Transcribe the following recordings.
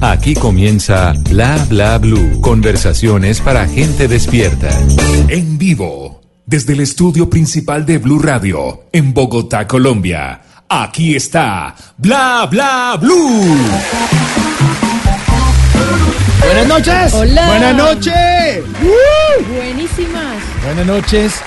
Aquí comienza Bla Bla Blue. Conversaciones para gente despierta. En vivo, desde el estudio principal de Blue Radio, en Bogotá, Colombia. Aquí está Bla Bla Blue. Buenas noches. Hola. Buenas noches. Buenísimas. Buenas noches.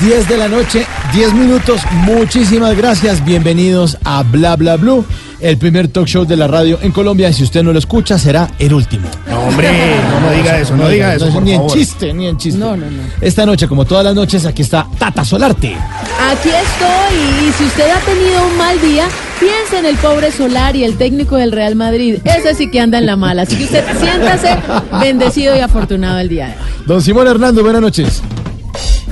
10 de la noche, 10 minutos. Muchísimas gracias. Bienvenidos a Bla Bla Blue, el primer talk show de la radio en Colombia. Si usted no lo escucha, será el último. No, hombre, no me diga eso, no diga eso, por ni en chiste, ni en chiste. No, no, no. Esta noche, como todas las noches, aquí está Tata Solarte. Aquí estoy y si usted ha tenido un mal día, piense en el pobre Solar y el técnico del Real Madrid. Ese sí que anda en la mala. Así que usted siéntase bendecido y afortunado el día de hoy. Don Simón Hernando, buenas noches.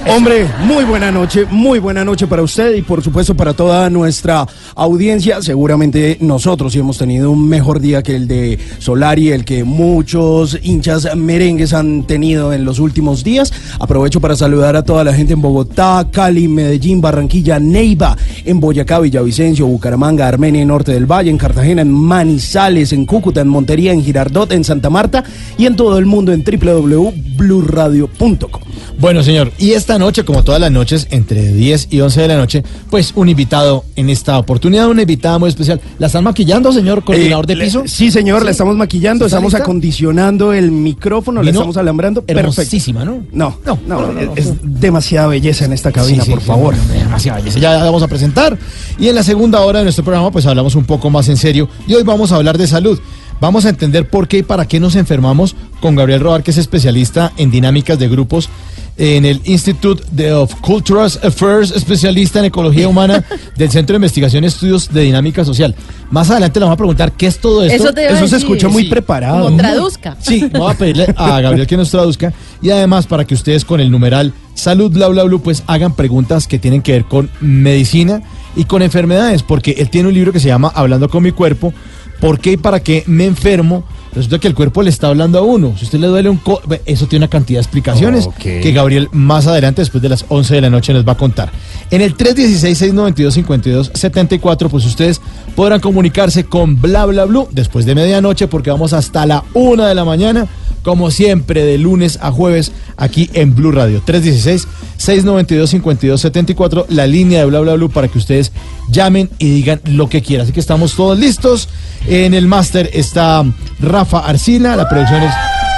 Hombre, muy buena noche, muy buena noche para usted y por supuesto para toda nuestra audiencia. Seguramente nosotros sí hemos tenido un mejor día que el de Solari, el que muchos hinchas merengues han tenido en los últimos días. Aprovecho para saludar a toda la gente en Bogotá, Cali, Medellín, Barranquilla, Neiva, en Boyacá, Villavicencio, Bucaramanga, Armenia, y Norte del Valle, en Cartagena, en Manizales, en Cúcuta, en Montería, en Girardot, en Santa Marta y en todo el mundo en www.bluradio.com. Bueno, señor, y esta noche, como todas las noches, entre 10 y 11 de la noche, pues un invitado en esta oportunidad, una invitada muy especial. ¿La están maquillando, señor coordinador de Eh, le- piso? Sí, señor, la estamos maquillando, ¿Está estamos lista? acondicionando el micrófono, la estamos alambrando. Perfecto. hermosísima, ¿no? No, no, No, no, no, no. es demasiada belleza en esta cabina, Sí, sí, por sí, favor. demasiada belleza. Ya la vamos a presentar. Y en la segunda hora de nuestro programa, pues hablamos un poco más en serio. Y hoy vamos a hablar de salud. Vamos a entender por qué y para qué nos enfermamos con Gabriel Robar, que es especialista en dinámicas de grupos en el Institute of Cultural Affairs, especialista en ecología humana del Centro de Investigación y Estudios de Dinámica Social. Más adelante le vamos a preguntar qué es todo esto. Eso te Eso se escucha muy Sí. preparado. Como traduzca. Sí, voy a pedirle a Gabriel que nos traduzca y además para que ustedes con el numeral salud bla bla bla pues hagan preguntas que tienen que ver con medicina y con enfermedades, porque él tiene un libro que se llama Hablando con mi cuerpo, ¿por qué y para qué me enfermo? Resulta que el cuerpo le está hablando a uno. Si usted le duele un... co- Eso tiene una cantidad de explicaciones que Gabriel más adelante, después de las 11 de la noche, nos va a contar. En el 316-692-5274, pues ustedes podrán comunicarse con Bla Bla Blue después de medianoche, porque vamos hasta la 1 de la mañana, como siempre, de lunes a jueves, aquí en Blue Radio. 316-692-5274, la línea de Bla Bla Blue para que ustedes llamen y digan lo que quieran. Así que estamos todos listos. En el máster está Rafa Arcila, la producción es...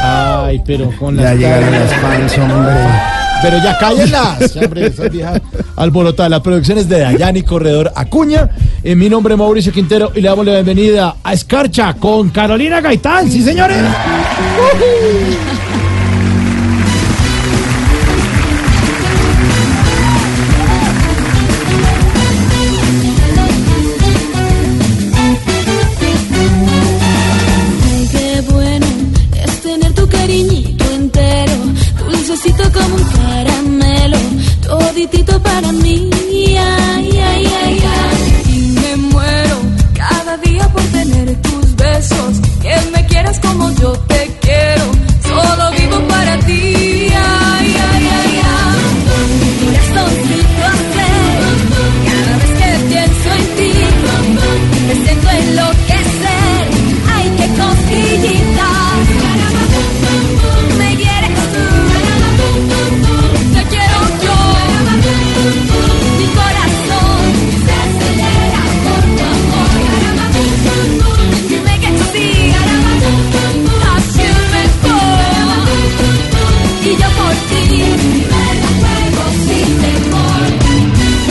Ay, pero con las Ya llegaron las fans, hombre. Pero ya cállenlas, hombre, esas viejas alborotadas. La producción es de Dayani Corredor Acuña. En mi nombre es Mauricio Quintero y le damos la bienvenida a Escarcha con Carolina Gaitán. Sí, señores.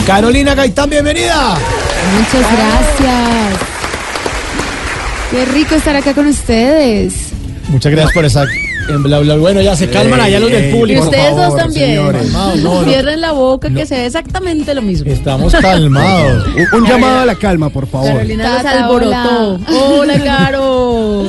Carolina Gaitán, bienvenida. Muchas gracias. Qué rico estar acá con ustedes. Muchas gracias por estar en Bla Bla. Bueno, ya se calman allá los del Y público. por ustedes favor, dos también. señores. Calmados, no, no. Cierren la boca que se ve exactamente lo mismo. Estamos calmados. Un, un llamado a la calma, por favor. Carolina los Tata, alborotó. Hola, Caro.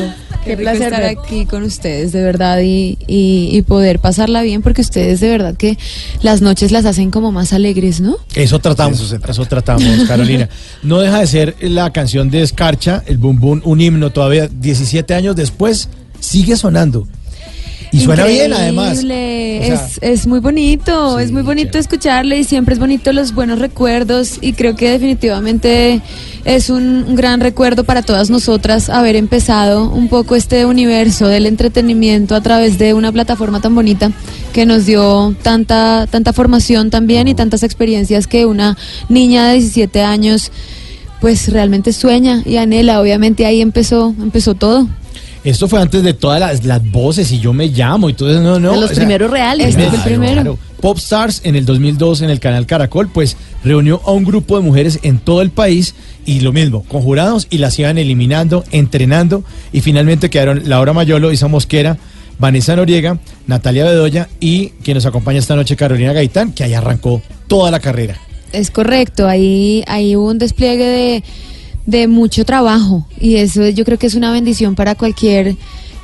Qué placer estar aquí con ustedes, de verdad, y, y, y poder pasarla bien, porque ustedes de verdad que las noches las hacen como más alegres, ¿no? Eso tratamos, Eso eso tratamos, Carolina. No deja de ser la canción de Escarcha, el Boom Boom, un himno todavía 17 años después, sigue sonando. Y suena bien, además. Increíble. O sea, es, es muy bonito, Sí, es muy bonito chévere. escucharle y siempre es bonito los buenos recuerdos y creo que definitivamente es un, un gran recuerdo para todas nosotras haber empezado un poco este universo del entretenimiento a través de una plataforma tan bonita que nos dio tanta, tanta formación también y tantas experiencias que una niña de 17 años pues realmente sueña y anhela. Obviamente ahí empezó, empezó todo. Esto fue antes de todas las, las voces y yo me llamo y todo eso. No, no. de los o sea, primeros reales. Este fue el primero. claro. Popstars en el 2002 en el canal Caracol, pues reunió a un grupo de mujeres en todo el país y lo mismo, con jurados y las iban eliminando, entrenando y finalmente quedaron Laura Mayolo, Isa Mosquera, Vanessa Noriega, Natalia Bedoya y quien nos acompaña esta noche Carolina Gaitán, que ahí arrancó toda la carrera. Es correcto, ahí, ahí hubo un despliegue de, de mucho trabajo y eso yo creo que es una bendición para cualquier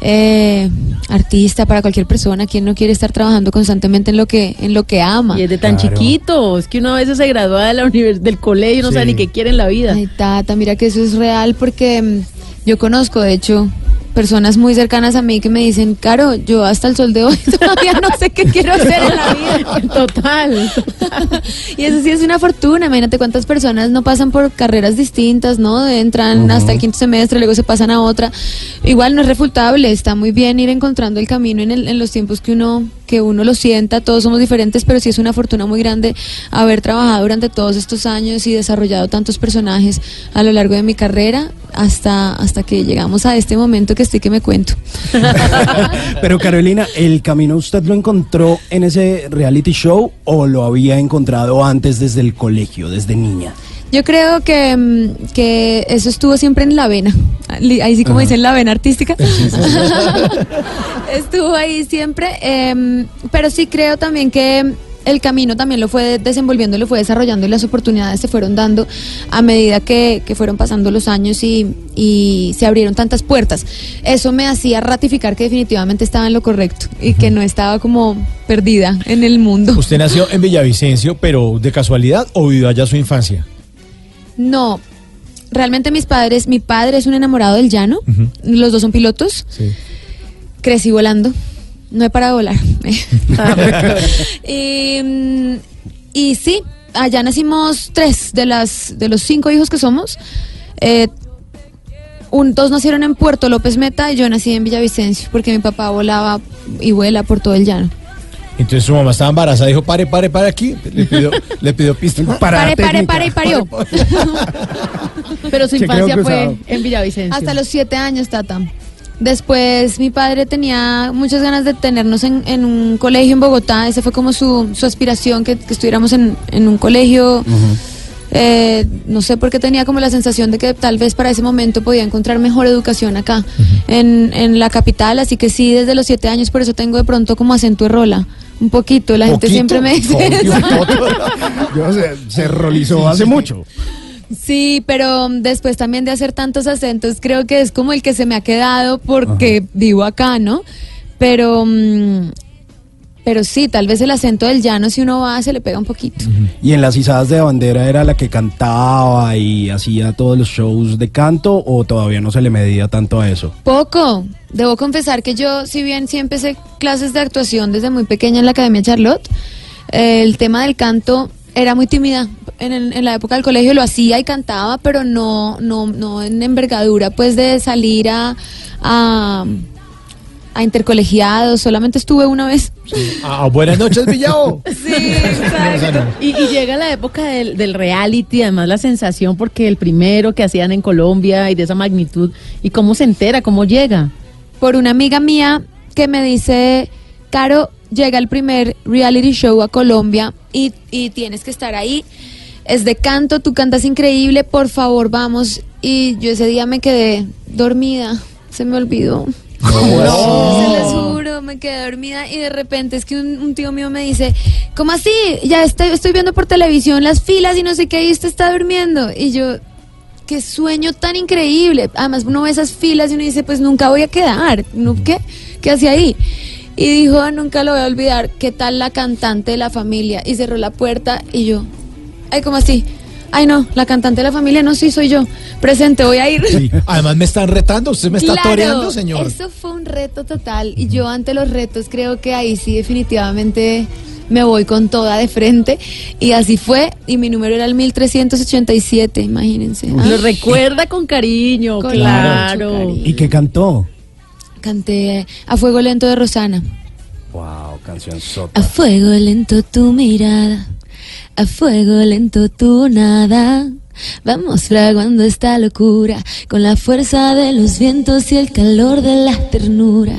eh, artista, para cualquier persona, quien no quiere estar trabajando constantemente en lo que, en lo que ama. Y es de tan Claro. chiquito, es que uno a veces se gradúa de la del colegio y no Sí. sabe ni qué quiere en la vida. Ay, Tata, mira que eso es real porque mm, yo conozco, de hecho, personas muy cercanas a mí que me dicen, Caro, yo hasta el sol de hoy todavía no sé qué quiero hacer en la vida. Total. Y eso sí es una fortuna. Imagínate cuántas personas no pasan por carreras distintas, ¿no? Entran hasta el quinto semestre, luego se pasan a otra. Igual no es refutable, está muy bien ir encontrando el camino en, el- en los tiempos que uno que uno lo sienta, todos somos diferentes, pero sí es una fortuna muy grande haber trabajado durante todos estos años y desarrollado tantos personajes a lo largo de mi carrera hasta hasta que llegamos a este momento que estoy que me cuento. Pero Carolina, ¿el camino usted lo encontró en ese reality show o lo había encontrado antes desde el colegio, desde niña? Yo creo que, mm, que eso estuvo siempre en la vena. Ahí sí como dicen la vena artística. estuvo ahí siempre. em, pero sí creo también que el camino también lo fue desenvolviendo, lo fue desarrollando y las oportunidades se fueron dando a medida que, que fueron pasando los años y, y se abrieron tantas puertas. Eso me hacía ratificar que definitivamente estaba en lo correcto y que no estaba como perdida en el mundo. Usted nació en Villavicencio, pero de casualidad o vivió allá su infancia. No, realmente mis padres, mi padre es un enamorado del llano, los dos son pilotos, Sí. crecí volando, no he parado de volar. y, mm, y sí, allá nacimos tres de las de los cinco hijos que somos. Eh, un, dos nacieron en Puerto López Meta y yo nací en Villavicencio porque mi papá volaba y vuela por todo el llano. Entonces su mamá estaba embarazada, dijo, pare, pare, pare aquí. Le pidió, le pidió pista. Pare, pare, pare y parió. Pero su infancia fue en Villavicencio. Hasta los siete años, Tata. Después mi padre tenía muchas ganas de tenernos en, en un colegio en Bogotá. Ese fue como su, su aspiración, que, que estuviéramos en, en un colegio. Eh, no sé por qué tenía como la sensación de que tal vez para ese momento podía encontrar mejor educación acá, en, en la capital. Así que sí, desde los siete años, por eso tengo de pronto como acento de rola. Un poquito. La gente siempre me dice eso. Yo se, se rolizó hace mucho. Sí, pero um, después también de hacer tantos acentos, creo que es como el que se me ha quedado porque vivo acá, ¿no? Pero, mm, pero sí, tal vez el acento del llano, si uno va, se le pega un poquito. ¿Y en las izadas de bandera era la que cantaba y hacía todos los shows de canto o todavía no se le medía tanto a eso? Poco. Debo confesar que yo, si bien sí empecé clases de actuación desde muy pequeña en la Academia Charlotte, eh, el tema del canto era muy tímida. En, el- en la época del colegio lo hacía y cantaba, pero no, no, no en envergadura, pues de salir a, a, a intercolegiados. Solamente estuve una vez. Ah, buenas noches, Villao. Sí, exacto. Y, y llega la época del, del reality, además la sensación, porque el primero que hacían en Colombia y de esa magnitud, ¿y cómo se entera? ¿Cómo llega? por una amiga mía que me dice, Caro, llega el primer reality show a Colombia y, y tienes que estar ahí. Es de canto, tú cantas increíble, por favor vamos. Y yo ese día me quedé dormida, se me olvidó. Se les juro, me quedé dormida y de repente es que un, un tío mío me dice, ¿cómo así? Ya estoy, estoy viendo por televisión las filas y no sé qué, y usted está durmiendo. Y yo, qué sueño tan increíble. Además, uno ve esas filas y uno dice, pues nunca voy a quedar. ¿No? ¿Qué? ¿Qué hacía ahí? Y dijo, "Ah, nunca lo voy a olvidar, ¿qué tal la cantante de la familia? Y cerró la puerta y yo, ay, ¿cómo así? Ay, no, la cantante de la familia no, sí, soy yo. Presente, voy a ir. Sí. Además me están retando, usted me está Claro, toreando, señor. Eso fue un reto total y yo ante los retos creo que ahí sí definitivamente me voy con toda de frente y así fue y mi número era el 1387, imagínense. Lo recuerda con cariño, Con claro. cariño. ¿Y qué cantó? Canté a fuego lento de Rosana. Wow, canción sota. A fuego lento tu mirada, a fuego lento tu nada. Vamos fraguando esta locura con la fuerza de los vientos y el calor de la ternura.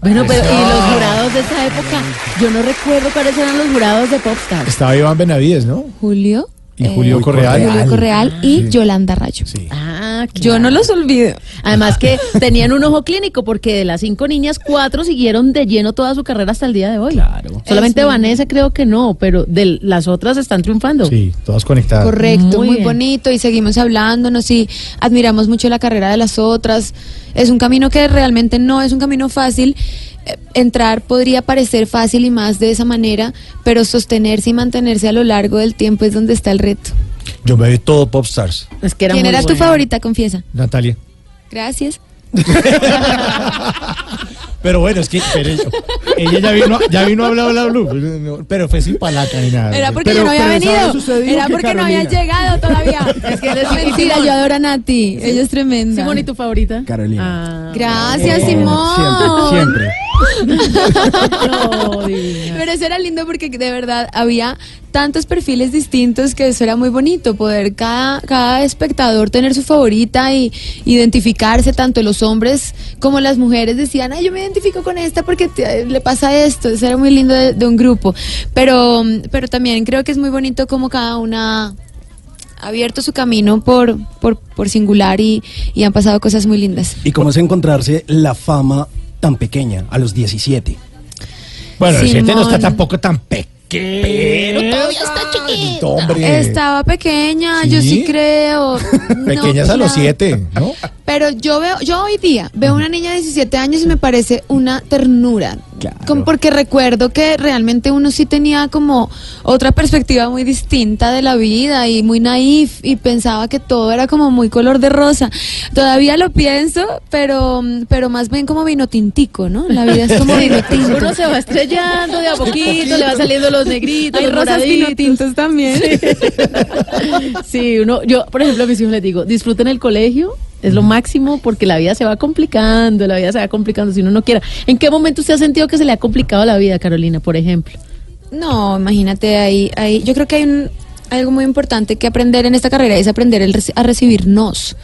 Bueno, pero y los jurados de esa época, yo no recuerdo cuáles eran los jurados de Popstars. Estaba Iván Benavides, ¿no? Julio. Y Julio Correal. Julio Correal y Yolanda Rayo. Sí. Ah, Yo no los olvido. Además que tenían un ojo clínico porque de las cinco niñas, cuatro siguieron de lleno toda su carrera hasta el día de hoy. Claro. Solamente Eso. Vanessa creo que no, pero de las otras están triunfando. Sí, todas conectadas. Correcto, Muy muy, bonito y seguimos hablándonos y admiramos mucho la carrera de las otras. Es un camino que realmente no es un camino fácil. Entrar podría parecer fácil y más de esa manera, pero sostenerse y mantenerse a lo largo del tiempo es donde está el reto. Yo me vi todo Popstars. Es que era ¿Quién muy era tu favorita, confiesa? Natalia. Gracias. Pero bueno, es que pero ella, ella ya vino, ya vino a hablar, bla, bla, bla, pero fue sin palaca ni nada. Era porque Pero- yo no había venido. Era que porque no había llegado todavía. es que es mentira, yo adoro a Nati. Ella es tremenda. Simón, ¿y tu favorita? Carolina. Ah, Gracias, Eh, Simón. Siempre, siempre. No. Pero eso era lindo porque de verdad había tantos perfiles distintos que eso era muy bonito, poder cada, cada espectador tener su favorita y identificarse, tanto los hombres como las mujeres decían, ay, yo me identifico con esta porque te- le pasa esto, eso era muy lindo de, de un grupo. Pero, pero también creo que es muy bonito como cada una ha abierto su camino por, por, por singular y, y han pasado cosas muy lindas. ¿Y cómo es encontrarse la fama tan pequeña a los 17? Bueno, el 7 no está tampoco tan pequeño. Pero todavía está chiquito, hombre. Estaba pequeña, yo ¿Sí? sí creo. No, Pequeñas a los claro. 7, ¿no? Pero yo veo, yo hoy día veo una niña de 17 años y me parece una ternura. Claro. Como porque recuerdo que realmente uno sí tenía como otra perspectiva muy distinta de la vida y muy naif y pensaba que todo era como muy color de rosa. Todavía lo pienso, pero, pero más bien como vino tintico, ¿no? La vida es como vino tinto. Uno se va estrellando de a poquito, le va saliendo los negritos, Hay los rosas vino tintos también. Sí, uno, yo, por ejemplo, a mis hijos les digo, disfruten el colegio, es lo máximo porque la vida se va complicando, la vida se va complicando si uno no quiera. ¿En qué momento usted ha sentido que se le ha complicado la vida, Carolina, por ejemplo? No, imagínate, ahí, ahí, yo creo que hay un, algo muy importante que aprender en esta carrera, es aprender el a recibir nos.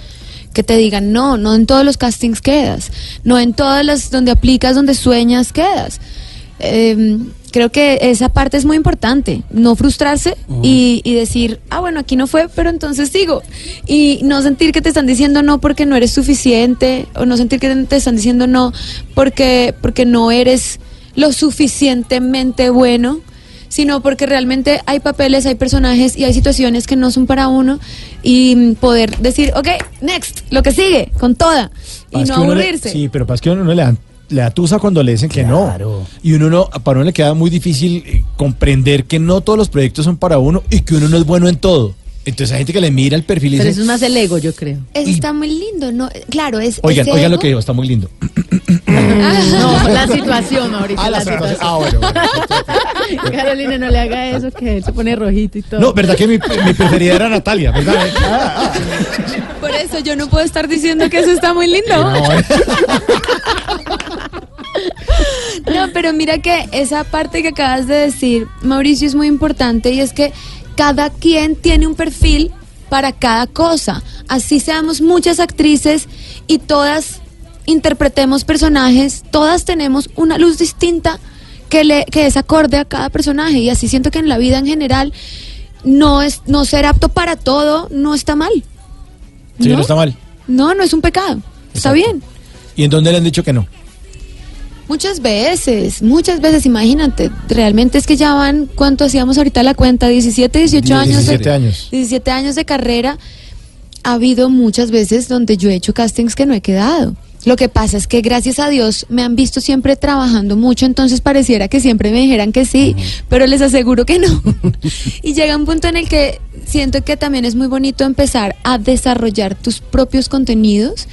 Que te digan, no, no en todos los castings quedas, no en todas las donde aplicas, donde sueñas quedas. Eh, creo que esa parte es muy importante, no frustrarse y, y decir, ah, bueno, aquí no fue, pero entonces sigo. Y no sentir que te están diciendo no porque no eres suficiente, o no sentir que te están diciendo no porque, porque no eres lo suficientemente bueno, sino porque realmente hay papeles, hay personajes y hay situaciones que no son para uno y poder decir, ok, next, lo que sigue, con toda, y no le- aburrirse. sí, pero pasa que uno no le dan le atusa cuando le dicen que Claro. no. Y uno no, para uno le queda muy difícil eh, comprender que no todos los proyectos son para uno y que uno no es bueno en todo. Entonces hay gente que le mira el perfil y Pero dice, eso es más el ego, yo creo. Eso está muy lindo, ¿no? Claro, es. oigan, oigan lo ego- que dijo, está muy lindo. No, la situación, Mauricio. Ah, la la situación. situación. Ah, bueno, bueno. Carolina, no le haga eso, que él se pone rojito y todo. No, verdad que mi, mi preferida era Natalia, ¿verdad? Ah, Por eso yo no puedo estar diciendo que eso está muy lindo. ah. No, pero mira que esa parte que acabas de decir, Mauricio, es muy importante y es que cada quien tiene un perfil para cada cosa. Así seamos muchas actrices y todas interpretemos personajes, todas tenemos una luz distinta que, le, que es acorde a cada personaje y así siento que en la vida en general no es no ser apto para todo no está mal. Sí, no está mal. No, no es un pecado. Está bien. ¿Y en dónde le han dicho que no? Muchas veces, muchas veces, imagínate, realmente es que ya van, ¿cuánto hacíamos ahorita la cuenta? 17, 18 años. de- 17 años. 17 años de carrera. Ha habido muchas veces donde yo he hecho castings que no he quedado. Lo que pasa es que gracias a Dios me han visto siempre trabajando mucho, entonces pareciera que siempre me dijeran que sí, pero les aseguro que no. y llega un punto en el que siento que también es muy bonito empezar a desarrollar tus propios contenidos,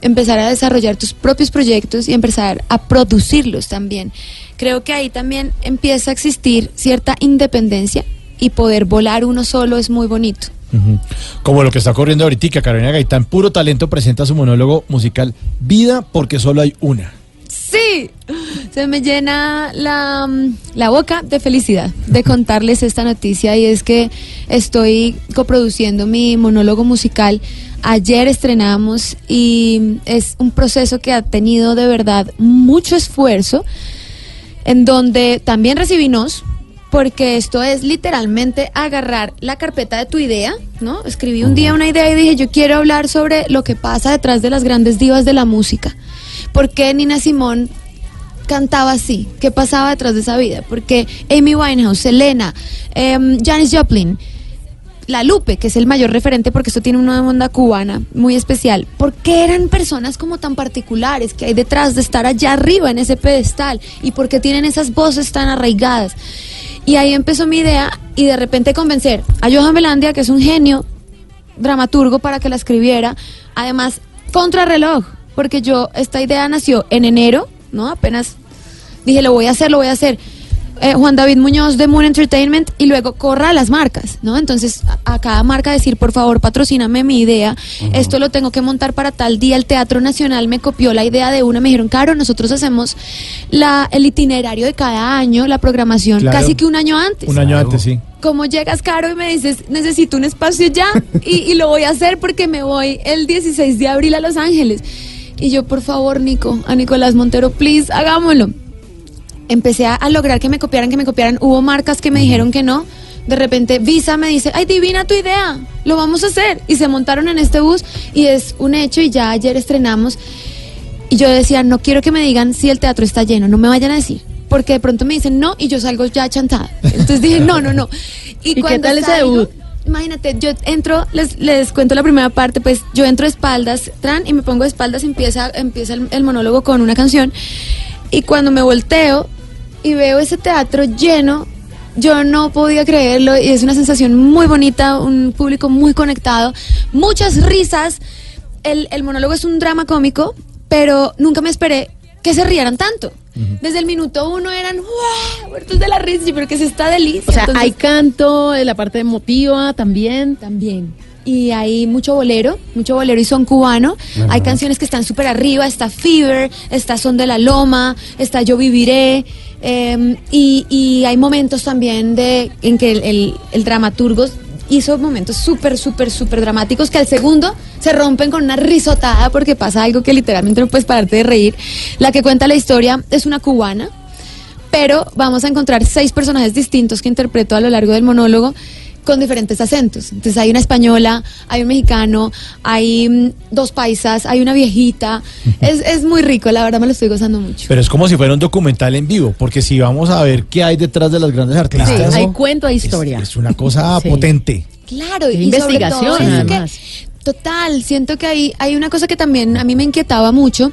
empezar a desarrollar tus propios proyectos y empezar a producirlos también. Creo que ahí también empieza a existir cierta independencia y poder volar uno solo es muy bonito. Como lo que está ocurriendo ahorita, Carolina Gaitán, puro talento, presenta su monólogo musical Vida porque solo hay una. Sí, se me llena la, mm, la boca de felicidad de contarles esta noticia y es que estoy coproduciendo mi monólogo musical. Ayer estrenamos y es un proceso que ha tenido de verdad mucho esfuerzo, en donde también recibí nos, porque esto es literalmente agarrar la carpeta de tu idea, ¿no? Escribí un día una idea y dije, yo quiero hablar sobre lo que pasa detrás de las grandes divas de la música. ¿Por qué Nina Simón cantaba así? ¿Qué pasaba detrás de esa vida? Porque Amy Winehouse, Selena, em, Janis Joplin, la Lupe, que es el mayor referente porque esto tiene una onda cubana muy especial. ¿Por qué eran personas como tan particulares que hay detrás de estar allá arriba en ese pedestal? ¿Y por qué tienen esas voces tan arraigadas? Y ahí empezó mi idea y de repente convencer a Johan Belandia, que es un genio dramaturgo, para que la escribiera. Además, contrarreloj, porque yo, esta idea nació en enero, ¿no? Apenas dije, lo voy a hacer, lo voy a hacer. Eh, Juan David Muñoz de Moon Entertainment y luego corra a las marcas, ¿no? Entonces a, a cada marca decir, por favor, patrocíname mi idea, esto lo tengo que montar para tal día. El Teatro Nacional me copió la idea de una, me dijeron, Caro, nosotros hacemos la, el itinerario de cada año, la programación, Claro. casi que un año antes. Un año antes, sí. Como llegas, Caro, y me dices, necesito un espacio ya, y, y lo voy a hacer porque me voy el 16 de abril a Los Ángeles. Y yo, por favor, Nico, a Nicolás Montero, please, hagámoslo. Empecé a, a lograr que me copiaran, que me copiaran. Hubo marcas que me dijeron que no. De repente, Visa me dice, ay, divina tu idea, lo vamos a hacer. Y se montaron en este bus y es un hecho y ya ayer estrenamos. Y yo decía, no quiero que me digan si el teatro está lleno, no me vayan a decir. Porque de pronto me dicen no y yo salgo ya chantada. Entonces dije, no, no, no. ¿Y qué cuando tal ese salgo, debut? Imagínate, yo entro, les, les cuento la primera parte, pues yo entro de espaldas, tran, y me pongo de espaldas, empieza, empieza el, el monólogo con una canción. Y cuando me volteo y veo ese teatro lleno, yo no podía creerlo y es una sensación muy bonita, un público muy conectado, muchas risas. El, el monólogo es un drama cómico, pero nunca me esperé que se rieran tanto. Desde el minuto uno eran ¡guau! muertos de la risa, creo que es esta delicia. O sea, Entonces, hay canto, la parte emotiva también. también. Y hay mucho bolero, mucho bolero y son cubano. Hay canciones que están súper arriba, está Fever, está Son de la Loma, está Yo Viviré. eh, y, y hay momentos también de en que el, el- el dramaturgo hizo momentos súper, súper, súper dramáticos que al segundo se rompen con una risotada porque pasa algo que literalmente no puedes pararte de reír. La que cuenta la historia es una cubana pero vamos a encontrar seis personajes distintos que interpreto a lo largo del monólogo con diferentes acentos. Entonces hay una española, hay un mexicano, hay mm, dos paisas, hay una viejita. Es, es muy rico, la verdad me lo estoy gozando mucho. Pero es como si fuera un documental en vivo, porque si vamos a ver qué hay detrás de las grandes artistas. Sí, hay cuento, hay historia. Es, una cosa Sí. potente. Claro, y sobre investigación, todo que- total, siento que hay, hay una cosa que también a mí me inquietaba mucho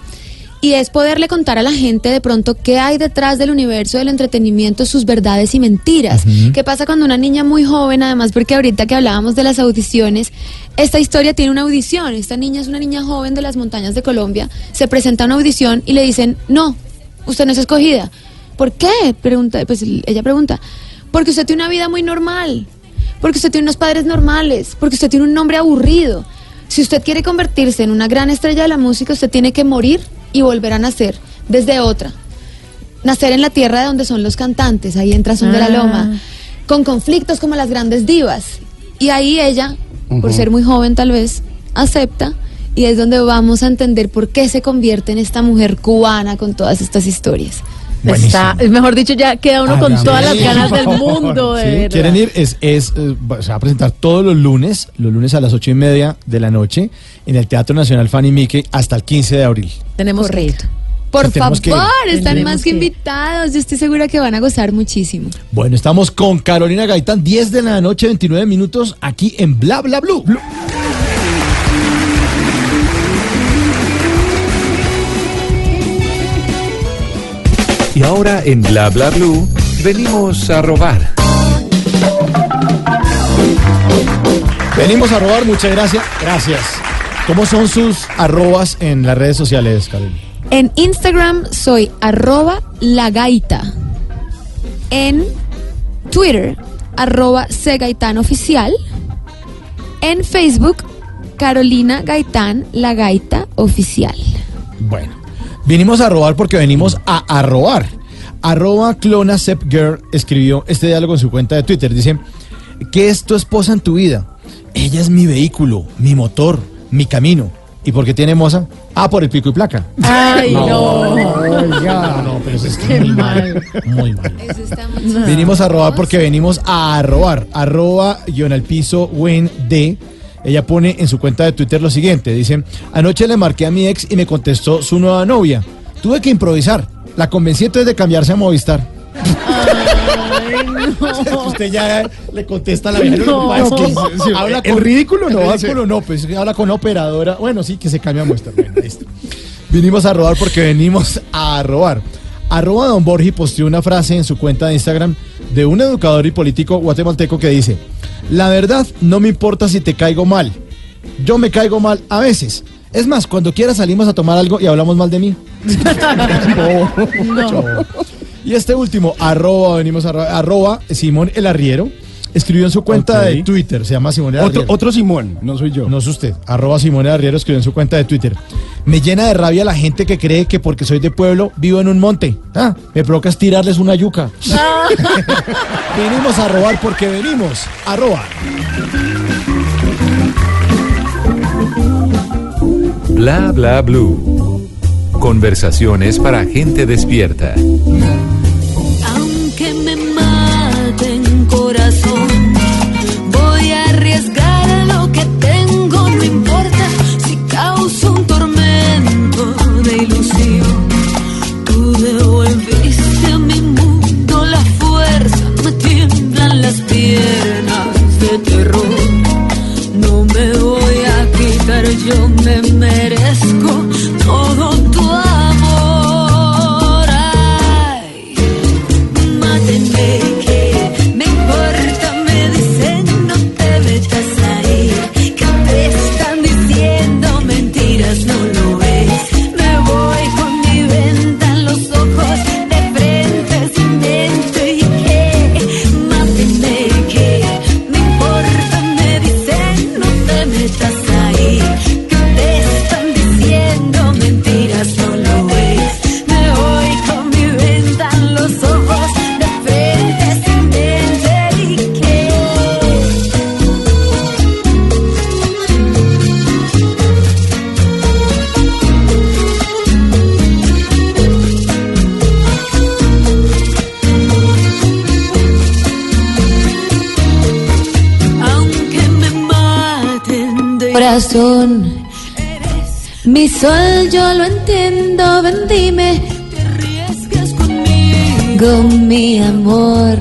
y es poderle contar a la gente de pronto qué hay detrás del universo del entretenimiento, sus verdades y mentiras. ¿Qué pasa cuando una niña muy joven, además porque ahorita que hablábamos de las audiciones, esta historia tiene una audición, esta niña es una niña joven de las montañas de Colombia, se presenta a una audición y le dicen, no, usted no es escogida. ¿Por qué? Pregunta, pues ella pregunta, porque usted tiene una vida muy normal porque usted tiene unos padres normales, porque usted tiene un nombre aburrido. Si usted quiere convertirse en una gran estrella de la música, usted tiene que morir y volver a nacer desde otra. Nacer en la tierra de donde son los cantantes, ahí entra Son de la Ah. Loma, con conflictos como las grandes divas. Y ahí ella, por ser muy joven tal vez, acepta y es donde vamos a entender por qué se convierte en esta mujer cubana con todas estas historias. Está, mejor dicho, ya queda uno con todas las ganas del mundo. De Sí, verdad. ¿Quieren ir? Es, es, eh, va- se va a presentar todos los lunes, los lunes a las ocho y media de la noche, en el Teatro Nacional Fanny Mickey hasta el 15 de abril. Tenemos ir. Por favor, que están más que invitados. Yo estoy segura que van a gozar muchísimo. Bueno, estamos con Carolina Gaitán, 10 de la noche, 29 minutos, aquí en Bla Bla Blue. Ahora en Bla Bla Blue venimos a robar. Venimos a robar, muchas gracias. Gracias. ¿Cómo son sus arrobas en las redes sociales, Carolina? En Instagram soy arroba lagaita. En Twitter, arroba Gaitán oficial. En Facebook, Carolina Gaitán, la gaita oficial. Bueno, vinimos a robar porque venimos a arrobar. Arroba clona Sep Girl escribió este diálogo en su cuenta de Twitter. Dice, ¿qué es tu esposa en tu vida? Ella es mi vehículo, mi motor, mi camino. ¿Y por qué tiene moza? Ah, por el pico y placa. Ay, no. Oiga, no, pero eso está Qué muy mal. mal. Muy mal. Eso está muy Venimos a robar porque venimos a robar. Arroba guion al piso Wen D. Ella pone en su cuenta de Twitter lo siguiente. Dice, anoche le marqué a mi ex y me contestó su nueva novia. Tuve que improvisar. La convencí entonces de cambiarse a Movistar. Ay, no. Usted ya le contesta a la vieja. No. Lo que pasa es que habla el ridículo no el ridículo no, pues habla con operadora. Bueno, sí, que se cambia a Movistar. Bueno, listo. Vinimos a robar porque venimos a robar. Arroba Don Borgi posteó una frase en su cuenta de Instagram de un educador y político guatemalteco que dice, la verdad no me importa si te caigo mal, yo me caigo mal a veces. Es más, cuando quieras salimos a tomar algo y hablamos mal de mí. No. Y este último, arroba, venimos a robar, arroba Simón el Arriero, escribió en su cuenta de Twitter, se llama Simón el Otro, Arriero. otro Simón, no soy yo. No es usted. Arroba Simone Arriero escribió en su cuenta de Twitter. Me llena de rabia la gente que cree que porque soy de pueblo vivo en un monte. Ah, me provoca es tirarles una yuca. venimos a robar porque venimos a robar. Bla Bla Blue. Conversaciones para gente despierta. Aunque me Corazón, mi sol yo lo entiendo, ven dime te arriesgas conmigo. con mi amor,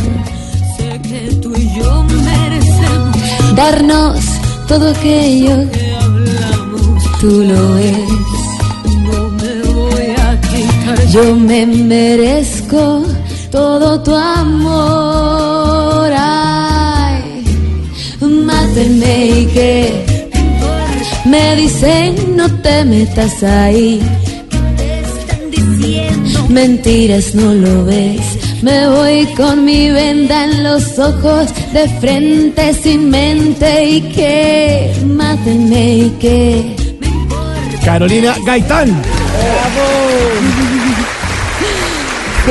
Sé que tú y yo merecemos darnos todo aquello, que hablamos. tú lo es. No me voy a quitar Yo me merezco todo tu amor. Ay, mátenme y que dicen no te metas ahí. te están diciendo. Mentiras no lo ves. Me voy con mi venda en los ojos, de frente sin mente y que mátenme y que Carolina Gaitán.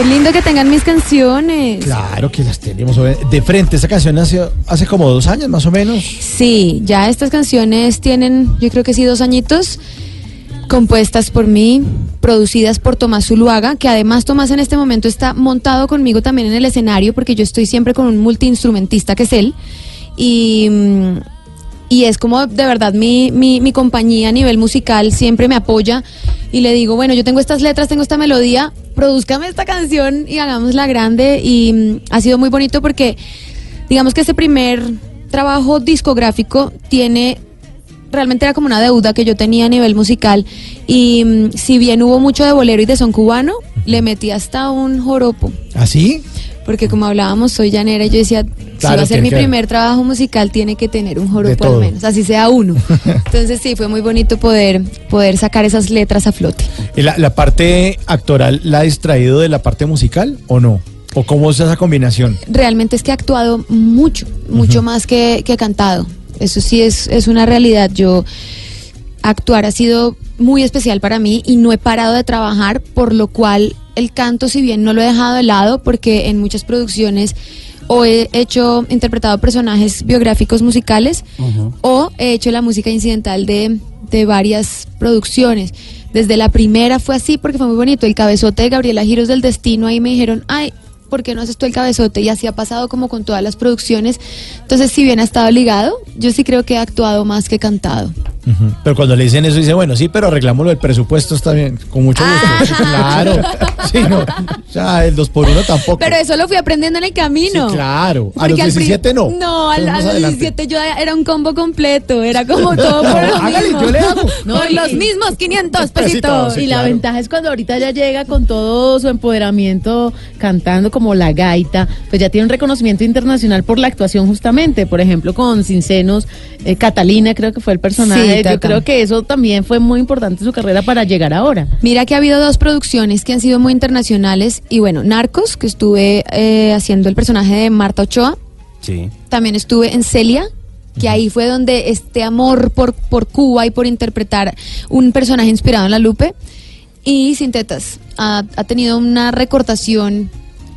Qué lindo que tengan mis canciones. Claro que las tenemos de frente. Esta canción hace, hace como dos años más o menos. Sí, ya estas canciones tienen, yo creo que sí, dos añitos, compuestas por mí, producidas por Tomás Zuluaga, que además Tomás en este momento está montado conmigo también en el escenario, porque yo estoy siempre con un multiinstrumentista que es él. Y, mm, y es como de verdad mi, mi, mi compañía a nivel musical, siempre me apoya y le digo, bueno, yo tengo estas letras, tengo esta melodía, produzcame esta canción y hagámosla grande. Y mm, ha sido muy bonito porque digamos que este primer trabajo discográfico tiene realmente era como una deuda que yo tenía a nivel musical y mm, si bien hubo mucho de bolero y de son cubano Le metí hasta un joropo. ¿Así? Porque como hablábamos, soy llanera yo decía, si va a ser mi primer trabajo musical, tiene que tener un joropo al menos, así sea uno. Entonces sí, fue muy bonito poder, poder sacar esas letras a flote. ¿Y la, la parte actoral la ha distraído de la parte musical o no? ¿O cómo es esa combinación? Realmente es que he actuado mucho, mucho más que, que cantado. Eso sí es, es una realidad. Yo actuar ha sido muy especial para mí y no he parado de trabajar, por lo cual el canto, si bien no lo he dejado de lado, porque en muchas producciones o he hecho, interpretado personajes biográficos musicales o he hecho la música incidental de, de varias producciones. Desde la primera fue así porque fue muy bonito. El cabezote de Gabriela Giros del Destino, ahí me dijeron, ay, ¿por qué no haces tú el cabezote? Y así ha pasado como con todas las producciones. Entonces, si bien ha estado ligado, yo sí creo que he actuado más que cantado. Pero cuando le dicen eso, dice, bueno, sí, pero arreglámoslo, el presupuesto está bien, con mucho gusto. Claro. Sí, no. O sea, el 2 por 1 tampoco. Pero eso lo fui aprendiendo en el camino. Sí, claro. A Porque los al pri- 17 no. No, a, a los adelante. 17 yo era un combo completo. Era como todo por lo hágale, mismo. yo le hago. No, por y- los mismos 500 Pesitos, pesitos. sí, y la claro. ventaja es cuando ahorita ya llega con todo su empoderamiento cantando como la gaita, pues ya tiene un reconocimiento internacional por la actuación justamente, por ejemplo con Sin Senos, eh, Catalina creo que fue el personaje, Sí, Yo creo que eso también fue muy importante en su carrera para llegar ahora. Mira que ha habido dos producciones que han sido muy internacionales. Y bueno, Narcos, que estuve eh, haciendo el personaje de Marta Ochoa. Sí. También estuve en Celia, que ahí fue donde este amor por, por Cuba y por interpretar un personaje inspirado en la Lupe. Y Sin Tetas ha, ha tenido una recortación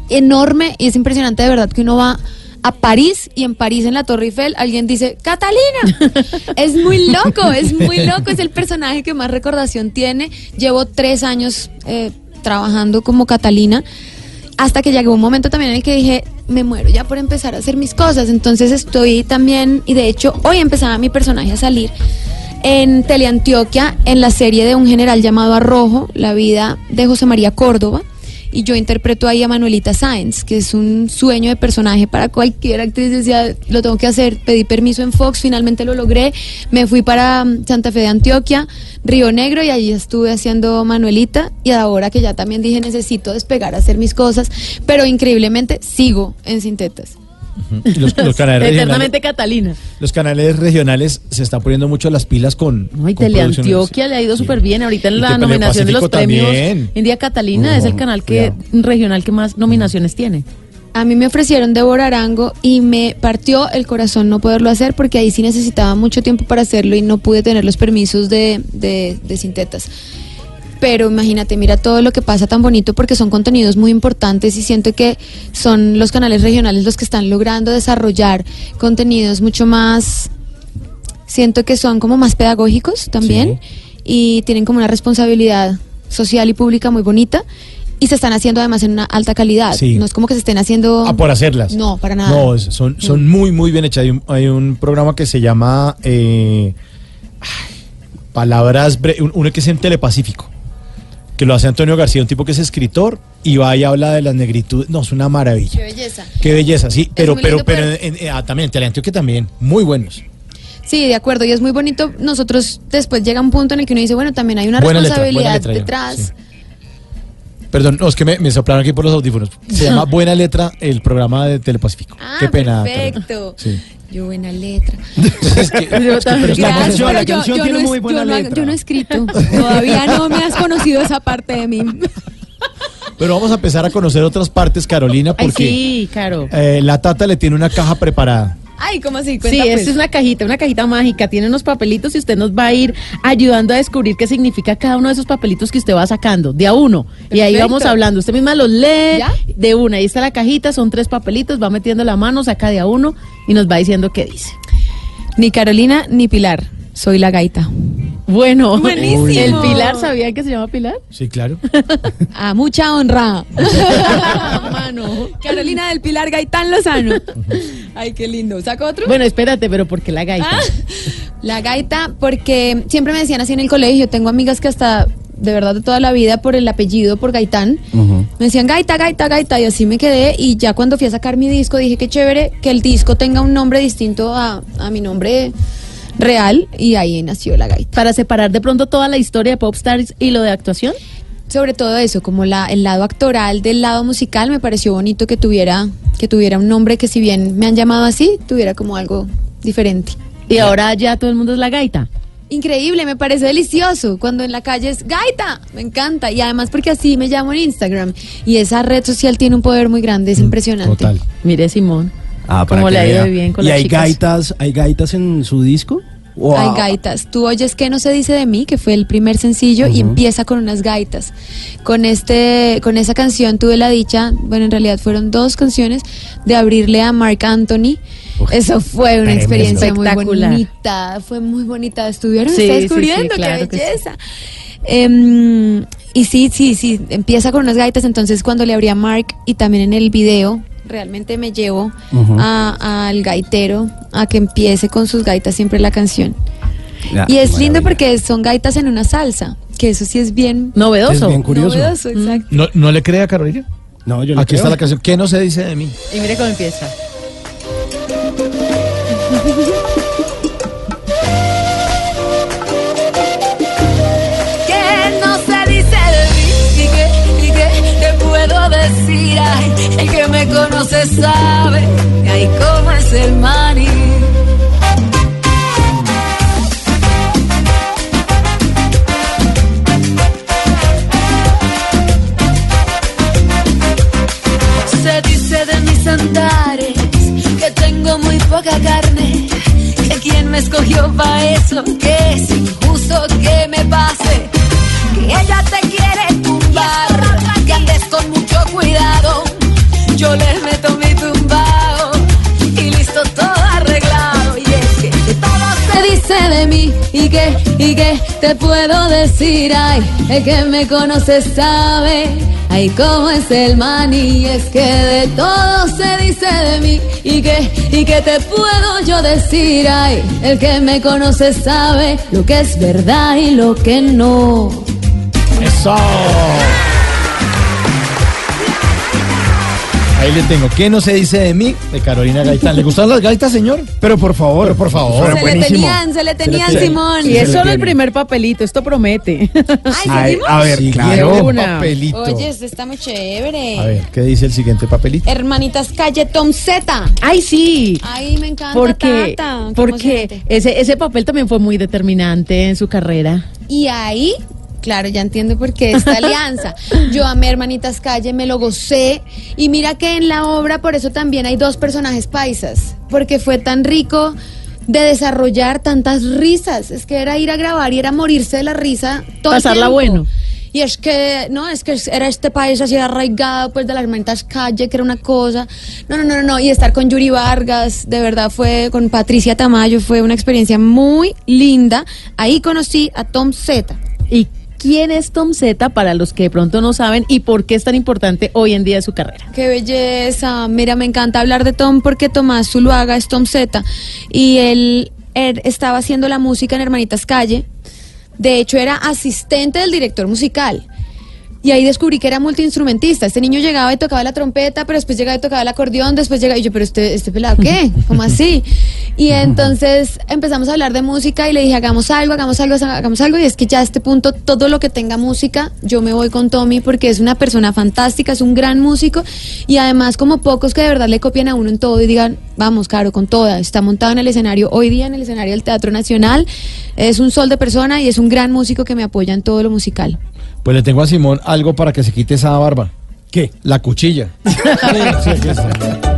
enorme y es impresionante de verdad que uno va a París y en París en la Torre Eiffel alguien dice Catalina es muy loco es muy loco es el personaje que más recordación tiene llevo tres años eh, trabajando como Catalina hasta que llegó un momento también en el que dije, me muero ya por empezar a hacer mis cosas. Entonces estoy también, y de hecho hoy empezaba mi personaje a salir en Teleantioquia, en la serie de un general llamado Arrojo, la vida de José María Córdoba. Y yo interpreto ahí a Manuelita Sáenz, que es un sueño de personaje para cualquier actriz. Decía, lo tengo que hacer. Pedí permiso en Fox, finalmente lo logré. Me fui para mm, Santa Fe de Antioquia, Río Negro, y allí estuve haciendo Manuelita. Y ahora que ya también dije, necesito despegar hacer mis cosas. Pero increíblemente sigo en Sintetas. Y Los, los canales regionales, Eternamente Catalina. los canales regionales se están poniendo mucho las pilas con. No, y Teleantioquia le ha ido súper bien. Ahorita en Y la nominación de los Pacífico premios también. India Catalina es el canal que regional que más nominaciones tiene. A mí me ofrecieron Débora Arango y me partió el corazón no poderlo hacer porque ahí sí necesitaba mucho tiempo para hacerlo y no pude tener los permisos de, de, de Sintetas. Pero imagínate, mira todo lo que pasa tan bonito porque son contenidos muy importantes y siento que son los canales regionales los que están logrando desarrollar contenidos mucho más, siento que son como más pedagógicos también y tienen como una responsabilidad social y pública muy bonita y se están haciendo además en una alta calidad. Sí. No es como que se estén haciendo... Ah, por hacerlas. No, para nada. No, son, son muy, muy bien hechas. Hay un, hay un programa que se llama eh, Palabras, bre- un- uno que es en Telepacífico, que lo hace Antonio García, un tipo que es escritor y va y habla de las negritudes. No, es una maravilla. Qué belleza. Qué belleza, sí, pero, pero, pero poder- en- en- ah, también, Teleantioquia también, muy buenos. Sí, de acuerdo. Y es muy bonito. Nosotros después llega un punto en el que uno dice, bueno, también hay una Buena responsabilidad letra, detrás. sí. Perdón, no, es que me, me soplaron aquí por los audífonos. Se llama Buena Letra el programa de Telepacífico. Ah, Qué pena. perfecto. Sí. Yo buena letra. Es que- Yo también. yo, canción yo tiene no, muy es- buena yo no ha- letra. yo no he escrito. Todavía no me has conocido esa parte de mí. Pero vamos a empezar a conocer otras partes, Carolina, Ay, porque sí, claro. eh, la Tata le tiene una caja preparada. Ay, ¿cómo así? Sí, esta pues. es una cajita, una cajita mágica. Tiene unos papelitos y usted nos va a ir ayudando a descubrir qué significa cada uno de esos papelitos que usted va sacando, de a uno. Y ahí vamos hablando. Usted misma los lee ¿Ya? de una. Ahí está la cajita, son tres papelitos, va metiendo la mano, saca de a uno y nos va diciendo qué dice. Ni Carolina ni Pilar. Soy la gaita. Bueno, Buenísimo. el Pilar, ¿sabían que se llama Pilar? Sí, claro. A mucha honra. Mano. Carolina del Pilar Gaitán Lozano. Ay, qué lindo. ¿Saco otro? Bueno, espérate, pero ¿por qué la gaita? Ah, La gaita, porque siempre me decían así en el colegio, tengo amigas que hasta de verdad de toda la vida por el apellido, por Gaitán, me decían gaita, gaita, gaita, y así me quedé. Y ya cuando fui a sacar mi disco dije que chévere que el disco tenga un nombre distinto a, a mi nombre real, y ahí nació la gaita. Para separar de pronto toda la historia de Popstars y lo de actuación. sobre todo eso, como la, el lado actoral del lado musical, me pareció bonito que tuviera, que tuviera un nombre que si bien me han llamado así, tuviera como algo diferente. Y ahora ya todo el mundo es la gaita. Increíble, me parece delicioso cuando en la calle es gaita, me encanta y además porque así me llamo en Instagram y esa red social tiene un poder muy grande, es impresionante. Total. Mire, Simón. Ah, para Cómo que le ha ido bien con ¿Y las hay chicas. gaitas, hay gaitas en su disco? ¿O Hay gaitas. Tú oyes que no se dice de mí, que fue el primer sencillo y empieza con unas gaitas. Con este, con esa canción tuve la dicha, bueno, en realidad fueron dos canciones de abrirle a Mark Anthony. Eso fue una tremendo. experiencia muy bonita, fue muy bonita. Estuvieron Sí, ustedes sí, sí, descubriendo, claro qué que sí. belleza. Em, y sí, sí, sí, empieza con unas gaitas, entonces cuando le abrí a Mark y también en el video, realmente me llevo al gaitero a que empiece con sus gaitas siempre la canción. Ya, Y es lindo porque son gaitas en una salsa, que eso sí es bien Novedoso. Es bien curioso. novedoso, exacto. ¿No, no le cree a Carolina? No, yo le Aquí está la canción. ¿Qué no se dice de mí? Y mire cómo empieza. El que me conoce sabe, ay, cómo es el maní. Se dice de mis andares que tengo muy poca carne, que quien me escogió pa' eso, que es injusto que me pase, que ella te quiere tumbar, que andes con mucho yo le meto mi tumbao y listo todo arreglado, y es que de todo se dice de mí y que, y que te puedo decir, ay, el que me conoce sabe. Ay, cómo es el maní, es que de todo se dice de mí y que, y que te puedo yo decir, ay, el que me conoce sabe lo que es verdad y lo que no. ¡Eso! Ahí le tengo. ¿Qué no se dice de mí? De Carolina Gaitán. ¿Le gustan las gaitas, señor? Pero por favor. Pero por favor. Se le tenían, se le tenían. Simón. Y es solo el primer papelito, esto promete. Ay, a ver, Siguiente claro. una. papelito. Oye, esto está muy chévere. A ver, ¿qué dice el siguiente papelito? Hermanitas Calle Tom Z. Ay, sí. Ay, me encanta. Porque, Tata, porque ese, ese papel también fue muy determinante en su carrera. Y ahí, claro, ya entiendo por qué esta alianza. Yo amé Hermanitas Calle, me lo gocé. Y mira que en la obra, por eso también hay dos personajes paisas. Porque fue tan rico de desarrollar tantas risas. Es que era ir a grabar y era morirse de la risa todo Pasarla bueno. Y es que, no, es que era este país así arraigado, pues de las hermanitas calle, que era una cosa. No, no, no, no, no. Y estar con Yuri Vargas, de verdad fue, con Patricia Tamayo, fue una experiencia muy linda. Ahí conocí a Tom Z. ¿Y quién es Tom Z para los que de pronto no saben y por qué es tan importante hoy en día su carrera? Qué belleza. Mira, me encanta hablar de Tom porque Tomás Zuluaga es Tom Z. Y él estaba haciendo la música en Hermanitas Calle. De hecho, era asistente del director musical. Y ahí descubrí que era multiinstrumentista. Este niño llegaba y tocaba la trompeta, pero después llegaba y tocaba el acordeón, después llegaba y yo, pero este, este pelado, ¿qué? ¿Cómo así? Y entonces empezamos a hablar de música y le dije, hagamos algo, hagamos algo, hagamos algo. Y es que ya a este punto, todo lo que tenga música, yo me voy con Tommy porque es una persona fantástica, es un gran músico. Y además, como pocos que de verdad le copian a uno en todo y digan, vamos, Caro, con toda. Está montado en el escenario, hoy día en el escenario del Teatro Nacional. Es un sol de persona y es un gran músico que me apoya en todo lo musical. Pues le tengo a Simón algo para que se quite esa barba. ¿Qué? La cuchilla. Sí, sí, aquí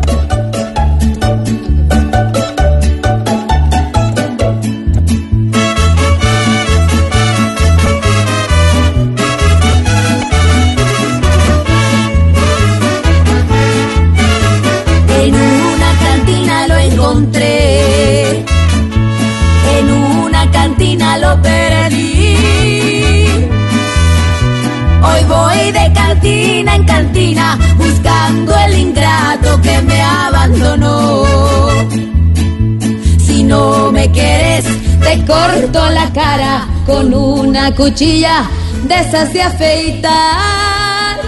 te corto la cara con una cuchilla de esas de afeitar.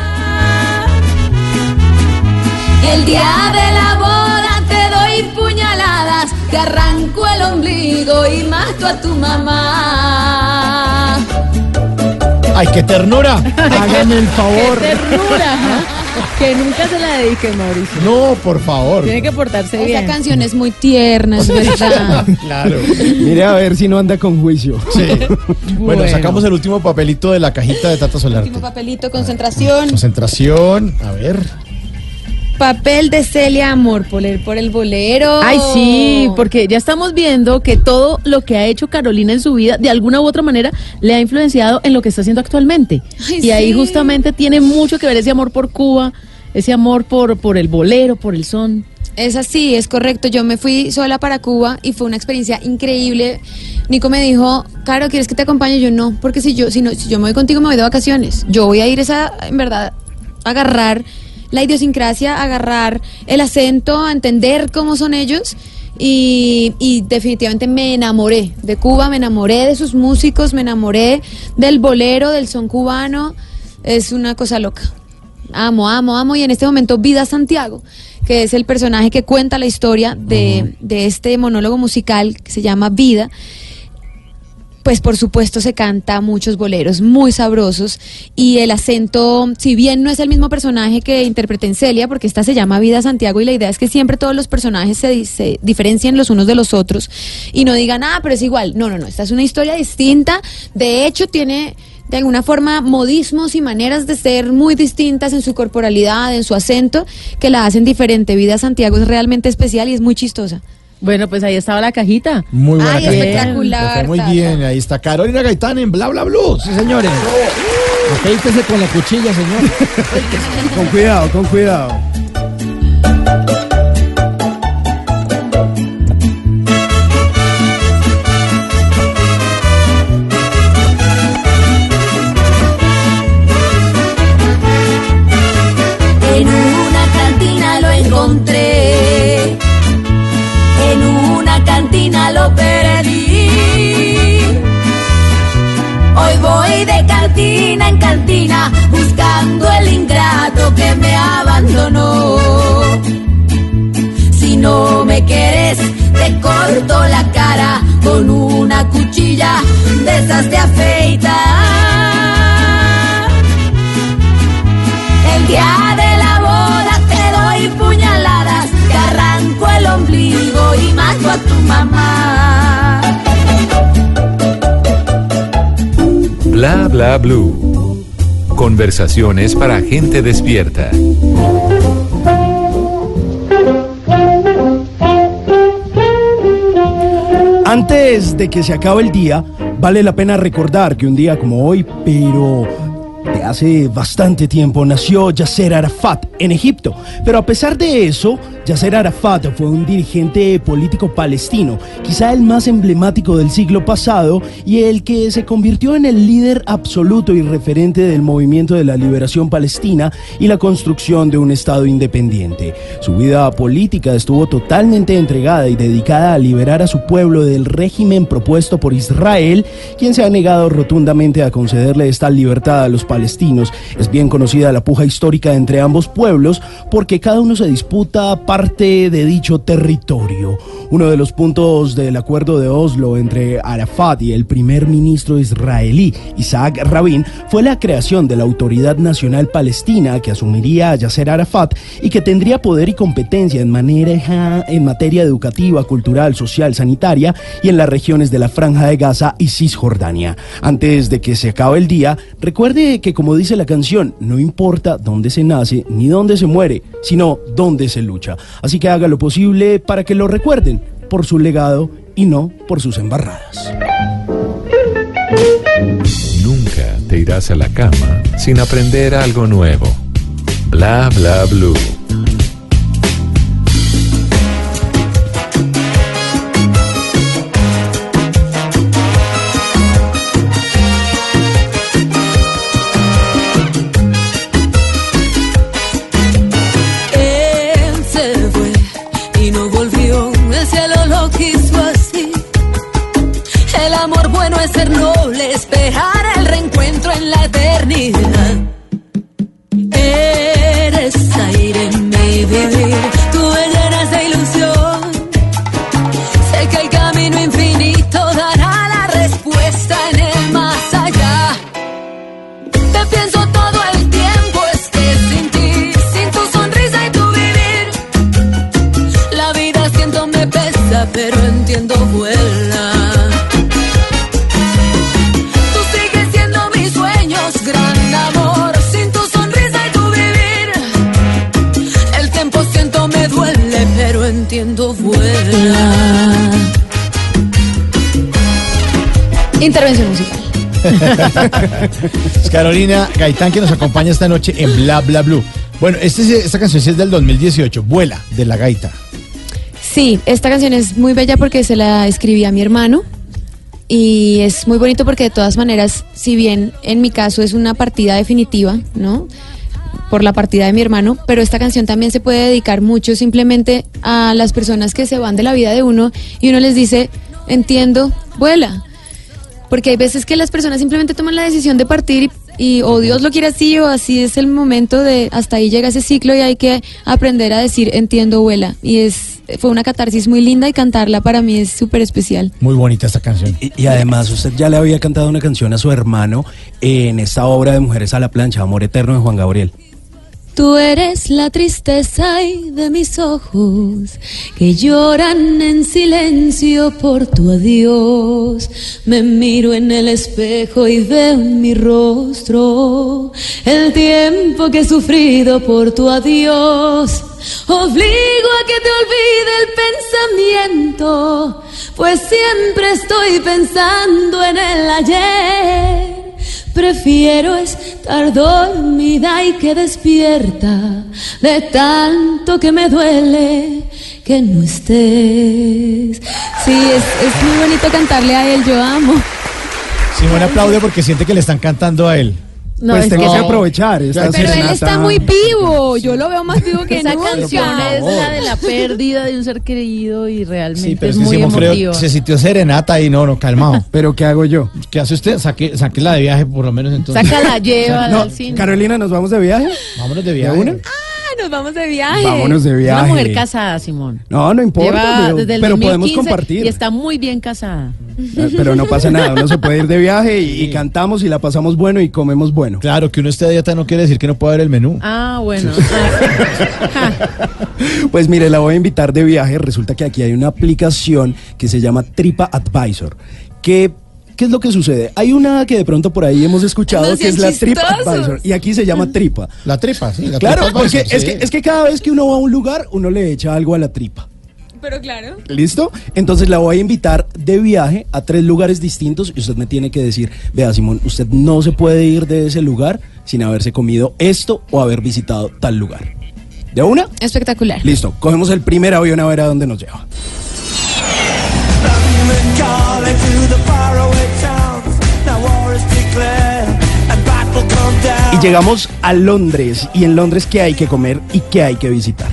El día de la boda te doy puñaladas, te arranco el ombligo y mato a tu mamá. ¡Ay, qué ternura! Háganme el favor. ¡Qué ternura! Que nunca se la dedique, Mauricio. No, por favor. Tiene que portarse Esa bien. canción es muy tierna, es verdad. Claro. Mire a ver si no anda con juicio. Sí. Bueno, Bueno. sacamos el último papelito de la cajita de Tata Solarte. Último papelito, concentración. Concentración. A ver. Papel de Celia Amor, por el, por el bolero. Ay, sí, porque ya estamos viendo que todo lo que ha hecho Carolina en su vida, de alguna u otra manera, le ha influenciado en lo que está haciendo actualmente. Ay, y ahí justamente tiene mucho que ver ese amor por Cuba, ese amor por, por el bolero, por el son. Es así, es correcto. Yo me fui sola para Cuba y fue una experiencia increíble. Nico me dijo, Caro, ¿quieres que te acompañe? Yo no, porque si yo, si no, si yo me voy contigo me voy de vacaciones. Yo voy a ir esa, en verdad, a agarrar la idiosincrasia, agarrar el acento, a entender cómo son ellos. Y, y definitivamente me enamoré de Cuba, me enamoré de sus músicos, me enamoré del bolero, del son cubano. Es una cosa loca. Amo, amo, amo. Y en este momento Vida Santiago, que es el personaje que cuenta la historia de, de este monólogo musical que se llama Vida. Pues por supuesto se canta muchos boleros muy sabrosos y el acento, si bien no es el mismo personaje que interpreté en Celia, porque esta se llama Vida Santiago y la idea es que siempre todos los personajes se, se diferencien los unos de los otros y no digan, ah, pero es igual. No, no, no, esta es una historia distinta. De hecho, tiene de alguna forma modismos y maneras de ser muy distintas en su corporalidad, en su acento, que la hacen diferente. Vida Santiago es realmente especial y es muy chistosa. Bueno, pues ahí estaba la cajita. Muy buena Ay, cajita. espectacular, Muy bien, ahí está Carolina Gaitán en Bla Bla Blue. Sí, señores. Afeítese con la cuchilla, señor. Con cuidado, con cuidado. Lo perdí. Hoy voy de cantina en cantina buscando el ingrato que me abandonó. Si no me quieres, te corto la cara con una cuchilla de esas de afeitar. El día de ombligo y mato a tu mamá. Bla bla blue. Conversaciones para gente despierta. Antes de que se acabe el día, vale la pena recordar que un día como hoy, pero hace bastante tiempo, nació Yasser Arafat en Egipto. Pero a pesar de eso, Yasser Arafat fue un dirigente político palestino, quizá el más emblemático del siglo pasado y el que se convirtió en el líder absoluto y referente del movimiento de la liberación palestina y la construcción de un Estado independiente. Su vida política estuvo totalmente entregada y dedicada a liberar a su pueblo del régimen propuesto por Israel, quien se ha negado rotundamente a concederle esta libertad a los palestinos. Es bien conocida la puja histórica entre ambos pueblos porque cada uno se disputa parte de dicho territorio. Uno de los puntos del acuerdo de Oslo entre Arafat y el primer ministro israelí Isaac Rabin fue la creación de la Autoridad Nacional Palestina que asumiría a Yasser Arafat y que tendría poder y competencia en, manera, en materia educativa, cultural, social, sanitaria y en las regiones de la Franja de Gaza y Cisjordania. Antes de que se acabe el día, recuerde que como dice la canción, no importa dónde se nace ni dónde se muere, sino dónde se lucha. Así que haga lo posible para que lo recuerden por su legado y no por sus embarradas. Nunca te irás a la cama sin aprender algo nuevo. Bla bla blue. Intervención musical. Carolina Gaitán que nos acompaña esta noche en Bla Bla Blue. Bueno, este, es- esta canción es del 2018, Vuela, de la gaita. Sí, esta canción es muy bella porque se la escribí a mi hermano y es muy bonito porque de todas maneras, si bien en mi caso es una partida definitiva, ¿no? Por la partida de mi hermano, pero esta canción también se puede dedicar mucho simplemente a las personas que se van de la vida de uno y uno les dice, entiendo, vuela. Porque hay veces que las personas simplemente toman la decisión de partir y, y o Dios lo quiere así o así es el momento de hasta ahí llega ese ciclo y hay que aprender a decir entiendo vuela y es fue una catarsis muy linda y cantarla para mí es súper especial. Muy bonita esta canción. Y, y además usted ya le había cantado una canción a su hermano en esta obra de Mujeres a la Plancha, Amor Eterno de Juan Gabriel. Tú eres la tristeza de mis ojos que lloran en silencio por tu adiós. Me miro en el espejo y veo en mi rostro el tiempo que he sufrido por tu adiós. Obligo a que te olvide el pensamiento, pues siempre estoy pensando en el ayer. Prefiero estar dormida y que despierta de tanto que me duele que no estés. Sí, es, es muy bonito cantarle a él, yo amo. Simón aplaude porque siente que le están cantando a él. No, pues es tengo que que- aprovechar. esta Pero él está muy vivo, yo lo veo más vivo que Esa nunca. canción es la de la pérdida de un ser querido y realmente Sí, pero es es que muy creo emotiva. se sintió serenata y no, no, calmado. Pero ¿qué hago yo? ¿Qué hace usted? Saque, saque la de viaje por lo menos entonces. Sácala, llévala No, al cine. Carolina, ¿nos vamos de viaje? Vámonos de ¿De viaje. una? Ah, nos vamos de viaje. Vámonos de Es viaje. una mujer casada, Simón. No, no importa, Lleva pero, desde el pero 2015 podemos compartir. Y está muy bien casada. Eh, Pero no pasa nada, uno se puede ir de viaje y, y cantamos y la pasamos bueno y comemos bueno. Claro, que uno esté a dieta no quiere decir que no pueda ver el menú. Ah, bueno. Ah. Pues mire, la voy a invitar de viaje. Resulta que aquí hay una aplicación que se llama Tripa Advisor. Que, ¿Qué es lo que sucede? Hay una que de pronto por ahí hemos escuchado No que es la Tripa. Advisor y aquí se llama Tripa. La tripa, sí. La Claro, tripa porque Advisor, es sí. que, es que cada vez que uno va a un lugar, uno le echa algo a la tripa. Pero claro. ¿Listo? Entonces la voy a invitar de viaje a tres lugares distintos y usted me tiene que decir, vea Simón, usted no se puede ir de ese lugar sin haberse comido esto o haber visitado tal lugar. ¿De una? Espectacular. Listo, cogemos el primer avión a ver a dónde nos lleva. Y llegamos a Londres. ¿Y en Londres qué hay que comer y qué hay que visitar?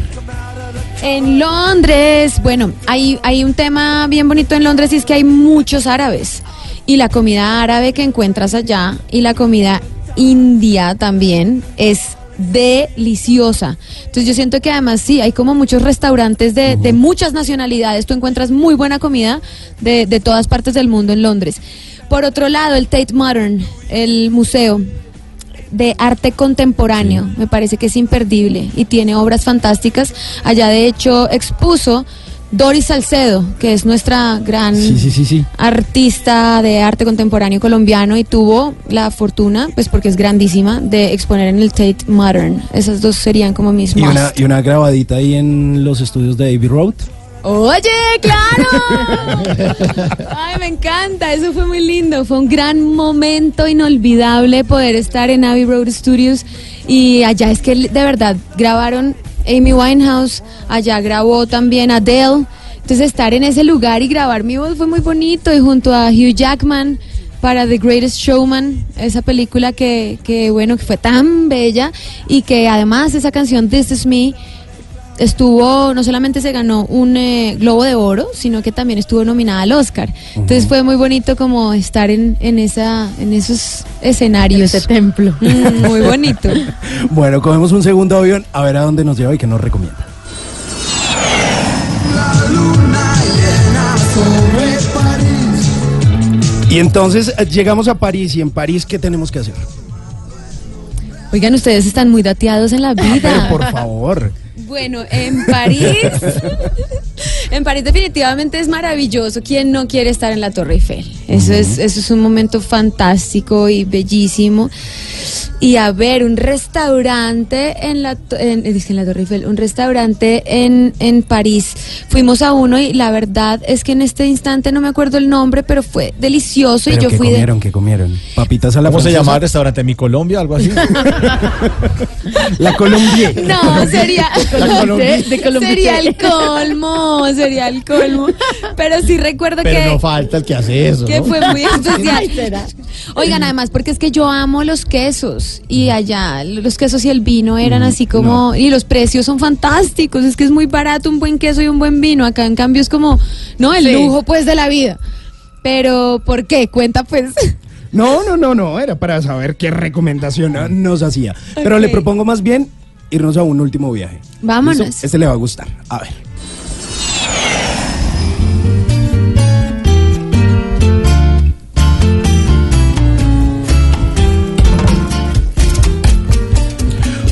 En Londres, bueno, hay, hay un tema bien bonito en Londres y es que hay muchos árabes. Y la comida árabe que encuentras allá y la comida india también es deliciosa. Entonces yo siento que además sí, hay como muchos restaurantes de, de muchas nacionalidades. Tú encuentras muy buena comida de, de todas partes del mundo en Londres. Por otro lado, el Tate Modern, el museo de arte contemporáneo. Me parece que es imperdible y tiene obras fantásticas. Allá de hecho expuso Doris Salcedo, que es nuestra gran Sí, sí, sí, sí. artista de arte contemporáneo colombiano y tuvo la fortuna, pues porque es grandísima, de exponer en el Tate Modern. Esas dos serían como mis Y una, y una grabadita ahí en los estudios de Abbey Road. Oye, claro. Ay, me encanta, eso fue muy lindo, fue un gran momento inolvidable poder estar en Abbey Road Studios y allá es que de verdad grabaron Amy Winehouse, allá grabó también Adele, entonces estar en ese lugar y grabar mi voz fue muy bonito y junto a Hugh Jackman para The Greatest Showman, esa película que, que bueno, que fue tan bella y que además esa canción This Is Me estuvo, no solamente se ganó un eh, Globo de Oro, sino que también estuvo nominada al Oscar. Entonces fue muy bonito como estar en, en, esa, en esos escenarios. Ese templo. Mm, muy bonito. Bueno, cogemos un segundo avión a ver a dónde nos lleva y qué nos recomienda. Y entonces eh, llegamos a París y en París ¿qué tenemos que hacer? Oigan, ustedes están muy dateados en la Pero vida. por favor. Bueno, en París, en París definitivamente es maravilloso. ¿Quién no quiere estar en la Torre Eiffel? Eso es, eso es un momento fantástico y bellísimo. Y a ver un restaurante en la, to- en, eh, en la Torre Eiffel, un restaurante en, en París. Fuimos a uno y la verdad es que en este instante no me acuerdo el nombre, pero fue delicioso y ¿Pero yo qué fui de... comieron? ¿Qué comieron? ¿Papitas a la ¿Cómo se francesa? llama el restaurante? ¿Mi Colombia? ¿Algo así? La Colombia. No, sería... La Colombia. De Colombia. Sería el colmo, sería el colmo. Pero sí recuerdo Pero que... no falta el que hace eso. que ¿no? fue muy especial. Oigan, además, porque es que yo amo los quesos y allá los quesos y el vino eran Mm, así como, y los precios son fantásticos, es que es muy barato un buen queso y un buen vino, acá en cambio es como, no, el Sí. lujo pues de la vida. Pero, ¿por qué? Cuenta pues. No, no, no, no, era para saber qué recomendación nos hacía. Pero le propongo más bien irnos a un último viaje. Vámonos. ¿Listo? Este le va a gustar. A ver.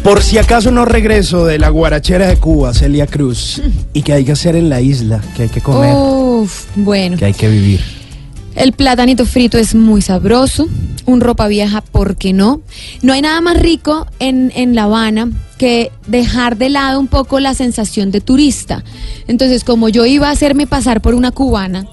Por si acaso no regreso de la guarachera de Cuba, Celia Cruz, y que hay que hacer en la isla, que hay que comer, Uf, bueno. que hay que vivir. El platanito frito es muy sabroso. Un ropa vieja, ¿por qué no? No hay nada más rico en, en La Habana que dejar de lado un poco la sensación de turista. Entonces, como yo iba a hacerme pasar por una cubana,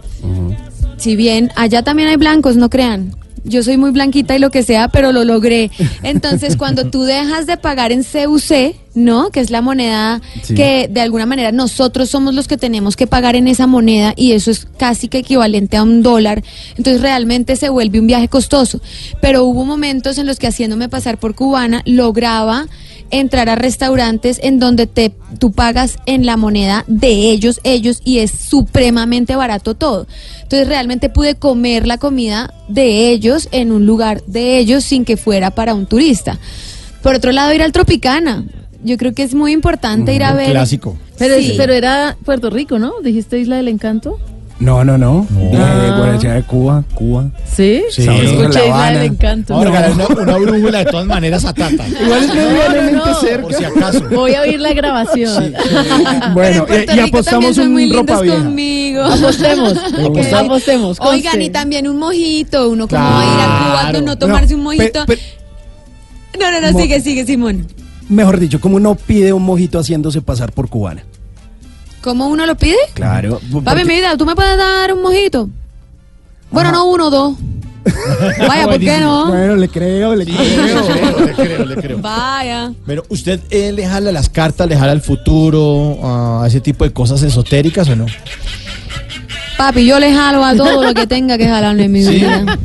si bien allá también hay blancos, no crean. Yo soy muy blanquita y lo que sea, pero lo logré. Entonces, cuando tú dejas de pagar en CUC, ¿no? Que es la moneda Sí. que de alguna manera nosotros somos los que tenemos que pagar en esa moneda y eso es casi que equivalente a un dólar. Entonces, realmente se vuelve un viaje costoso. Pero hubo momentos en los que haciéndome pasar por cubana lograba entrar a restaurantes en donde te tú pagas en la moneda de ellos, ellos y es supremamente barato todo. Entonces realmente pude comer la comida de ellos en un lugar de ellos sin que fuera para un turista. Por otro lado, ir al Tropicana. Yo creo que es muy importante ir a ver. clásico. Pero, Sí. pero era Puerto Rico, ¿no? Dijiste Isla del Encanto. No, no, no. Dije Ah. guarachera de Cuba, Cuba. Sí, Sí. escuché La del Encanto. Regalar una, una brújula de todas maneras a Tata. Igual es medianamente no, no. Por si acaso. Voy a oír la grabación. Bueno, en y, apostamos también son un muy ropa lindos vieja. conmigo. Apostemos. Ok. Apostemos. conste. Oigan, y también un mojito. Uno como va a ir a Cuba, Claro. no tomarse un No, mojito. pe- pe- no, no, no, sigue, sigue, Simón. mejor dicho, ¿cómo uno pide un mojito haciéndose pasar por cubana? ¿Cómo uno lo pide? Claro. Papi, mi vida, ¿tú me puedes dar un mojito? Bueno, no uno, dos. Vaya, ¿por qué no? Bueno, le creo, le Sí, creo. le creo, le creo, le creo. Vaya. Pero, ¿usted eh, le jala las cartas, le jala el futuro, a ese tipo de cosas esotéricas o no? Papi, yo le jalo a todo lo que tenga que jalarme en mi Sí. vida.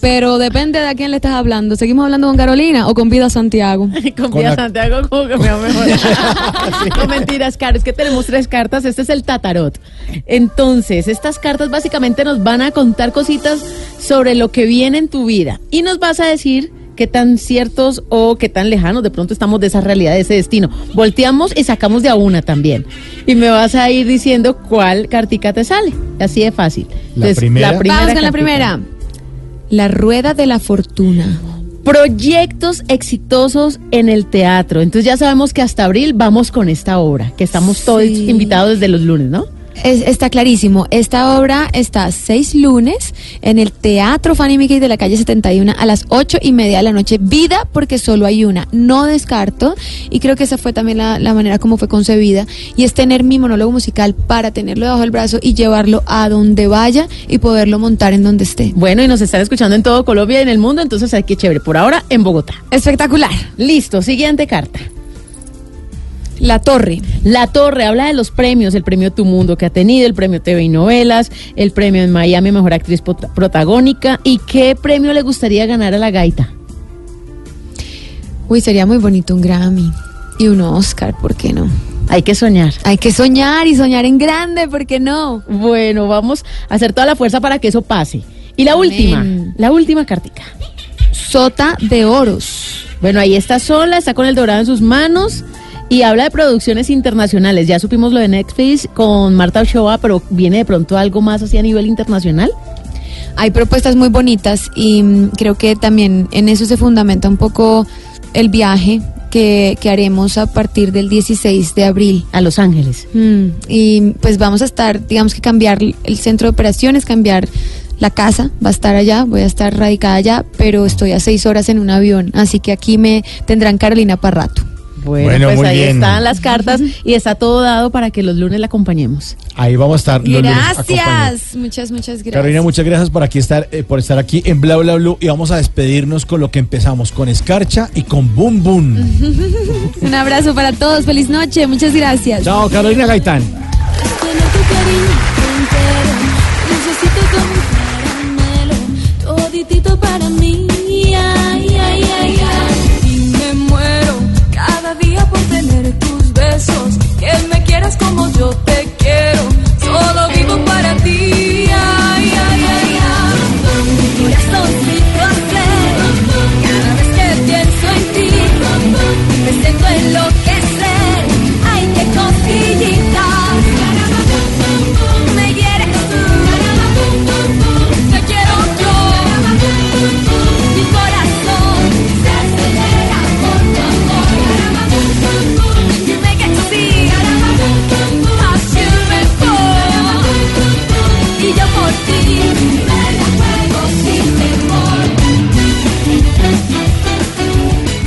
Pero depende de a quién le estás hablando. ¿Seguimos hablando con Carolina o con Vida Santiago? Con Con Vía la- Santiago como que me va mejor. No mentiras, Caro, es que tenemos tres cartas. Este es el Tatarot. Entonces, estas cartas básicamente nos van a contar cositas sobre lo que viene en tu vida. Y nos vas a decir qué tan ciertos o qué tan lejanos de pronto estamos de esa realidad, de ese destino. Volteamos y sacamos de a una también. Y me vas a ir diciendo cuál cartica te sale. Así de fácil. La primera. Vamos con la primera. La rueda de la fortuna. Proyectos exitosos en el teatro. Entonces ya sabemos que hasta abril vamos con esta obra, que estamos todos Sí. invitados desde los lunes, ¿no? Es- está clarísimo. Esta obra está seis lunes en el Teatro Fanny Mickey de la calle 71 a las ocho y media de la noche. Vida, porque solo hay una. No descarto. Y creo que esa fue también la, la manera como fue concebida. Y es tener mi monólogo musical para tenerlo debajo del brazo y llevarlo a donde vaya y poderlo montar en donde esté. Bueno, y nos están escuchando en todo Colombia y en el mundo, entonces hay que chévere. Por ahora, en Bogotá. Espectacular. Listo, siguiente carta. La Torre. La Torre habla de los premios, el premio Tu Mundo que ha tenido, el premio TV y Novelas, el premio en Miami Mejor Actriz Protagónica. ¿Y qué premio le gustaría ganar a la gaita? Uy, sería muy bonito un Grammy y un Oscar, ¿por qué no? Hay que soñar. Hay que soñar y soñar en grande, ¿por qué no? Bueno, vamos a hacer toda la fuerza para que eso pase. Y la Amén. última, la última cartica. Sota de Oros. Bueno, ahí está sola, está con el dorado en sus manos y habla de producciones internacionales. Ya supimos lo de Netflix con Marta Ochoa, pero viene de pronto algo más así a nivel internacional. Hay propuestas muy bonitas y mm, creo que también en eso se fundamenta un poco el viaje que, que haremos a partir del 16 de abril. A Los Ángeles. Mm, y pues vamos a estar, digamos que cambiar el centro de operaciones, cambiar la casa va a estar allá, voy a estar radicada allá, pero estoy a seis horas en un avión, así que aquí me tendrán Carolina para rato. Bueno, Bueno, pues muy ahí bien. están las cartas y está todo dado para que los lunes la acompañemos. Ahí vamos a estar. los lunes. Gracias, muchas, muchas gracias. Carolina, muchas gracias por aquí estar, eh, por estar aquí en Bla Bla Blue y vamos a despedirnos con lo que empezamos, con Escarcha y con Boom Boom. Un abrazo para todos, feliz noche, muchas gracias. Chao, Carolina Gaitán. Para mí. Ay, ay, ay, ay. Que me quieras como yo te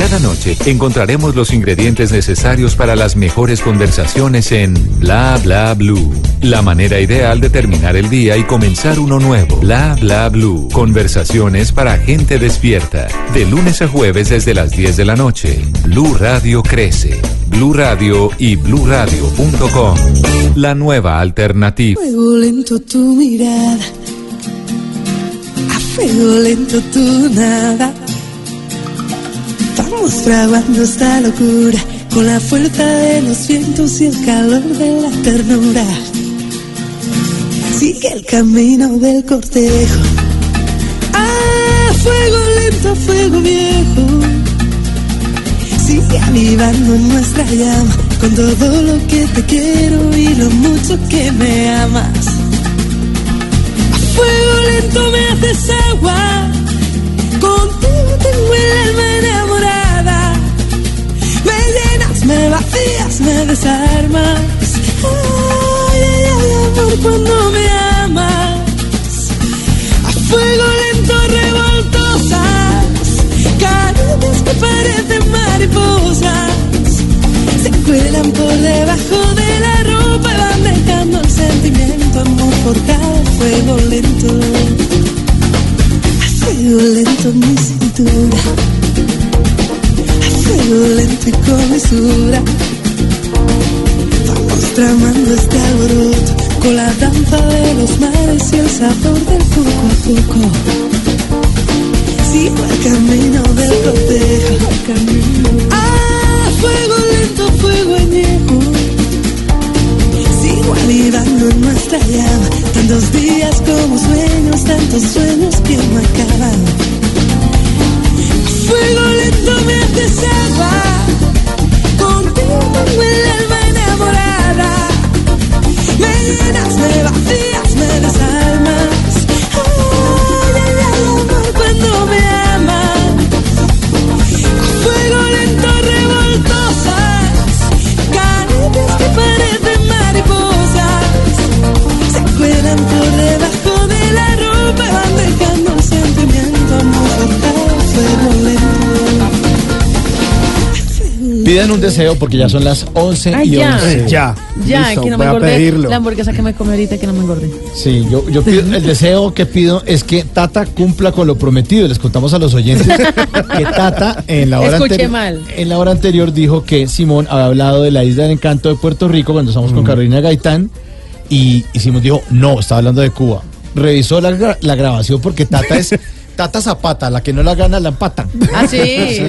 Cada noche encontraremos los ingredientes necesarios para las mejores conversaciones en Bla Bla Blue. La manera ideal de terminar el día y comenzar uno nuevo. Bla Bla Blue. Conversaciones para gente despierta. De lunes a jueves desde las 10 de la noche. Blue Radio crece. Blue Radio y bluradio.com. La nueva alternativa. fuego lento tu mirada, a fuego lento tu nada. Vamos fraguando esta locura con la fuerza de los vientos y el calor de la ternura. Sigue el camino del cortejo. A fuego lento, fuego viejo. Sigue avivando nuestra llama con todo lo que te quiero y lo mucho que me amas. Fuego lento me haces agua, contigo tengo el alma me vacías, me desarmas. Ay, ay, ay, amor, cuando me amas. A fuego lento revoltosas, caricias que parecen mariposas. Se cuelan por debajo de la ropa van dejando el sentimiento amor por cada fuego lento. A fuego lento mi cintura. Lento y con mesura. Vamos tramando este alboroto con la danza de los mares y el sabor del poco a poco. Sigo el camino del cortejo. Ah, fuego lento, fuego añejo. Sigo avivando nuestra llama. Tantos días como sueños, tantos sueños que no acaban. Fuego lento me haces agua. Contigo tengo el alma enamorada. Me llenas, me vacías, me desarmas. Ay, ay, ay, amor, cuando me amas. A fuego lento revoltosas, caricias que parecen mariposas. Se cuelan por debajo de la ropa dejando el sentimiento amor fuego Pidan un deseo porque ya son las 11 Ay, y ya. 11. Ya. Ya, Listo, que no voy me a engordé. pedirlo. La hamburguesa que me comí ahorita que no me engordé. Sí, yo, yo pido, el deseo que pido es que Tata cumpla con lo prometido. Les contamos a los oyentes que Tata en la hora, Escuché anteri- mal. en la hora anterior dijo que Simón había hablado de la isla del encanto de Puerto Rico cuando estamos con Carolina Gaitán y, y Simón dijo, no, estaba hablando de Cuba. Revisó la grabación porque Tata es Tata Zapata, la que no la gana la empata. Ah, sí,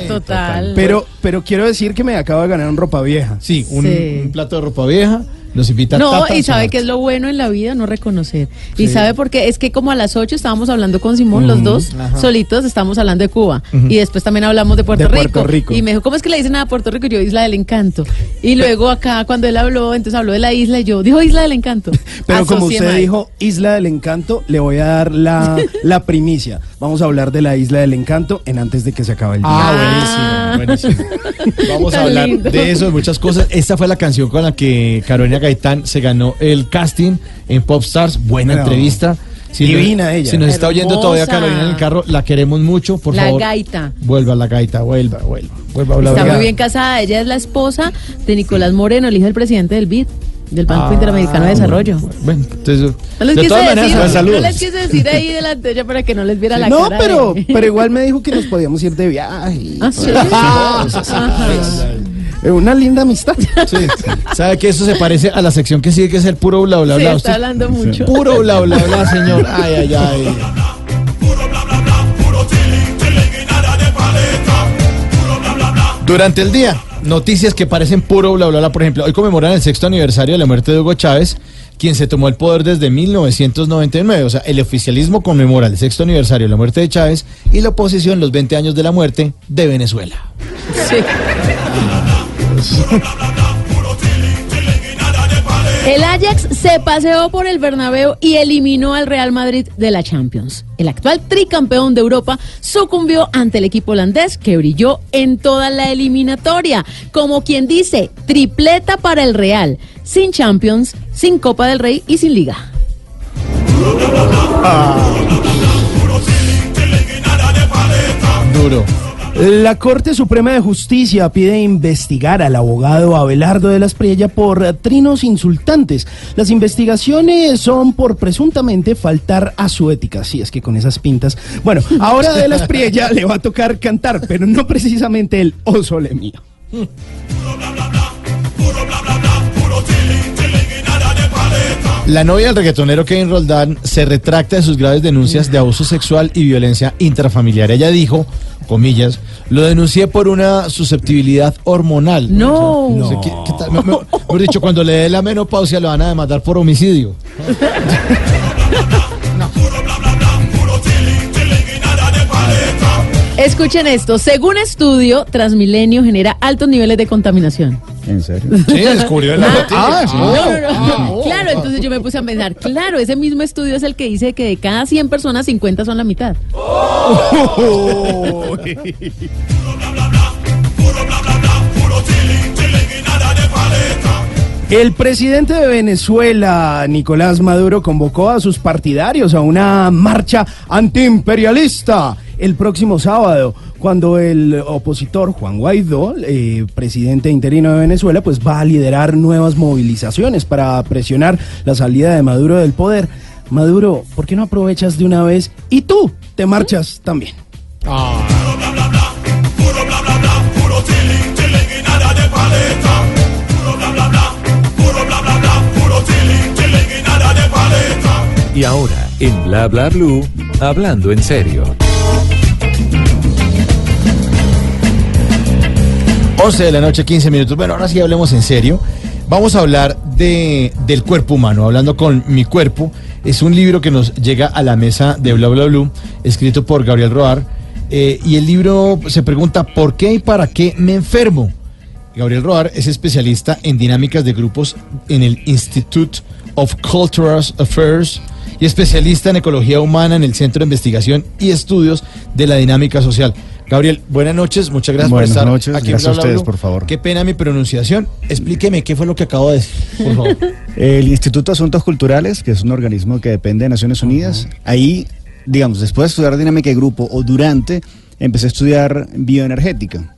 total. Pero, pero quiero decir que me acabo de ganar un ropa vieja. Sí, un, Sí. un plato de ropa vieja nos invita a No, Tata y sabe que es lo bueno en la vida, no reconocer. Y sabe porque es que como a las 8 estábamos hablando con Simón, los dos solitos estábamos hablando de Cuba. Y después también hablamos de Puerto, De Rico. Puerto Rico. Y me dijo, ¿cómo es que le dicen a Puerto Rico? Yo, Isla del Encanto. Y luego acá, cuando él habló, entonces habló de la isla y yo, dijo Isla del Encanto. Pero como usted dijo, Isla del Encanto, le voy a dar la, la primicia. Vamos a hablar de la Isla del Encanto en antes de que se acabe el día. Ah, buenísimo, buenísimo. Vamos a hablar lindo. de eso, de muchas cosas. Esta fue la canción con la que Carolina Gaitán se ganó el casting en Popstars. Buena No. entrevista. Si Divina no- ella. Si nos está oyendo todavía. Carolina en el carro, la queremos mucho, por La favor. gaita. Vuelva la gaita, vuelva, vuelva. vuelva, Está muy bien casada. Ella es la esposa de Nicolás Moreno, el hijo del presidente del BID, del Banco Ah, Interamericano de Desarrollo. Bueno, entonces, No les, de quise todas maneras, decir, pues, no les quise decir ahí delante de ella para que no les viera la no, cara. pero, de- pero igual me dijo que nos podíamos ir de viaje. ¿Ah, sí? Ajá. Eh, Una linda amistad. Sí. ¿Sabe que eso se parece a la sección que sigue, que es el puro bla bla Sí, bla? está Usted- hablando mucho. Puro bla bla bla, señor. Ay, ay, ay. Durante el día, noticias que parecen puro bla bla bla. Por ejemplo, hoy conmemoran el sexto aniversario de la muerte de Hugo Chávez, quien se tomó el poder desde 1999. O sea, el oficialismo conmemora el sexto aniversario de la muerte de Chávez y la oposición los 20 años de la muerte de Venezuela. Sí. El Ajax se paseó por el Bernabéu y eliminó al Real Madrid de la Champions. El actual tricampeón de Europa sucumbió ante el equipo holandés que brilló en toda la eliminatoria. Como quien dice, tripleta para el Real, sin Champions, sin Copa del Rey y sin Liga. Duro. La Corte Suprema de Justicia pide investigar al abogado Abelardo de las Priella por trinos insultantes. Las investigaciones son por presuntamente faltar a su ética. Sí, es que con esas pintas. Bueno, ahora de las Priella le va a tocar cantar, pero no precisamente el O Sole Mío. La novia del reggaetonero Kevin Roldán se retracta de sus graves denuncias de abuso sexual y violencia intrafamiliar. Ella dijo, comillas, lo denuncié por una susceptibilidad hormonal. No. O sea, ¿qué- qué tal? Me- me- Mejor dicho, cuando le dé la menopausia lo van a demandar por homicidio. Escuchen esto, según estudio, Transmilenio genera altos niveles de contaminación. ¿En serio? Sí, descubrió la Ah, noticia. no, no, no. Claro, entonces yo me puse a pensar, claro, ese mismo estudio es el que dice que de cada 100 personas, 50 son la mitad. El presidente de Venezuela, Nicolás Maduro, convocó a sus partidarios a una marcha antiimperialista el próximo sábado, cuando el opositor Juan Guaidó, eh, presidente interino de Venezuela, pues va a liderar nuevas movilizaciones para presionar la salida de Maduro del poder. Maduro, ¿por qué no aprovechas de una vez y tú te marchas también? Y ahora, en Bla Bla Blue, hablando en serio. 11 de la noche, 15 minutos. Bueno, ahora sí hablemos en serio. Vamos a hablar de, del cuerpo humano, hablando con mi cuerpo. Es un libro que nos llega a la mesa de Bla Bla Blue, escrito por Gabriel Roar. eh, y el libro se pregunta, ¿por qué y para qué me enfermo? Gabriel Roar es especialista en dinámicas de grupos en el Institute of Cultural Affairs y especialista en ecología humana en el Centro de Investigación y Estudios de la Dinámica Social. Gabriel, buenas noches, muchas gracias Buenas por estar noches, aquí en gracias a Bla ustedes, por favor. Qué pena mi pronunciación. Explíqueme qué fue lo que acabo de decir, por favor. El Instituto de Asuntos Culturales, que es un organismo que depende de Naciones Unidas, ahí, digamos, después de estudiar dinámica de grupo o durante, empecé a estudiar bioenergética.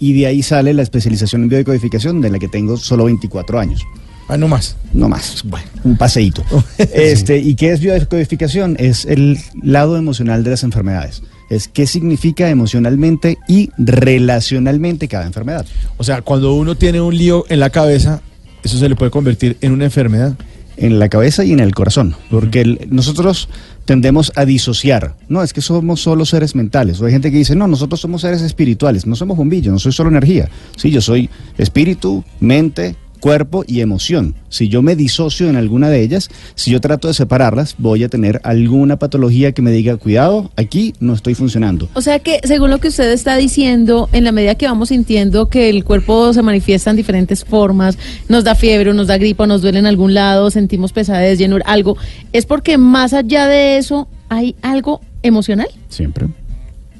Y de ahí sale la especialización en biodecodificación, de la que tengo solo 24 años. Ah, no más. No más. Bueno, un paseíto. este, ¿Y qué es biodecodificación? Es el lado emocional de las enfermedades. Es qué significa emocionalmente y relacionalmente cada enfermedad. O sea, cuando uno tiene un lío en la cabeza, eso se le puede convertir en una enfermedad. en la cabeza y en el corazón, porque el- nosotros tendemos a disociar. No, es que somos solo seres mentales. O hay gente que dice, no, nosotros somos seres espirituales, no somos bombillos, no soy solo energía. Sí, yo soy espíritu, mente, cuerpo y emoción. Si yo me disocio en alguna de ellas, si yo trato de separarlas, voy a tener alguna patología que me diga, cuidado, aquí no estoy funcionando. O sea que, según lo que usted está diciendo, en la medida que vamos sintiendo que el cuerpo se manifiesta en diferentes formas, nos da fiebre, nos da gripa, nos duele en algún lado, sentimos pesadez, llenura, algo, es porque más allá de eso hay algo emocional. Siempre.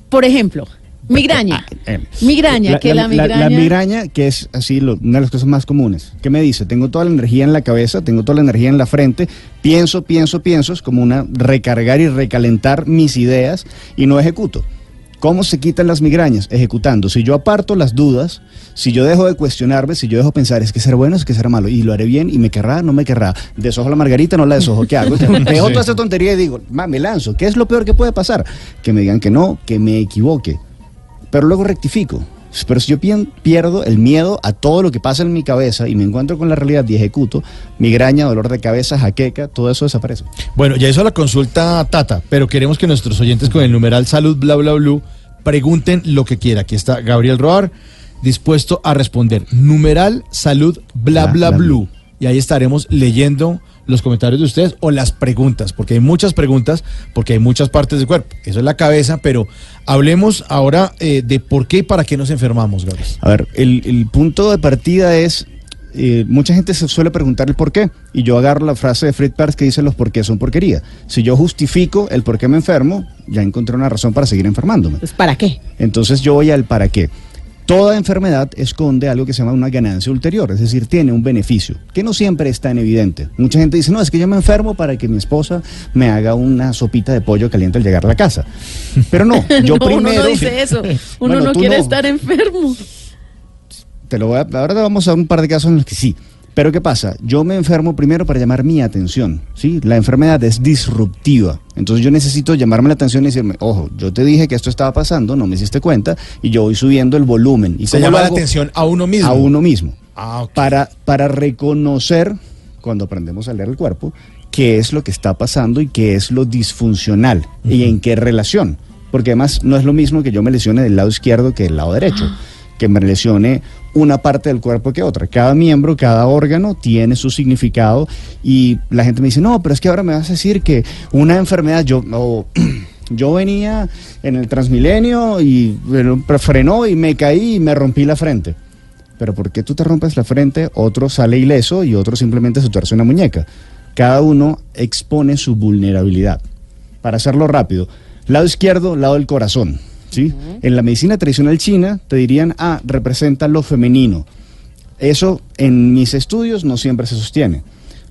Por ejemplo, migraña. Eh, Migraña, que la, migraña... La, migraña, que es así lo- una de las cosas más comunes. ¿Qué me dice? Tengo toda la energía en la cabeza, tengo toda la energía en la frente, pienso, pienso, pienso, es como una recargar y recalentar mis ideas y no ejecuto. ¿Cómo se quitan las migrañas? Ejecutando. Si yo aparto las dudas, si yo dejo de cuestionarme, si yo dejo pensar, es que ser bueno, es que ser malo, y lo haré bien, y me querrá, no me querrá, desojo la margarita, no la desojo, ¿qué hago? Dejo toda esa tontería y digo, "Ma, me lanzo. ¿Qué es lo peor que puede pasar? Que me digan que no, que me equivoque pero luego rectifico. Pero si yo pierdo el miedo a todo lo que pasa en mi cabeza y me encuentro con la realidad y ejecuto, migraña, dolor de cabeza, jaqueca, todo eso desaparece. Bueno, ya hizo la consulta Tata, pero queremos que nuestros oyentes con el numeral salud bla bla bla pregunten lo que quiera. Aquí está Gabriel Roar dispuesto a responder. Numeral salud bla bla Bla, bla, bla. Y ahí estaremos leyendo los comentarios de ustedes o las preguntas, porque hay muchas preguntas, porque hay muchas partes del cuerpo. Eso es la cabeza, pero hablemos ahora eh, de por qué y para qué nos enfermamos, Gabriel. A ver, el, el punto de partida es, eh, mucha gente se suele preguntar el por qué, y yo agarro la frase de Fritz Perls que dice los por qué son porquería. Si yo justifico el por qué me enfermo, ya encontré una razón para seguir enfermándome. Pues, ¿Para qué? Entonces yo voy al para qué. Toda enfermedad esconde algo que se llama una ganancia ulterior, es decir, tiene un beneficio, que no siempre es tan evidente. Mucha gente dice, no, es que yo me enfermo para que mi esposa me haga una sopita de pollo caliente al llegar a la casa. Pero no, yo no, primero... uno no dice eso. Uno Bueno, no quiere no. estar enfermo. Te lo voy a, ahora te vamos a un par de casos en los que sí. Pero ¿qué pasa? Yo me enfermo primero para llamar mi atención, ¿sí? La enfermedad es disruptiva. Entonces yo necesito llamarme la atención y decirme, ojo, yo te dije que esto estaba pasando, no me hiciste cuenta, y yo voy subiendo el volumen. ¿Y Se llama la atención a uno mismo. A uno mismo. Ah. Para, para reconocer, cuando aprendemos a leer el cuerpo, qué es lo que está pasando y qué es lo disfuncional y en qué relación. Porque además no es lo mismo que yo me lesione del lado izquierdo que del lado derecho, que me lesione una parte del cuerpo que otra. Cada miembro, cada órgano tiene su significado y la gente me dice, no, pero es que ahora me vas a decir que una enfermedad, yo, o, yo venía en el Transmilenio y frenó y me caí y me rompí la frente. Pero ¿por qué tú te rompes la frente? Otro sale ileso y otro simplemente se tuerce una muñeca. Cada uno expone su vulnerabilidad. Para hacerlo rápido, lado izquierdo, lado del corazón. ¿Sí? En la medicina tradicional china te dirían, ah, representa lo femenino. Eso en mis estudios no siempre se sostiene.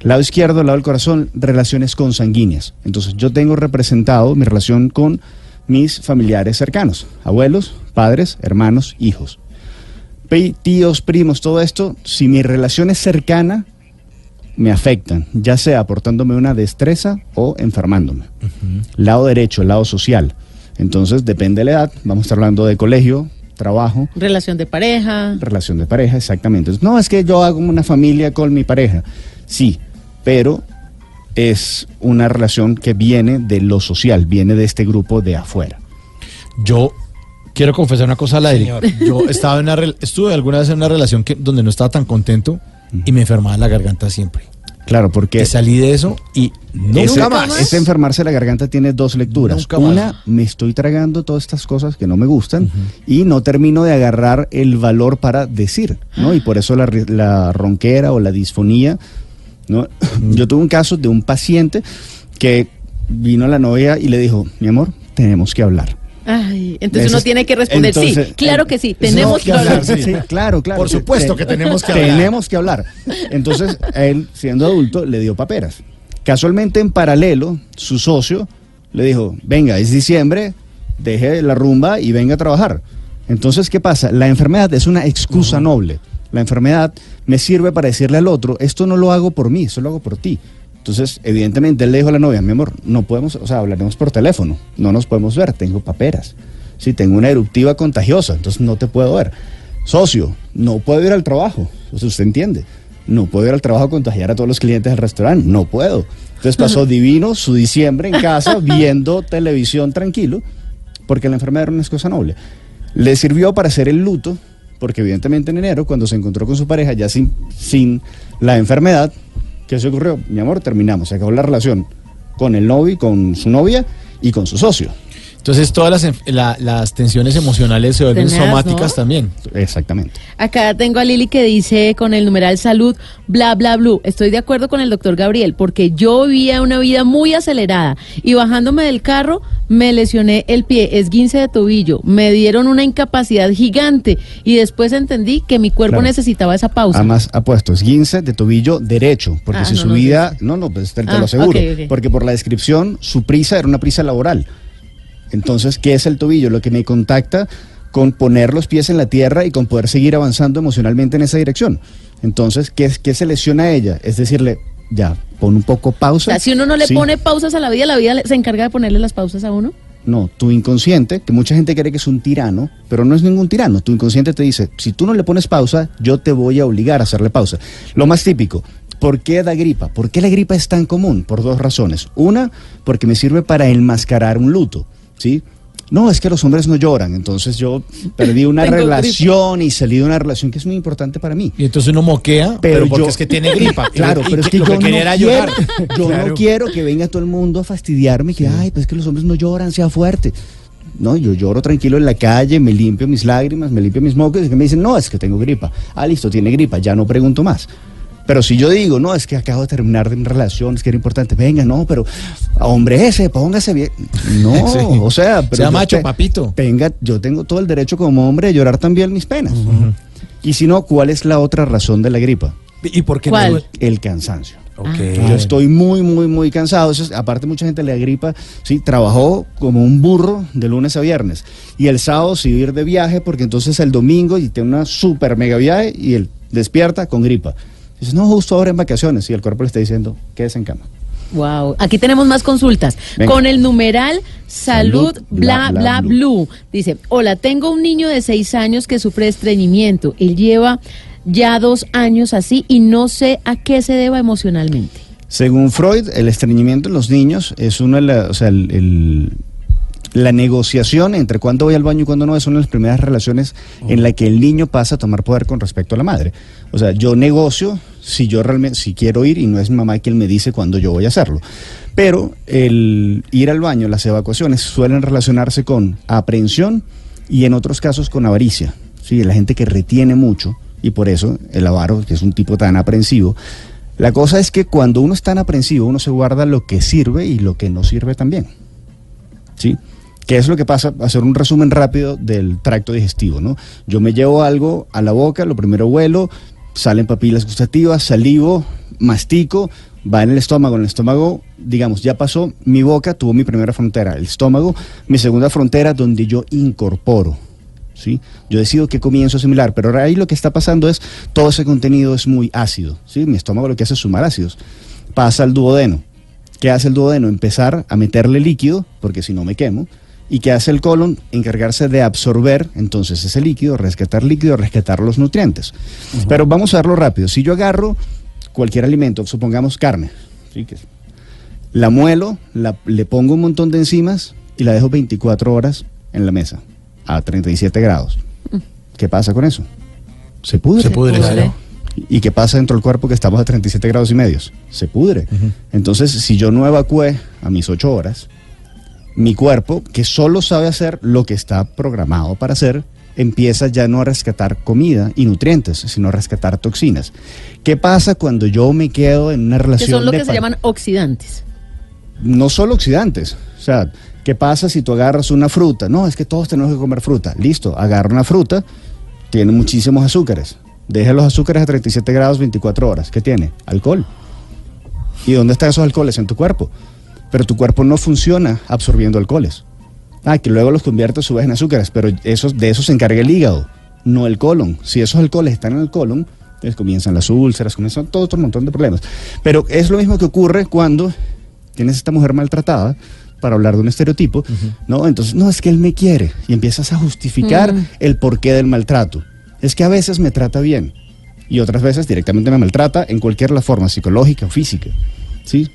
Lado izquierdo, lado del corazón, relaciones consanguíneas. Entonces yo tengo representado mi relación con mis familiares cercanos, abuelos, padres, hermanos, hijos. Tíos, primos, todo esto, si mi relación es cercana, me afectan, ya sea aportándome una destreza o enfermándome. Lado derecho, lado social. Entonces, depende de la edad, vamos a estar hablando de colegio, trabajo, Relación de pareja. relación de pareja, exactamente. Entonces, no, es que yo hago una familia con mi pareja. Sí, pero es una relación que viene de lo social, viene de este grupo de afuera. Yo quiero confesar una cosa al aire. Yo estaba en una estuve alguna vez en una relación que, donde no estaba tan contento y me enfermaba la garganta siempre. Claro, porque Que salí de eso y nunca ese, más. ese enfermarse la garganta tiene dos lecturas. Nunca más. Una, me estoy tragando todas estas cosas que no me gustan y no termino de agarrar el valor para decir, ¿no? Y por eso la, ronquera o la disfonía, ¿no? Yo tuve un caso de un paciente que vino la novia y le dijo, mi amor, tenemos que hablar. Ay, entonces uno tiene que responder, entonces, sí, claro que sí, no, tenemos que hablar. Sí, claro, claro. Por supuesto que tenemos que hablar. Tenemos que hablar. Entonces, él, siendo adulto, le dio paperas. Casualmente, en paralelo, su socio le dijo, venga, es diciembre, deje la rumba y venga a trabajar. Entonces, ¿qué pasa? La enfermedad es una excusa noble. La enfermedad me sirve para decirle al otro, esto no lo hago por mí, esto lo hago por ti. Entonces, evidentemente, él le dijo a la novia, mi amor, no podemos, o sea, hablaremos por teléfono, no nos podemos ver, tengo paperas. Sí, tengo una eruptiva contagiosa, entonces no te puedo ver. Socio, no puedo ir al trabajo, o sea, usted entiende. No puedo ir al trabajo a contagiar a todos los clientes del restaurante, no puedo. Entonces pasó divino su diciembre en casa viendo televisión tranquilo, porque la enfermedad era una cosa noble. Le sirvió para hacer el luto porque evidentemente en enero, cuando se encontró con su pareja, ya sin, sin la enfermedad, ¿qué se ocurrió? Mi amor, terminamos, se acabó la relación con el novio, con su novia y con su socio. Entonces todas las, la- las tensiones emocionales se vuelven somáticas ¿no? también. Exactamente. Acá tengo a Lili que dice con el numeral salud, bla, bla, bla. Estoy de acuerdo con el doctor Gabriel, porque yo vivía una vida muy acelerada y bajándome del carro me lesioné el pie, esguince de tobillo, me dieron una incapacidad gigante y después entendí que mi cuerpo Claro. necesitaba esa pausa. Además, ha puesto esguince de tobillo derecho, porque Ah, si no, su no, vida, no, no, pues te, te Ah, lo aseguro, porque por la descripción su prisa era una prisa laboral. Entonces, ¿qué es el tobillo? Lo que me contacta con poner los pies en la tierra y con poder seguir avanzando emocionalmente en esa dirección. Entonces, ¿qué, es- qué se lesiona a ella? Es decirle, ya, pon un poco o pausa. sea, si uno no le Sí. pone pausas a la vida, la vida se encarga de ponerle las pausas a uno. No, tu inconsciente, que mucha gente cree que es un tirano, pero no es ningún tirano. Tu inconsciente te dice, si tú no le pones pausa, yo te voy a obligar a hacerle pausa. Lo más típico, ¿por qué da gripa? ¿Por qué la gripa es tan común? Por dos razones. Una, porque me sirve para enmascarar un luto, ¿sí? No, es que los hombres no lloran, entonces yo perdí una Tengo relación y salí de una relación que es muy importante para mí. Y entonces uno moquea, pero, Pero porque yo- es que tiene gripa. Claro, pero es que yo quería no era quiero, llorar. yo Claro. no quiero que venga todo el mundo a fastidiarme, que, ay, pues es que los hombres no lloran, sea fuerte. No, yo lloro tranquilo en la calle, me limpio mis lágrimas, me limpio mis mocos y que me dicen, no, es que tengo gripa. Ah, listo, tiene gripa, ya no pregunto más. Pero si yo digo, no, es que acabo de terminar de una relación, es que era importante, venga, no, pero hombre ese, póngase bien. No, Sí. o sea, pero Sea macho, te- papito. Tenga, yo tengo todo el derecho como hombre de llorar también mis penas. Y si no, ¿cuál es la otra razón de la gripa? ¿Y por qué ¿Cuál? no? El cansancio. Ok. Yo estoy muy, muy, muy cansado. Eso es- aparte, mucha gente le da gripa. Sí, trabajó como un burro de lunes a viernes. Y el sábado a ir de viaje porque entonces el domingo y tiene una super mega viaje y él despierta con gripa. Dices, no, justo ahora en vacaciones. Y el cuerpo le está diciendo, quédese en cama. Wow, aquí tenemos más consultas. Venga. Con el numeral salud, Salud, bla, bla, bla, blue. Dice, hola, tengo un niño de seis años que sufre estreñimiento. Él lleva ya dos años así y no sé a qué se deba emocionalmente. Según Freud, el estreñimiento en los niños es una de las, o sea, el- el- la negociación entre cuándo voy al baño y cuándo no es una de las primeras relaciones en la que el niño pasa a tomar poder con respecto a la madre. O sea, yo negocio si yo realmente, si quiero ir y no es mi mamá quien me dice cuándo yo voy a hacerlo. Pero el ir al baño, las evacuaciones suelen relacionarse con aprehensión y en otros casos con avaricia. Sí, la gente que retiene mucho y por eso el avaro, que es un tipo tan aprensivo. La cosa es que cuando uno es tan aprensivo, uno se guarda lo que sirve y lo que no sirve también. ¿Sí? ¿Qué es lo que pasa? Hacer un resumen rápido del tracto digestivo, ¿no? Yo me llevo algo a la boca, lo primero huelo, salen papilas gustativas, salivo, mastico, va en el estómago. En el estómago, digamos, ya pasó, mi boca tuvo mi primera frontera, el estómago, mi segunda frontera donde yo incorporo. ¿Sí? Yo decido qué comienzo a asimilar, pero ahora ahí lo que está pasando es todo ese contenido es muy ácido, ¿sí? Mi estómago lo que hace es sumar ácidos. Pasa al duodeno. ¿Qué hace el duodeno? Empezar a meterle líquido, porque si no me quemo. ¿Y qué hace el colon? Encargarse de absorber entonces ese líquido, rescatar líquido, rescatar los nutrientes. Pero vamos a verlo rápido. Si yo agarro cualquier alimento, supongamos carne, ¿sí? que la muelo, la- le pongo un montón de enzimas y la dejo 24 horas en la mesa, a 37 grados. ¿Qué pasa con eso? Se pudre. Se pudre, claro. ¿Y qué pasa dentro del cuerpo que estamos a 37 grados y medios? Se pudre. Entonces, si yo no evacué a mis 8 horas, mi cuerpo, que solo sabe hacer lo que está programado para hacer, empieza ya no a rescatar comida y nutrientes, sino a rescatar toxinas. ¿Qué pasa cuando yo me quedo en una Que relación son lo de que se llaman oxidantes. no solo oxidantes. O sea, ¿qué pasa si tú agarras una fruta? No, es que todos tenemos que comer fruta. Listo, agarra una fruta, tiene muchísimos azúcares. Deja los azúcares a 37 grados 24 horas. ¿Qué tiene? Alcohol. ¿Y dónde están esos alcoholes? En tu cuerpo. Pero tu cuerpo no funciona absorbiendo alcoholes. Ah, que luego los convierte a su vez en azúcares, pero esos, de eso se encarga el hígado, no el colon. Si esos alcoholes están en el colon, entonces comienzan las úlceras, comienzan todo otro montón de problemas. Pero es lo mismo que ocurre cuando tienes esta mujer maltratada, para hablar de un estereotipo, ¿no? Entonces, no, es que él me quiere y empiezas a justificar Mm. el porqué del maltrato. Es que a veces me trata bien y otras veces directamente me maltrata en cualquier la forma, psicológica o física, ¿sí?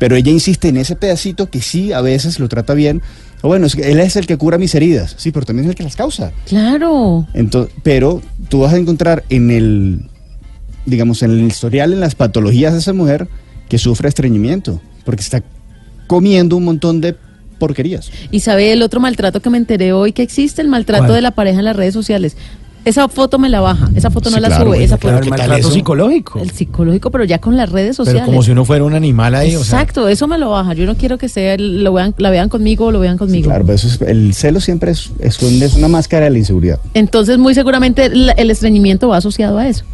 Pero ella insiste en ese pedacito que sí a veces lo trata bien O bueno, es que él es el que cura mis heridas. Sí, pero también es el que las causa. Claro. Entonces, pero tú vas a encontrar en el, digamos, en el historial, en las patologías de esa mujer que sufre estreñimiento, porque está comiendo un montón de porquerías. Y sabe el otro maltrato que me enteré hoy que existe, el maltrato ¿Cuál? de la pareja en las redes sociales. Esa foto me la baja, esa foto no Sí, la claro, sube, esa Claro, foto el ¿qué tal maltrato eso? psicológico. el psicológico, pero ya con las redes sociales. Pero como si uno fuera un animal ahí, o sea. Exacto, eso me lo baja. Yo no quiero que sea, lo vean, la vean conmigo o lo vean Sí, conmigo. claro, pero eso es- el celo siempre es, es, un- es una máscara de la inseguridad. Entonces, muy seguramente la- el estreñimiento va asociado a eso.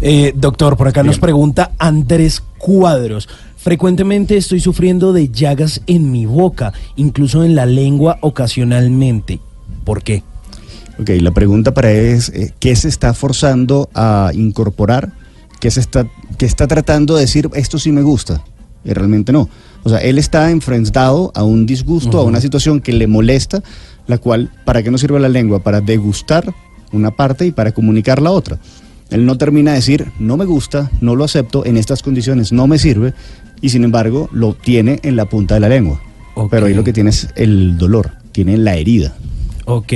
Eh, doctor, por acá nos pregunta Andrés Cuadros. Frecuentemente estoy sufriendo de llagas en mi boca, incluso en la lengua ocasionalmente. ¿Por qué? Ok, la pregunta para él es, eh, ¿qué se está forzando a incorporar? ¿Qué, se está, qué está tratando de decir, esto sí me gusta? Y realmente no. O sea, él está enfrentado a un disgusto, a una situación que le molesta, la cual, ¿para qué nos sirve la lengua? Para degustar una parte y para comunicar la otra. Él no termina de decir, no me gusta, no lo acepto, en estas condiciones no me sirve, y sin embargo lo tiene en la punta de la lengua. Ok. Pero ahí lo que tiene es el dolor, tiene la herida. Ok.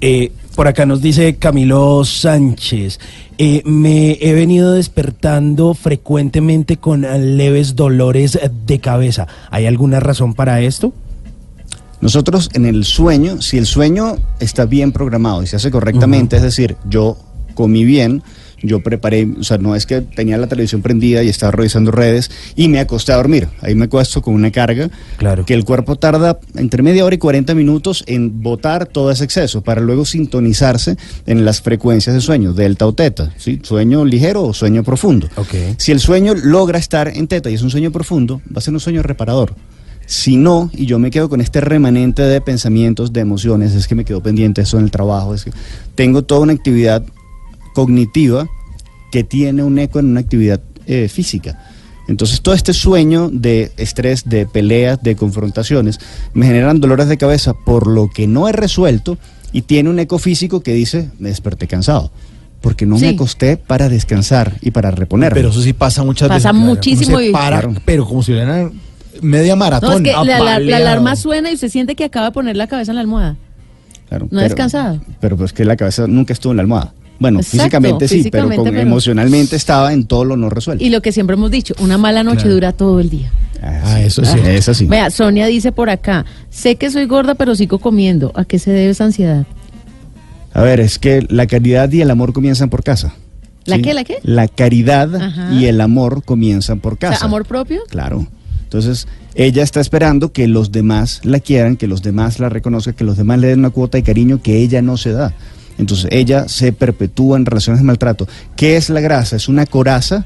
Eh, por acá nos dice Camilo Sánchez. eh, me he venido despertando frecuentemente con leves dolores de cabeza. ¿Hay alguna razón para esto? Nosotros en el sueño, si el sueño está bien programado y se hace correctamente, es decir, yo comí bien, yo preparé, o sea, no es que tenía la televisión prendida y estaba revisando redes y me acosté a dormir. Ahí me acuesto con una carga Claro. que el cuerpo tarda entre media hora y 40 minutos en botar todo ese exceso para luego sintonizarse en las frecuencias de sueño, delta o teta, ¿sí? sueño ligero o sueño profundo. Ok. Si el sueño logra estar en teta y es un sueño profundo, va a ser un sueño reparador. Si no, y yo me quedo con este remanente de pensamientos, de emociones, es que me quedo pendiente eso en el trabajo, es que tengo toda una actividad cognitiva que tiene un eco en una actividad eh, física. Entonces todo este sueño de estrés, de peleas, de confrontaciones, me generan dolores de cabeza por lo que no he resuelto y tiene un eco físico que dice, me desperté cansado, porque no Sí. me acosté para descansar y para reponerme. Pero eso sí pasa muchas Pasa veces. muchísimo se para, Claro. pero como si hubiera media maratón. No, es que la, la- alarma suena y usted siente que acaba de poner la cabeza en la almohada. Claro, No descansado. Pero pues que la cabeza nunca estuvo en la almohada. Bueno, Exacto, físicamente sí, físicamente, pero, con- pero- emocionalmente estaba en todo lo no resuelto. Y lo que siempre hemos dicho, una mala noche Claro. dura todo el día. Ah, eso sí. Es así. Vea, Sonia dice por acá, sé que soy gorda pero sigo comiendo. ¿A qué se debe esa ansiedad? A ver, es que la caridad y el amor comienzan por casa. ¿La qué, la qué? La caridad Ajá. y el amor comienzan por O casa. sea, amor propio. Claro. Entonces, ella está esperando que los demás la quieran, que los demás la reconozcan, que los demás le den una cuota de cariño que ella no se da. Entonces, ella se perpetúa en relaciones de maltrato. ¿Qué es la grasa? Es una coraza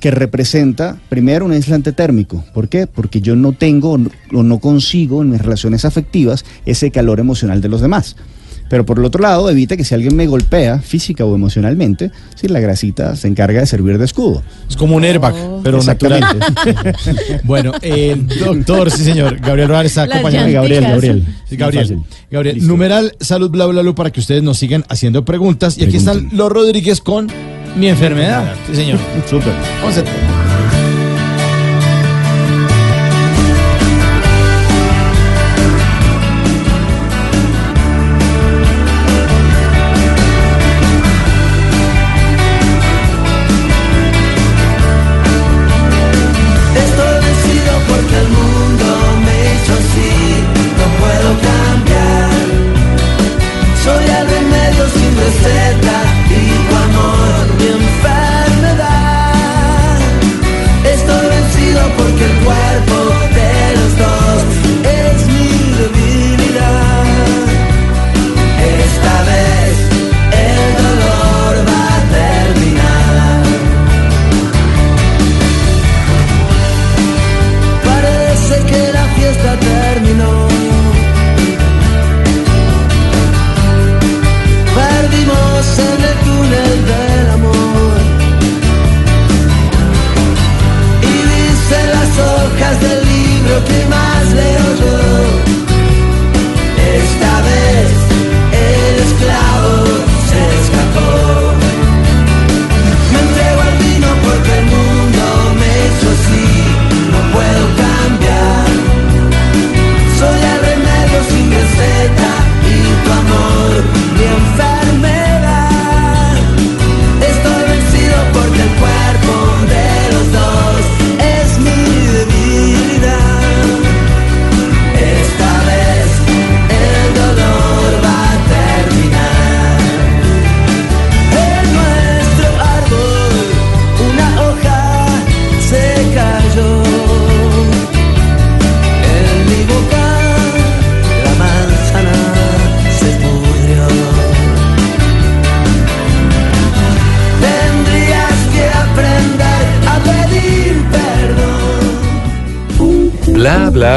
que representa, primero, un aislante térmico. ¿Por qué? Porque yo no tengo o no- consigo en mis relaciones afectivas ese calor emocional de los demás. Pero por el otro lado, evita que si alguien me golpea física o emocionalmente, si la grasita se encarga de servir de escudo. Es como un airbag, pero natural. Exactamente. bueno, el doctor, sí señor, Gabriel Roar está acompañado. llanticas. Gabriel, Gabriel. Sí, Gabriel. Gabriel, Listo. numeral salud bla bla bla para que ustedes nos sigan haciendo preguntas. Y aquí están los Rodríguez con mi enfermedad. Sí, señor. Súper.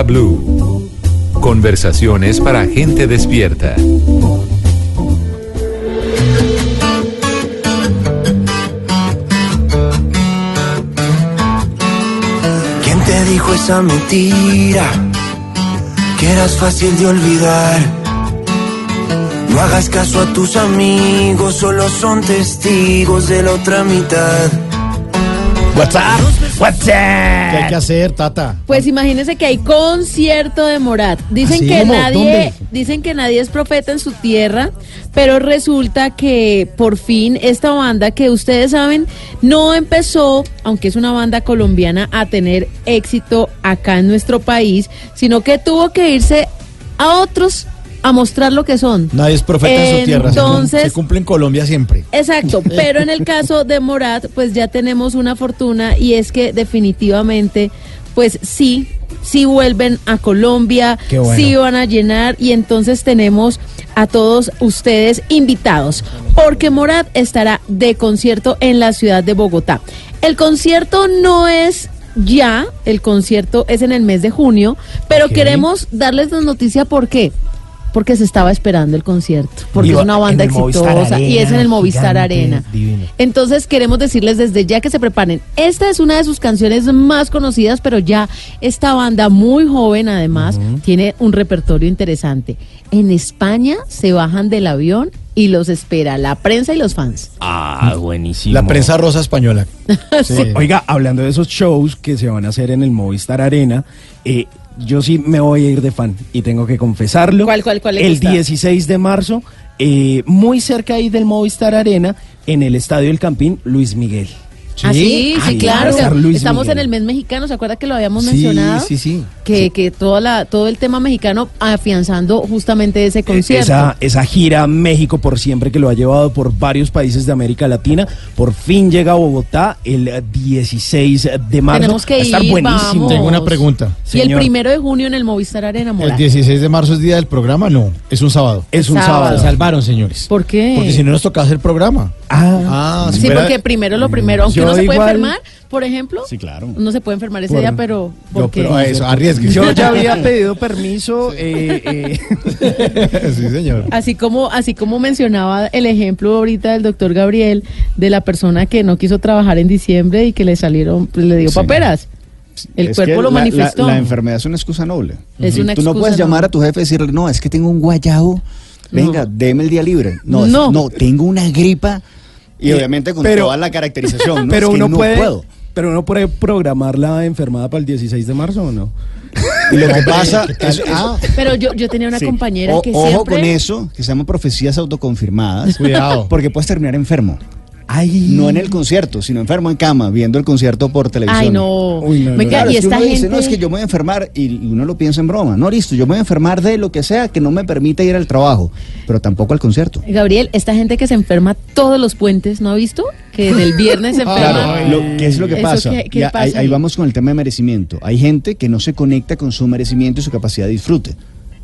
Blue. Conversaciones para gente despierta. ¿Quién te dijo esa mentira? Que eras fácil de olvidar. No hagas caso a tus amigos, solo son testigos de la otra mitad. WhatsApp, ¿Qué hay que hacer, Tata? Pues imagínense que hay concierto de Morat. Dicen ¿Así? que ¿Cómo? nadie, ¿Dónde? dicen que nadie es profeta en su tierra, pero resulta que por fin esta banda que ustedes saben no empezó, aunque es una banda colombiana, a tener éxito acá en nuestro país, sino que tuvo que irse a otros a mostrar lo que son. Nadie es profeta en su tierra. Entonces- se cumple en Colombia siempre. Exacto, pero en el caso de Morat, pues ya tenemos una fortuna y es que definitivamente, pues sí, sí vuelven a Colombia, bueno. sí van a llenar y entonces tenemos a todos ustedes invitados, porque Morat estará de concierto en la ciudad de Bogotá. El concierto no es ya, el concierto es en el mes de junio, pero queremos darles la noticia por qué. Porque se estaba esperando el concierto, porque es una banda exitosa y es en el Movistar gigante, Arena. divino. Entonces queremos decirles desde ya que se preparen. Esta es una de sus canciones más conocidas, pero ya esta banda muy joven además tiene un repertorio interesante. En España se bajan del avión y los espera la prensa y los fans. Ah, buenísimo. La prensa rosa española. Sí. Oiga, hablando de esos shows que se van a hacer en el Movistar Arena, eh, yo sí me voy a ir de fan y tengo que confesarlo. ¿Cuál, cuál, cuál le El gusta? 16 de marzo, eh, muy cerca ahí del Movistar Arena, en el Estadio El Campín, Luis Miguel. Ah, sí, sí, Ay, claro. Estamos Miguel. en el mes mexicano, ¿se acuerda que lo habíamos Sí, mencionado? sí, sí. Que, que toda la, todo el tema mexicano afianzando justamente ese concierto. Esa, esa gira México por siempre que lo ha llevado por varios países de América Latina, por fin llega a Bogotá el eh, 16 de marzo. Tenemos que Va a estar ir, buenísimo. vamos. Tengo una pregunta. y el señor. primero de junio en el Movistar Arena, ¿El Morat. 16 de marzo es día del programa? No, es un sábado. Es un Sábado. sábado. Se salvaron, señores. ¿Por qué? Porque si no nos tocaba hacer programa. Ah, Ah, si Sí, fuera- porque primero lo primero, aunque Yo uno se puede igual- enfermar, por ejemplo, Sí, claro. uno se puede enfermar ese Por- día, pero No, porque pero a eso, arriesgue. Yo ya había pedido permiso. eh, eh, sí, señor. así como así como mencionaba el ejemplo ahorita del doctor Gabriel de la persona que no quiso trabajar en diciembre y que le salieron pues, le dio Sí. paperas. El Es cuerpo lo la- la- manifestó. La, enfermedad es una excusa noble. Es una Tú no puedes llamar noble. a tu jefe y decirle, no, es que tengo un guayabo. Venga, deme el día libre. No, es- No. no, tengo una gripa. Y Eh, obviamente con pero- toda la caracterización. ¿no? pero Es que uno no puede. puedo. Pero uno puede programar la enfermada para el 16 de marzo o no? Y lo que pasa Ah, Pero yo, yo tenía una sí. compañera O- que ojo siempre con eso, que se llaman profecías autoconfirmadas. Cuidado. Porque puedes terminar enfermo. Ay. No en el concierto, sino enfermo en cama, viendo el concierto por televisión. Ay, no. Uy, no, no. Venga, Claro, y es que esta uno gente dice, no, es que yo me voy a enfermar y, y uno lo piensa en broma. No, listo, yo me voy a enfermar de lo que sea que no me permita ir al trabajo, pero tampoco al concierto. Gabriel, esta gente que se enferma todos los puentes, ¿no ha visto? Que del viernes se enferma. Claro, lo, ¿qué es lo que Eso pasa? qué- pasa ahí ahí? vamos con el tema de merecimiento. Hay gente que no se conecta con su merecimiento y su capacidad de disfrute.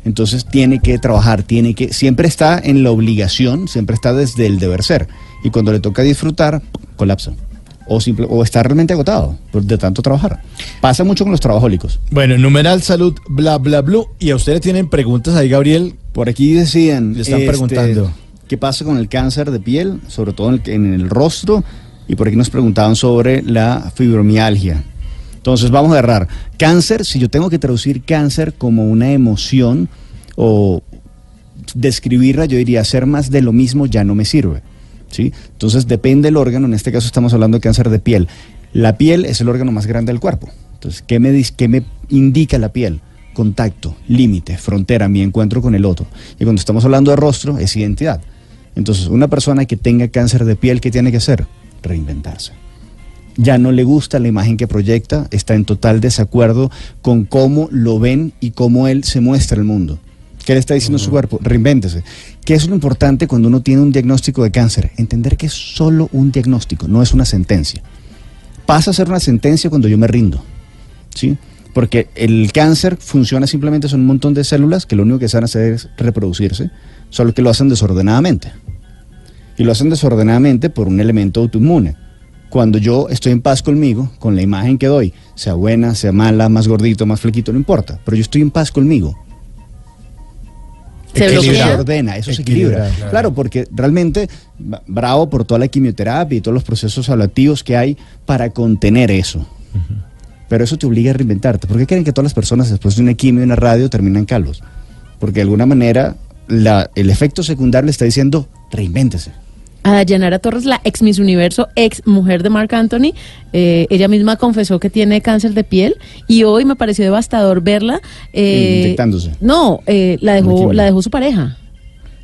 Entonces tiene que trabajar, tiene que, siempre está en la obligación, siempre está desde el deber ser. Y cuando le toca disfrutar, colapsa. O, simple, o está realmente agotado de tanto trabajar. Pasa mucho con los trabajólicos. Bueno, numeral salud, bla, bla, blue. Y a ustedes tienen preguntas ahí, Gabriel. Por aquí decían, Le están preguntando. ¿qué pasa con el cáncer de piel, sobre todo en el, en el rostro? Y por aquí nos preguntaban sobre la fibromialgia. Entonces vamos a agarrar cáncer, si yo tengo que traducir cáncer como una emoción o describirla, yo diría hacer más de lo mismo ya no me sirve. ¿Sí? Entonces depende del órgano, en este caso estamos hablando de cáncer de piel. La piel es el órgano más grande del cuerpo. Entonces, ¿qué me, qué me indica la piel? Contacto, límite, frontera, mi encuentro con el otro. Y cuando estamos hablando de rostro, es identidad. Entonces, una persona que tenga cáncer de piel, ¿qué tiene que hacer? Reinventarse ya no le gusta la imagen que proyecta, está en total desacuerdo con cómo lo ven y cómo él se muestra al mundo. ¿Qué le está diciendo su cuerpo? Reinvéntese. ¿Qué es lo importante cuando uno tiene un diagnóstico de cáncer? Entender que es solo un diagnóstico, no es una sentencia. Pasa a ser una sentencia cuando yo me rindo. ¿Sí? Porque el cáncer funciona simplemente, son un montón de células que lo único que saben hacer es reproducirse, solo que lo hacen desordenadamente. Y lo hacen desordenadamente por un elemento autoinmune. Cuando yo estoy en paz conmigo, con la imagen que doy, sea buena, sea mala, más gordito, más flequito, no importa, pero yo estoy en paz conmigo. Se se ordena, eso se equilibra. Equilibra, Claro. claro. porque realmente, bravo por toda la quimioterapia y todos los procesos ablativos que hay para contener eso. Pero eso te obliga a reinventarte. ¿Por qué creen que todas las personas después de una quimio y una radio terminan calvos? Porque de alguna manera la- el efecto secundario le está diciendo, reinvéntese. A Dayanara Torres, la ex Miss Universo, ex mujer de Marc Anthony, eh, ella misma confesó que tiene cáncer de piel y hoy me pareció devastador verla. eh, Inyectándose. No, eh, la dejó, la dejó su pareja.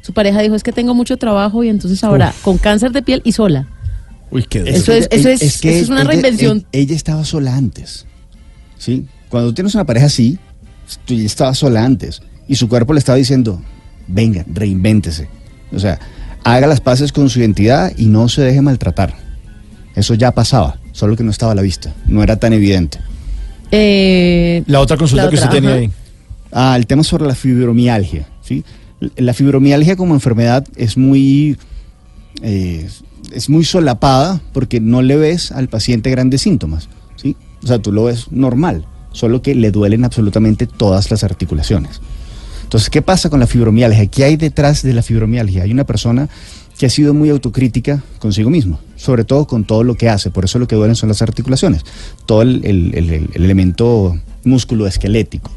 Su pareja dijo es que tengo mucho trabajo y entonces ahora con cáncer de piel y sola. Uy, qué Eso es- eso es- eso es una ella- reinvención. Ella, ella estaba sola antes. ¿Sí? Cuando tienes una pareja así, tú ya estabas sola antes. Y su cuerpo le estaba diciendo, venga, reinvéntese. O sea, haga las paces con su identidad y no se deje maltratar. Eso ya pasaba, solo que no estaba a la vista, no era tan evidente. Eh, La otra consulta La que usted tenía ajá. ahí. Ah, el tema sobre la fibromialgia. ¿sí? La fibromialgia como enfermedad es muy, eh, es muy solapada porque no le ves al paciente grandes síntomas. ¿sí? O sea, tú lo ves normal, solo que le duelen absolutamente todas las articulaciones. Entonces, ¿qué pasa con la fibromialgia? ¿Qué hay detrás de la fibromialgia? Hay una persona que ha sido muy autocrítica consigo mismo, sobre todo con todo lo que hace, por eso lo que duelen son las articulaciones, todo el, el- el- el- el elemento músculo esquelético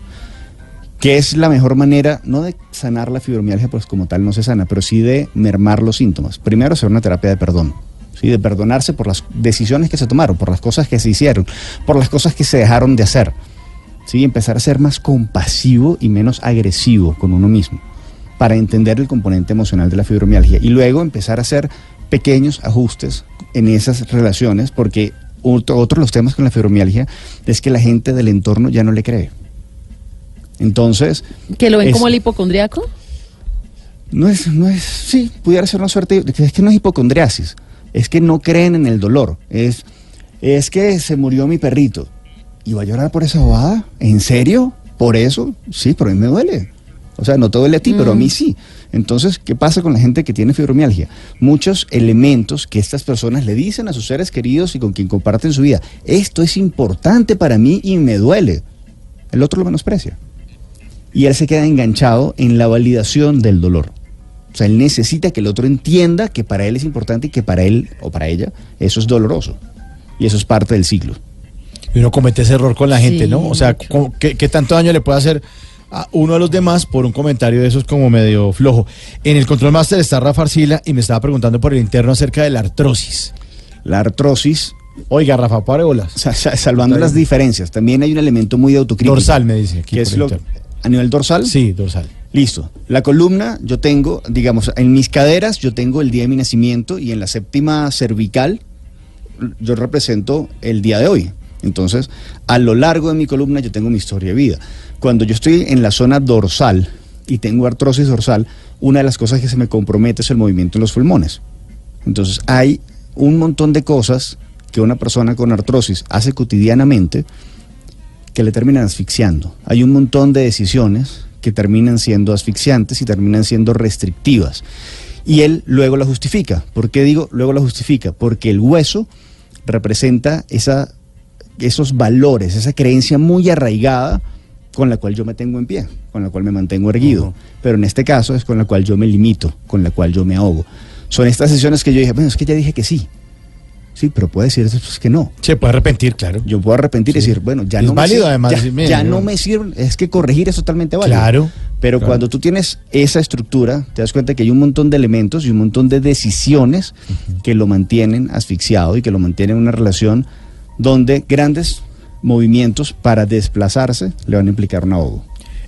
que es la mejor manera, no de sanar la fibromialgia, pues como tal no se sana, pero sí de mermar los síntomas. Primero, hacer una terapia de perdón, ¿sí? de perdonarse por las decisiones que se tomaron, por las cosas que se hicieron, por las cosas que se dejaron de hacer. ¿Sí? Empezar a ser más compasivo y menos agresivo con uno mismo, para entender el componente emocional de la fibromialgia. Y luego empezar a hacer pequeños ajustes en esas relaciones, porque otro, otro de los temas con la fibromialgia es que la gente del entorno ya no le cree. Entonces, que lo ven es- como el hipocondriaco. no es, no es, sí, pudiera ser una suerte, es que no es hipocondriasis, es que no creen en el dolor, es, es que se murió mi perrito, ¿y va a llorar por esa bobada? ¿En serio? ¿Por eso? Sí, pero a mí me duele. O sea, no te duele a ti, pero a mí sí. Entonces, ¿qué pasa con la gente que tiene fibromialgia? Muchos elementos que estas personas le dicen a sus seres queridos y con quien comparten su vida, esto es importante para mí y me duele. El otro lo menosprecia y él se queda enganchado en la validación del dolor. O sea, él necesita que el otro entienda que para él es importante y que para él o para ella eso es doloroso. Y eso es parte del ciclo. Y uno comete ese error con la gente, Sí, ¿no? O sea, ¿cómo- ¿qué, qué tanto daño le puede hacer a uno a los demás por un comentario de esos como medio flojo? En el Control Master está Rafa Arcila y me estaba preguntando por el interno acerca de la artrosis. La artrosis, Oiga, Rafa, pare bolas. sa- sa- salvando las diferencias, también hay un elemento muy de autocrítica. Dorsal, me dice aquí Que es lo, a nivel dorsal. Sí, dorsal. Listo. La columna, yo tengo, digamos, en mis caderas, yo tengo el día de mi nacimiento y en la séptima cervical, yo represento el día de hoy. Entonces, a lo largo de mi columna, yo tengo mi historia de vida. Cuando yo estoy en la zona dorsal y tengo artrosis dorsal, una de las cosas que se me compromete es el movimiento en los pulmones. Entonces, hay un montón de cosas que una persona con artrosis hace cotidianamente que le terminan asfixiando. Hay un montón de decisiones que terminan siendo asfixiantes y terminan siendo restrictivas. Y él luego la justifica. ¿Por qué digo luego la justifica? Porque el hueso representa esa, esos valores, esa creencia muy arraigada con la cual yo me tengo en pie, con la cual me mantengo erguido. Pero en este caso es con la cual yo me limito, con la cual yo me ahogo. Son estas sesiones que yo dije, bueno, es que ya dije que sí. Sí, pero puede decir después que no. Se puede arrepentir, claro. Yo puedo arrepentir y decir, bueno, ya Es no válido, me sirve. además, ya, ya no me sirve. Es que corregir es totalmente válido. Claro, Pero claro. cuando tú tienes esa estructura, te das cuenta que hay un montón de elementos y un montón de decisiones que lo mantienen asfixiado y que lo mantienen en una relación donde grandes movimientos para desplazarse le van a implicar un ahogo.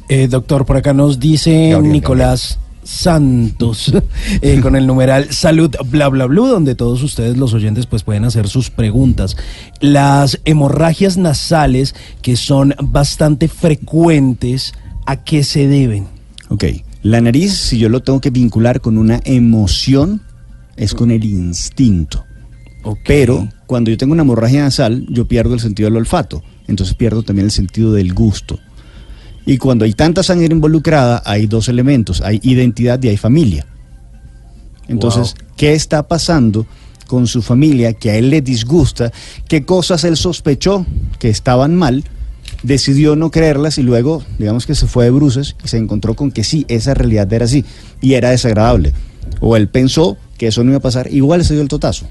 Eh, doctor, por acá nos dice Gabriel, Nicolás Santos eh, con el numeral salud bla bla bla donde todos ustedes los oyentes pues pueden hacer sus preguntas. Las hemorragias nasales que son bastante frecuentes, ¿a qué se deben? Ok, la nariz, si yo lo tengo que vincular con una emoción, es con el instinto. Pero cuando yo tengo una hemorragia nasal, yo pierdo el sentido del olfato, entonces pierdo también el sentido del gusto. Y cuando hay tanta sangre involucrada, hay dos elementos, hay identidad y hay familia. Entonces, ¿qué está pasando con su familia que a él le disgusta, qué cosas él sospechó que estaban mal, decidió no creerlas y luego, digamos que se fue de bruces y se encontró con que sí, esa realidad era así y era desagradable. O él pensó que eso no iba a pasar, igual se dio el totazo.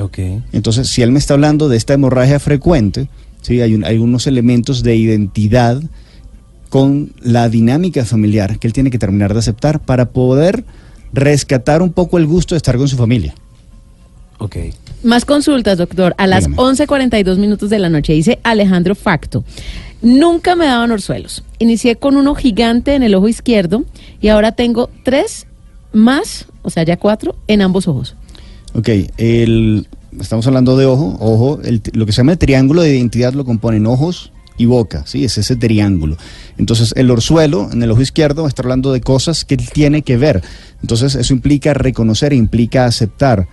Ok. Entonces, si él me está hablando de esta hemorragia frecuente, ¿sí? hay, un- hay unos elementos de identidad con la dinámica familiar que él tiene que terminar de aceptar para poder rescatar un poco el gusto de estar con su familia. Ok. Más consultas, doctor. A las Dígame. 11.42 minutos de la noche, dice Alejandro Facto. Nunca me daban orzuelos. Inicié con uno gigante en el ojo izquierdo y ahora tengo tres más, o sea, ya cuatro, en ambos ojos. Ok, el, estamos hablando de ojo, ojo, el- lo que se llama el triángulo de identidad lo componen ojos y boca, ¿sí? Es ese triángulo. Entonces, el orzuelo en el ojo izquierdo está hablando de cosas que él tiene que ver. Entonces, eso implica reconocer, implica aceptar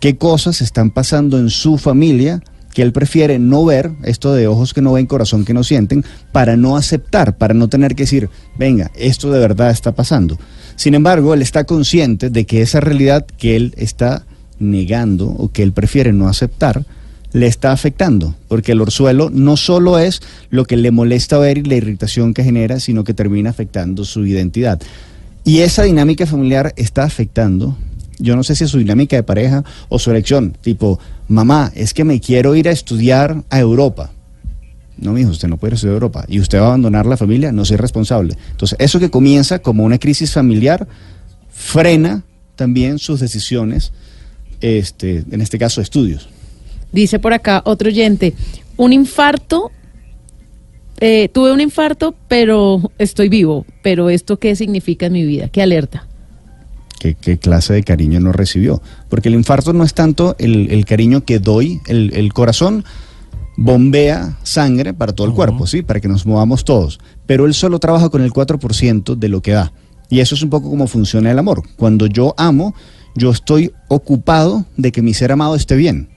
qué cosas están pasando en su familia que él prefiere no ver, esto de ojos que no ven, corazón que no sienten, para no aceptar, para no tener que decir, venga, esto de verdad está pasando. Sin embargo, él está consciente de que esa realidad que él está negando o que él prefiere no aceptar, le está afectando, porque el orzuelo no solo es lo que le molesta ver y la irritación que genera, sino que termina afectando su identidad. Y esa dinámica familiar está afectando, yo no sé si es su dinámica de pareja o su elección, tipo, mamá, es que me quiero ir a estudiar a Europa. No, mijo, usted no puede ir a estudiar a Europa. Y usted va a abandonar la familia, no soy responsable. Entonces, eso que comienza como una crisis familiar, frena también sus decisiones, este, en este caso, estudios. Dice por acá otro oyente, un infarto, eh, tuve un infarto, pero estoy vivo. Pero esto qué significa en mi vida? ¿Qué alerta? ¿Qué, qué clase de cariño no recibió? Porque el infarto no es tanto el, el cariño que doy, el, el corazón bombea sangre para todo el cuerpo, ¿sí? Para que nos movamos todos. Pero él solo trabaja con el 4% de lo que da. Y eso es un poco como funciona el amor. Cuando yo amo, yo estoy ocupado de que mi ser amado esté bien.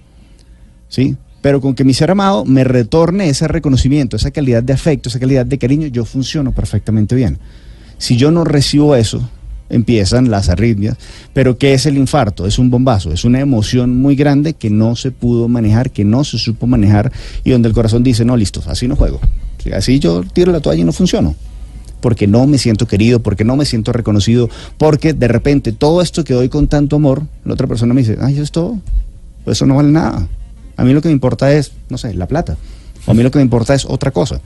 ¿Sí? Pero con que mi ser amado me retorne ese reconocimiento, esa calidad de afecto, esa calidad de cariño, yo funciono perfectamente bien. Si yo no recibo eso, empiezan las arritmias. Pero ¿qué es el infarto? Es un bombazo, es una emoción muy grande que no se pudo manejar, que no se supo manejar y donde el corazón dice, no, listo, así no juego. Sí, Así yo tiro la toalla y no funciono. Porque no me siento querido, porque no me siento reconocido, porque de repente todo esto que doy con tanto amor, la otra persona me dice, ay, eso es todo, pues eso no vale nada. A mí lo que me importa es, no sé, la plata. O a mí lo que me importa es otra cosa.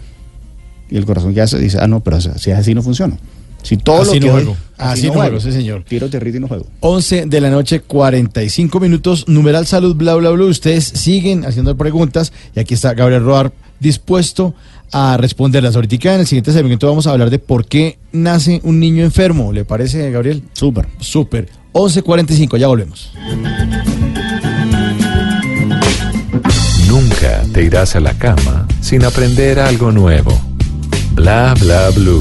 Y el corazón ya se dice, ah, no, pero si es así no funciona. Si todo Así lo que no doy- juego. Así no juego, sí, señor. Tiro territo y no juego. 11 de la noche, 45 minutos, numeral salud, bla, bla, bla. Ustedes siguen haciendo preguntas y aquí está Gabriel Roar dispuesto a responderlas. Ahorita en el siguiente segmento vamos a hablar de por qué nace un niño enfermo. ¿Le parece, Gabriel? Súper. Súper. 11.45, ya volvemos. Nunca te irás a la cama sin aprender algo nuevo. Bla bla blue.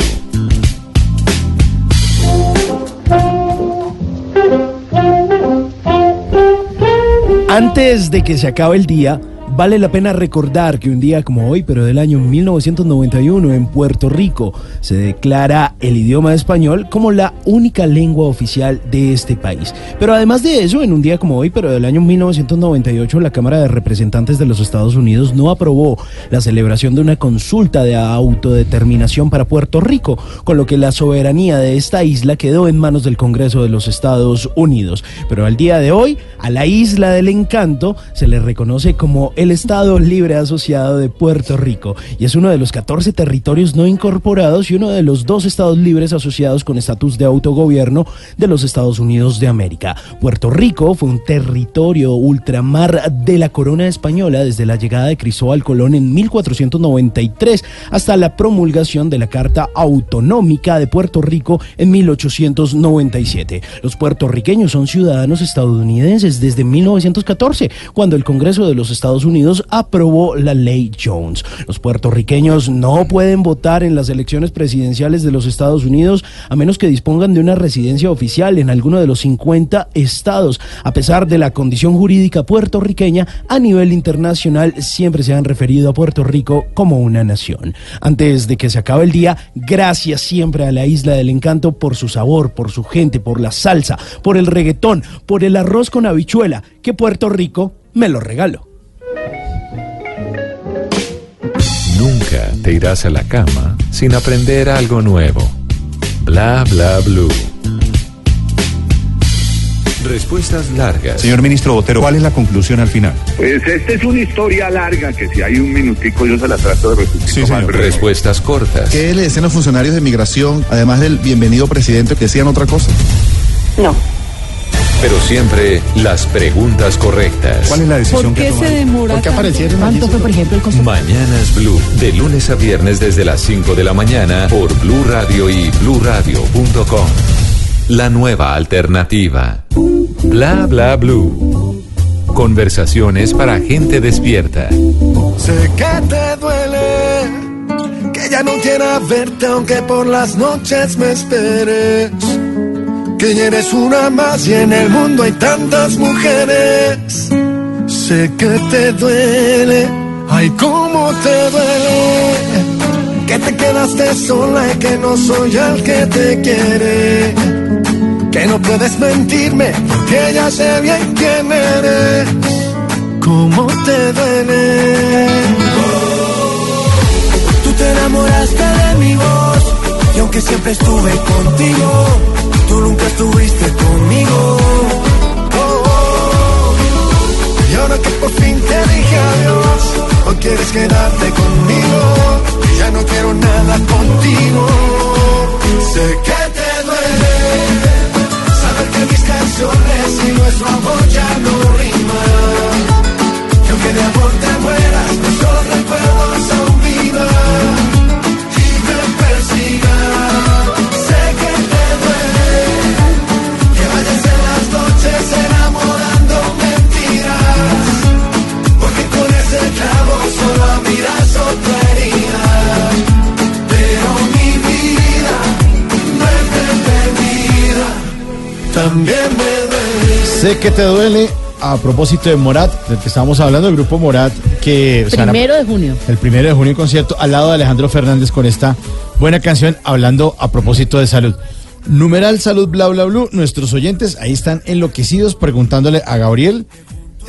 Antes de que se acabe el día, vale la pena recordar que un día como hoy, pero del año 1991, en Puerto Rico, se declara el idioma español como la única lengua oficial de este país. Pero además de eso, en un día como hoy, pero del año 1998, la Cámara de Representantes de los Estados Unidos no aprobó la celebración de una consulta de autodeterminación para Puerto Rico, con lo que la soberanía de esta isla quedó en manos del Congreso de los Estados Unidos. Pero al día de hoy, a la isla del encanto se le reconoce como el Estado Libre Asociado de Puerto Rico y es uno de los 14 territorios no incorporados y uno de los dos Estados libres asociados con estatus de autogobierno de los Estados Unidos de América. Puerto Rico fue un territorio ultramar de la corona española desde la llegada de Cristóbal Colón en 1493 hasta la promulgación de la Carta Autonómica de Puerto Rico en 1897. Los puertorriqueños son ciudadanos estadounidenses desde 1914, cuando el Congreso de los Estados Unidos Unidos aprobó la ley Jones. Los puertorriqueños no pueden votar en las elecciones presidenciales de los Estados Unidos a menos que dispongan de una residencia oficial en alguno de los 50 estados. A pesar de la condición jurídica puertorriqueña, a nivel internacional siempre se han referido a Puerto Rico como una nación. Antes de que se acabe el día, gracias siempre a la Isla del Encanto por su sabor, por su gente, por la salsa, por el reggaetón, por el arroz con habichuela, que Puerto Rico me lo regaló. Nunca te irás a la cama sin aprender algo nuevo. Bla bla blue. Respuestas largas. Señor ministro Botero, ¿cuál es la conclusión al final? Pues esta es una historia larga que si hay un minutico yo se la trato de resumir. Sí, señor. Respuestas cortas. ¿Qué le decían los funcionarios de migración, además del bienvenido presidente, que decían otra cosa? No. Pero siempre las preguntas correctas. ¿Cuál es la decisión ¿Por que qué se tomaron? demora ¿Por qué aparecieron ¿Cuánto fue, por ejemplo, el costo? Mañanas Blue. De lunes a viernes desde las 5 de la mañana por Blue Radio y bluradio.com. La nueva alternativa. Bla bla blue. Conversaciones para gente despierta. Sé que te duele, que ya no quiera verte aunque por las noches me esperes. Que eres una más y en el mundo hay tantas mujeres. Sé que te duele, ay cómo te duele. Que te quedaste sola y que no soy el que te quiere. Que no puedes mentirme porque ya sé bien quién eres. ¿Cómo te duele? Tú te enamoraste de mi voz y aunque siempre estuve contigo, tú nunca estuviste conmigo. Oh, oh. Y ahora que por fin te dije adiós, no quieres quedarte conmigo, ya no quiero nada contigo. Sé que te duele saber que mis canciones y nuestro amor ya no riman. Que de amor te mueras, Sé que te duele. A propósito de Morat, del que estábamos hablando, el grupo Morat, que Primero de junio. el primero de junio concierto al lado de Alejandro Fernández con esta buena canción hablando a propósito de salud. Numeral salud bla bla bla. Nuestros oyentes ahí están enloquecidos preguntándole a Gabriel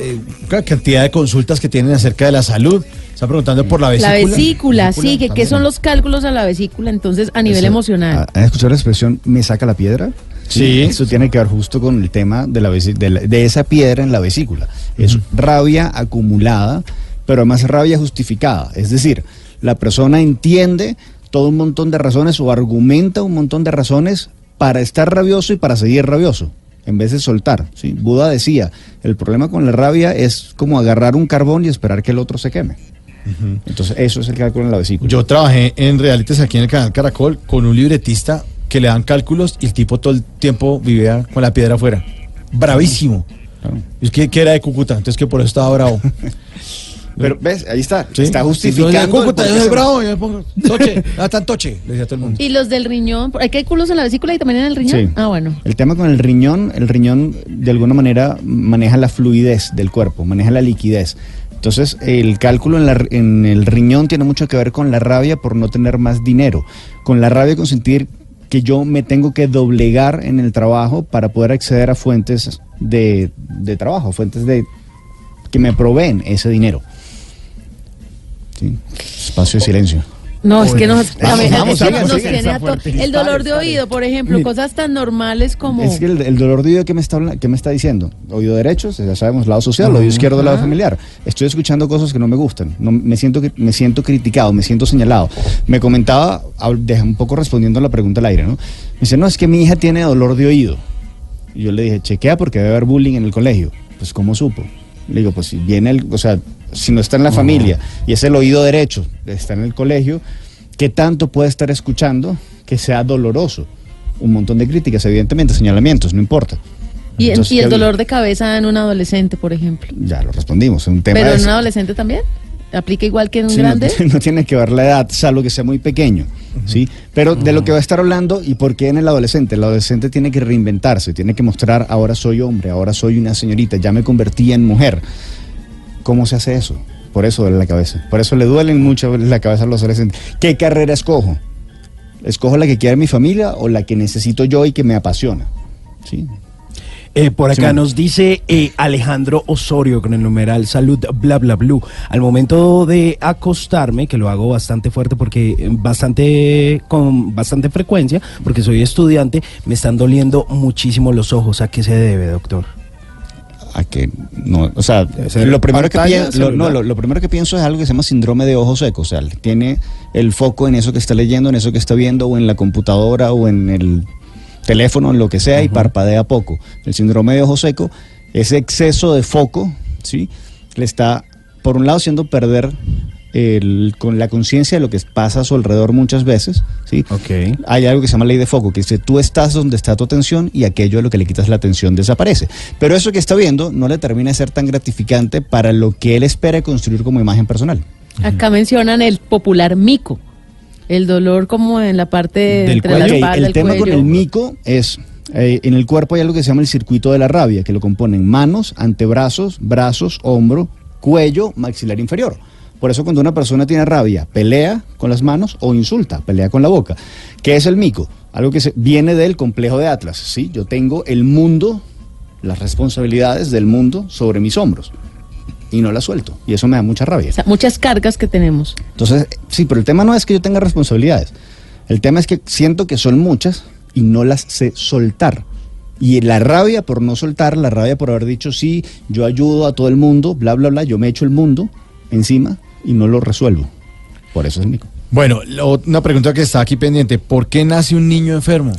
eh, cantidad de consultas que tienen acerca de la salud. Están preguntando por la vesícula. La vesícula, sí, que qué son los cálculos a la vesícula, entonces a nivel Eso, emocional. ¿Han escuchado la expresión me saca la piedra? Sí. Eso tiene que ver justo con el tema de, la vesi- de, la- de esa piedra en la vesícula. Es rabia acumulada, pero además rabia justificada. Es decir, la persona entiende todo un montón de razones o argumenta un montón de razones para estar rabioso y para seguir rabioso, en vez de soltar. ¿sí? Buda decía, el problema con la rabia es como agarrar un carbón y esperar que el otro se queme. Entonces, eso es el cálculo en la vesícula. Yo trabajé en realities aquí en el canal Caracol con un libretista que le dan cálculos y el tipo todo el tiempo vivía con la piedra afuera. Bravísimo. Claro. Es que, que era de Cúcuta, entonces que por eso estaba bravo. Pero ves, ahí está. Sí. Está justificando. yo Cúcuta, yo soy bravo, yo le pongo toche, ah, tan toche, le decía a todo el mundo. Y los del riñón, ¿hay cálculos en la vesícula y también en el riñón? Sí. Ah, bueno. El tema con el riñón, el riñón de alguna manera maneja la fluidez del cuerpo, maneja la liquidez. Entonces, el cálculo en, la- en el riñón tiene mucho que ver con la rabia por no tener más dinero, con la rabia con sentir que yo me tengo que doblegar en el trabajo para poder acceder a fuentes de, trabajo, fuentes de que me proveen ese dinero. Espacio de silencio. No, es que nos, Vamos, a ver, vamos, es que sigan, nos sigan, tiene a fuerte. El dolor de oído, por ejemplo, cosas tan normales como... Es que el, el dolor de oído que me está que me está diciendo, oído derecho, ya sabemos, lado social, oído izquierdo, lado familiar. Estoy escuchando cosas que no me gustan, no, me siento me siento criticado, me siento señalado. Me comentaba, un poco respondiendo a la pregunta al aire, ¿no? Me dice, no, es que mi hija tiene dolor de oído. Y yo le dije, chequea porque debe haber bullying en el colegio. Pues, ¿cómo supo? Le digo, pues si viene el, o sea, si no está en la familia y es el oído derecho, está en el colegio, ¿qué tanto puede estar escuchando que sea doloroso? Un montón de críticas, evidentemente, señalamientos, no importa. ¿Y, en- Entonces, y el ¿qué había? dolor de cabeza en un adolescente, por ejemplo? Ya lo respondimos, es un tema ¿Pero de en un adolescente también? ¿Aplica igual que en un Sí, no, grande? no tiene que ver la edad, salvo que sea muy pequeño. ¿sí? Pero de lo que va a estar hablando y por qué en el adolescente. El adolescente tiene que reinventarse, tiene que mostrar, ahora soy hombre, ahora soy una señorita, ya me convertí en mujer. ¿Cómo se hace eso? Por eso duele la cabeza. Por eso le duelen mucho la cabeza a los adolescentes. ¿Qué carrera escojo? ¿Escojo la que quiere mi familia o la que necesito yo y que me apasiona? ¿Sí? Eh, por acá nos dice eh, Alejandro Osorio con el numeral salud bla bla blue. Al momento de acostarme, que lo hago bastante fuerte porque eh, bastante con bastante frecuencia, porque soy estudiante, me están doliendo muchísimo los ojos. ¿A qué se debe, doctor? A que no, o sea, lo primero que pienso, lo, no, celular. lo, lo primero que pienso es algo que se llama síndrome de ojo seco, o sea, tiene el foco en eso que está leyendo, en eso que está viendo o en la computadora o en el teléfono, en lo que sea y parpadea poco. El síndrome de ojo seco, ese exceso de foco, ¿sí? Le está por un lado haciendo perder el- con la conciencia de lo que pasa a su alrededor muchas veces, ¿sí? Hay algo que se llama ley de foco, que dice tú estás donde está tu atención y aquello a lo que le quitas la atención desaparece. Pero eso que está viendo no le termina de ser tan gratificante para lo que él espera construir como imagen personal. Acá mencionan el popular mico. El dolor como en la parte entre la Ok, espalda, el el, tema con cuello. el mico es, eh, en el cuerpo hay algo que se llama el circuito de la rabia, que lo componen manos, antebrazos, brazos, hombro, cuello, maxilar inferior. Por eso cuando una persona tiene rabia, pelea con las manos o insulta, pelea con la boca. ¿Qué es el mico? Algo que se- viene del complejo de Atlas. ¿sí? Yo tengo el mundo, las responsabilidades del mundo sobre mis hombros y no las suelto. Y eso me da mucha rabia. O sea, muchas cargas que tenemos. Entonces, sí, pero el tema no es que yo tenga responsabilidades. El tema es que siento que son muchas y no las sé soltar. Y la rabia por no soltar, la rabia por haber dicho sí, yo ayudo a todo el mundo, bla, bla, bla, yo me echo el mundo encima y no lo resuelvo. Por eso es mico. Bueno, lo- una pregunta que está aquí pendiente. ¿Por qué nace un niño enfermo?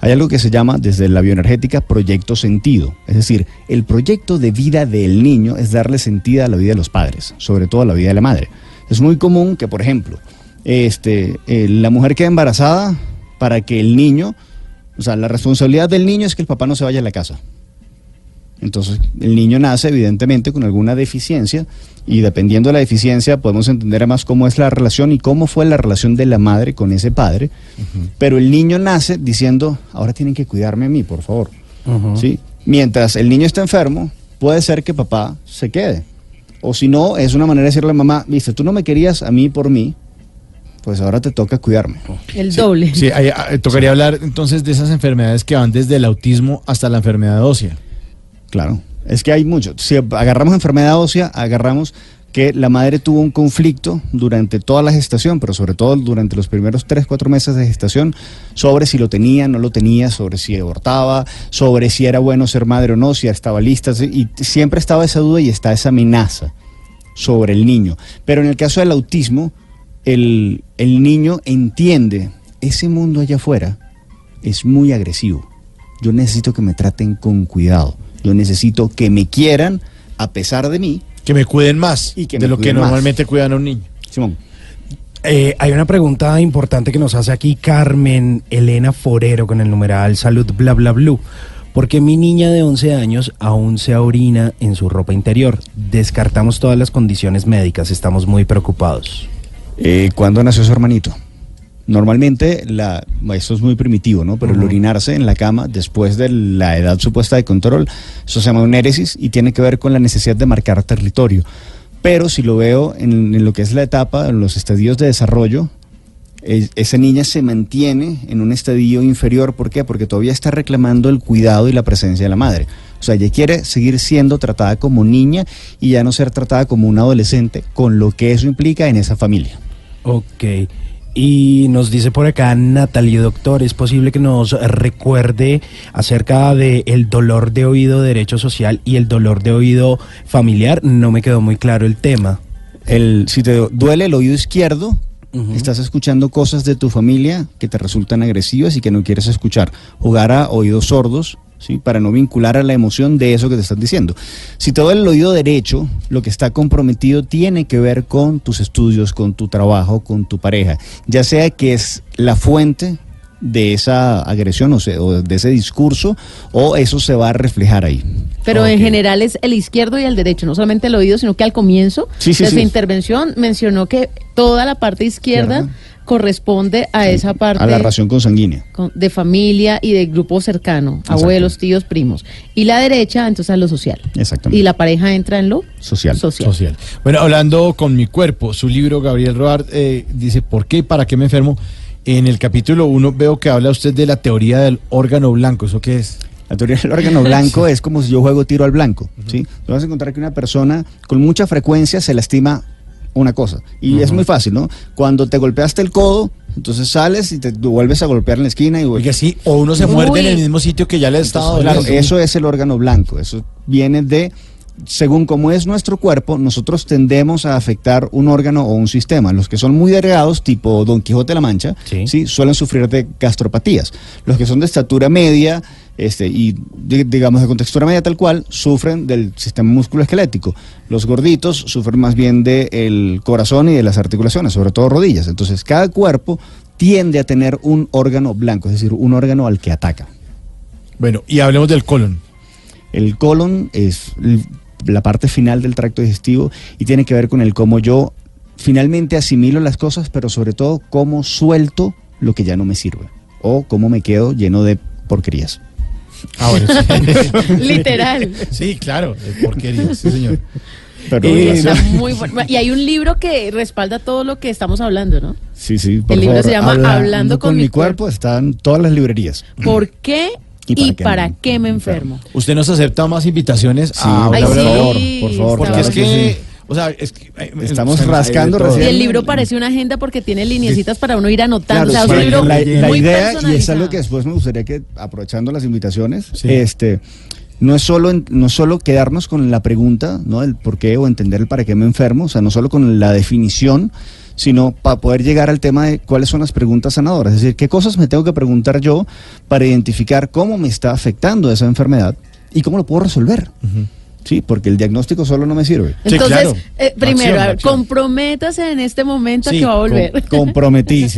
Hay algo que se llama desde la bioenergética proyecto sentido. Es decir, el proyecto de vida del niño es darle sentido a la vida de los padres, sobre todo a la vida de la madre. Es muy común que, por ejemplo, este, eh, la mujer quede embarazada para que el niño, o sea, la responsabilidad del niño es que el papá no se vaya a la casa. Entonces, el niño nace evidentemente con alguna deficiencia y dependiendo de la deficiencia podemos entender más cómo es la relación y cómo fue la relación de la madre con ese padre. Pero el niño nace diciendo, ahora tienen que cuidarme a mí, por favor. ¿Sí? Mientras el niño está enfermo, puede ser que papá se quede. O si no, es una manera de decirle a mamá, viste, tú no me querías a mí por mí, pues ahora te toca cuidarme. El doble. Sí, ahí, ah, tocaría hablar entonces de esas enfermedades que van desde el autismo hasta la enfermedad ósea. Claro, es que hay mucho. Si agarramos enfermedad ósea, agarramos que la madre tuvo un conflicto durante toda la gestación, pero sobre todo durante los primeros 3, 4 meses de gestación, sobre si lo tenía, no lo tenía, sobre si abortaba, sobre si era bueno ser madre o no, si estaba lista, y siempre estaba esa duda y está esa amenaza sobre el niño. Pero en el caso del autismo, el, el niño entiende, ese mundo allá afuera es muy agresivo. Yo necesito que me traten con cuidado. Yo necesito que me quieran a pesar de mí. Que me cuiden más y que de lo que más. normalmente cuidan a un niño. Simón. Eh, hay una pregunta importante que nos hace aquí Carmen Elena Forero con el numeral salud bla bla blue. ¿Por qué mi niña de 11 años aún se orina en su ropa interior? Descartamos todas las condiciones médicas, estamos muy preocupados. Eh, ¿Cuándo nació su hermanito? Normalmente, la, esto es muy primitivo, ¿no? Pero el orinarse en la cama después de la edad supuesta de control, eso se llama un éresis y tiene que ver con la necesidad de marcar territorio. Pero si lo veo en, en lo que es la etapa, en los estadios de desarrollo, es- esa niña se mantiene en un estadio inferior. ¿Por qué? Porque todavía está reclamando el cuidado y la presencia de la madre. O sea, ella quiere seguir siendo tratada como niña y ya no ser tratada como una adolescente, con lo que eso implica en esa familia. Ok. Y nos dice por acá Natalie, doctor, ¿es posible que nos recuerde acerca de el dolor de oído derecho social y el dolor de oído familiar? No me quedó muy claro el tema. El, si te duele el oído izquierdo, estás escuchando cosas de tu familia que te resultan agresivas y que no quieres escuchar. Jugar a oídos sordos, ¿sí? Para no vincular a la emoción de eso que te están diciendo. Si te duele el oído derecho, lo que está comprometido tiene que ver con tus estudios, con tu trabajo, con tu pareja. Ya sea que es la fuente de esa agresión o, o de ese discurso o eso se va a reflejar ahí. Pero en general es el izquierdo y el derecho, no solamente el oído, sino que al comienzo Sí, sí, de su intervención mencionó que toda la parte izquierda Izquierda. Corresponde a esa parte A la ración consanguínea. con- de familia y de grupo cercano, abuelos, tíos, primos. Y la derecha, entonces a lo social. Exactamente. Y la pareja entra en lo Social. social. Bueno, hablando con mi cuerpo, su libro, Gabriel Roard, eh, dice, ¿por qué y para qué me enfermo? En el capítulo 1 veo que habla usted de la teoría del órgano blanco. ¿Eso qué es? La teoría del órgano blanco es como si yo juego tiro al blanco. ¿sí? Tú vas a encontrar que una persona con mucha frecuencia se lastima una cosa. Y es muy fácil, ¿no? Cuando te golpeaste el codo, entonces sales y te vuelves a golpear en la esquina y Oiga, sí, o uno se muerde en el mismo sitio que ya le ha estado Claro, eso es el órgano blanco. Eso viene de, según cómo es nuestro cuerpo, nosotros tendemos a afectar un órgano o un sistema. Los que son muy delgados, tipo Don Quijote de la Mancha, sí. suelen sufrir de gastropatías. Los que son de estatura media este, y di- digamos de contextura media tal cual, sufren del sistema musculoesquelético. Los gorditos sufren más bien del corazón y de las articulaciones, sobre todo rodillas. Entonces, cada cuerpo tiende a tener un órgano blanco, es decir, un órgano al que ataca. Bueno, y hablemos del colon. El colon es la parte final del tracto digestivo y tiene que ver con el cómo yo finalmente asimilo las cosas, pero sobre todo cómo suelto lo que ya no me sirve o cómo me quedo lleno de porquerías. Ah, bueno, sí. Literal. Sí, claro, de porquería, sí, señor. Pero Eh. Está muy bueno. Y hay un libro que respalda todo lo que estamos hablando, ¿no? Sí, sí, por El libro favor, se llama Hablando con mi cuerpo. Están todas las librerías. ¿Por qué ¿Y y para para, qué qué me enfermo? Usted nos acepta más invitaciones Sí, a por favor, por favor, Porque claro es que que, sí. O sea, es que, eh, Estamos rascando todo. Y recién. el libro parece una agenda porque tiene lineecitas para uno ir anotando. Claro, o sea, es sí, un libro la, la muy idea, y es algo que después me gustaría que, aprovechando las invitaciones, este, no es solo no es solo quedarnos con la pregunta, ¿no? El por qué o entender el para qué me enfermo, o sea, no solo con la definición, sino para poder llegar al tema de cuáles son las preguntas sanadoras, es decir, qué cosas me tengo que preguntar yo para identificar cómo me está afectando esa enfermedad y cómo lo puedo resolver. Sí, porque el diagnóstico solo no me sirve. Entonces, eh, primero, Acción, a ver, acción. comprométase en este momento a que va a volver. com-.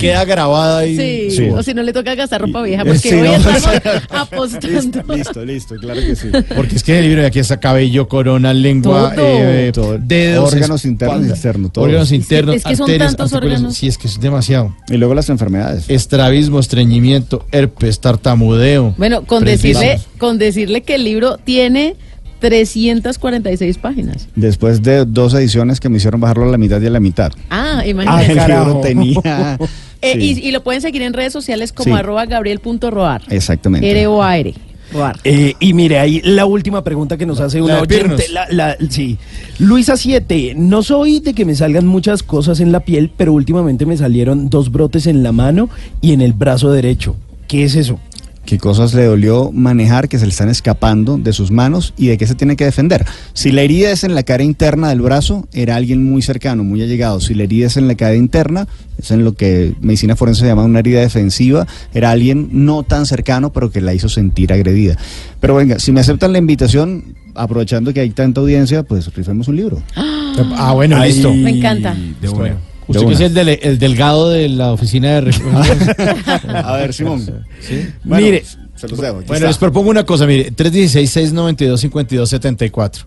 Queda grabada ahí. Sí, Sí. o si no le toca gastar ropa vieja, porque sí, hoy no. estamos apostando. Listo, listo, claro que sí. Porque es que en el libro de aquí está cabello, corona, lengua, Todo. eh, Todo. dedos, Órganos internos y externos, todo. Órganos internos, es que son arterias, tantos órganos. Sí, es que es demasiado. Y luego las enfermedades. Estrabismo, estreñimiento, herpes, tartamudeo. Bueno, con decirle, con decirle que el libro tiene 346 páginas. Después de dos ediciones que me hicieron bajarlo a la mitad y a la mitad. Ah, el imagínate. libro tenía. Eh, sí, y, y lo pueden seguir en redes sociales como Sí. arroba gabriel.roar. Exactamente. R-O-A-R. Roar. Eh, y mire, ahí la última pregunta que nos hace una La oyente. La, la- sí. Luisa 7, no soy de que me salgan muchas cosas en la piel, pero últimamente me salieron dos brotes en la mano y en el brazo derecho. ¿Qué es eso? ¿Qué cosas le dolió manejar que se le están escapando de sus manos y de qué se tiene que defender? Si la herida es en la cara interna del brazo, era alguien muy cercano, muy allegado. Si la herida es en la cara interna, es en lo que medicina forense se llama una herida defensiva, era alguien no tan cercano, pero que la hizo sentir agredida. Pero venga, si me aceptan la invitación, aprovechando que hay tanta audiencia, pues rifemos un libro. Ah, bueno, Ahí, listo. Me encanta. De una. Bueno, De Usted que es el, dele- el delgado de la oficina de... ref- A ver, Simón. ¿Sí? Mire, se los debo. Bueno, está. les propongo una cosa, mire, 316-692-5274.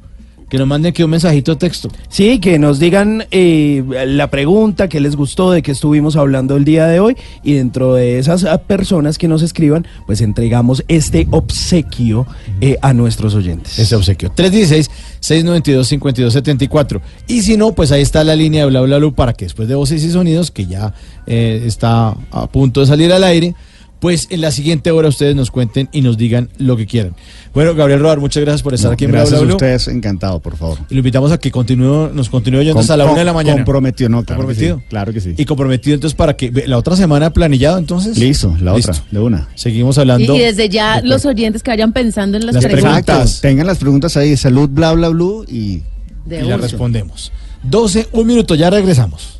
Que nos manden aquí un mensajito de texto. Sí, que nos digan eh, la pregunta, que les gustó, de qué estuvimos hablando el día de hoy. Y dentro de esas ah, personas que nos escriban, pues entregamos este obsequio eh, a nuestros oyentes. Ese obsequio. 316-692-5274. Y si no, pues ahí está la línea de bla bla bla para que después de voces y sonidos, que ya eh, está a punto de salir al aire, pues en la siguiente hora ustedes nos cuenten y nos digan lo que quieran. Bueno, Gabriel Rodar, muchas gracias por estar No, aquí en gracias Bla a ustedes, encantado, por favor. Y lo invitamos a que continúe, nos continúe oyendo Com- hasta la una de la mañana. Comprometido, no, claro que comprometido. sí, claro que sí. Y comprometido entonces para que la otra semana planillado entonces. Listo, la Listo. otra, de una. Seguimos hablando. y desde ya los oyentes que vayan pensando en las, Las preguntas. preguntas. Tengan las preguntas ahí, salud, bla, bla, bla, y... De y la uso. respondemos. 12, un minuto, ya regresamos.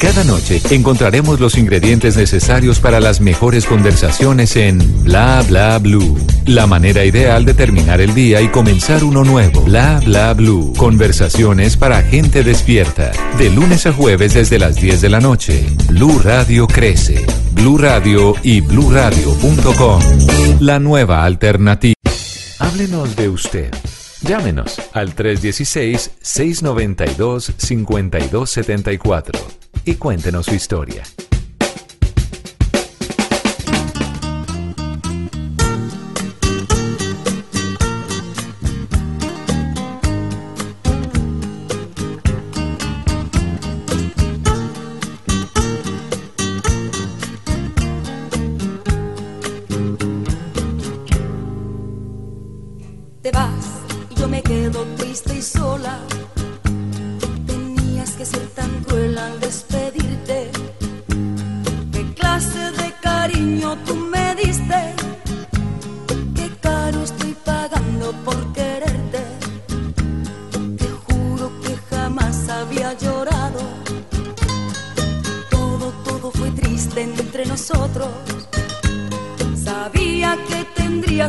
Cada noche encontraremos los ingredientes necesarios para las mejores conversaciones en Bla Bla Blue. La manera ideal de terminar el día y comenzar uno nuevo. Bla Bla Blue. Conversaciones para gente despierta. De lunes a jueves desde las 10 de la noche. Blue Radio crece. Blue Radio y bluradio.com. La nueva alternativa. Háblenos de usted. Llámenos al 316-692-5274 y cuéntenos su historia. Yo me quedo triste y sola. Tenías que ser tan cruel al despedirte.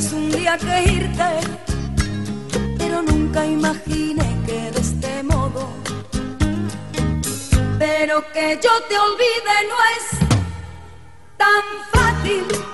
Tendrías un día que irte pero nunca imaginé que de este modo. Pero que yo te olvide no es tan fácil.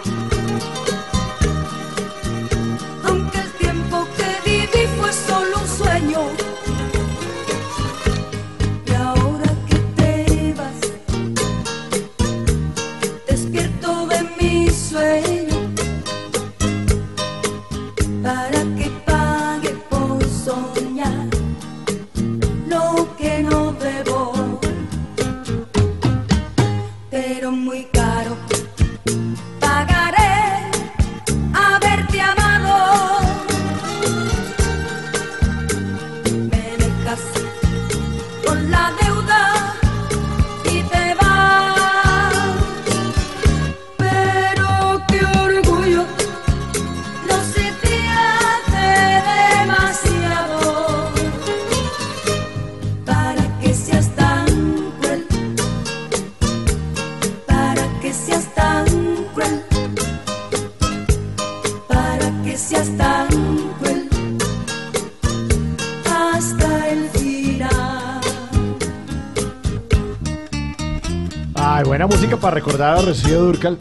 Rocío Durcal.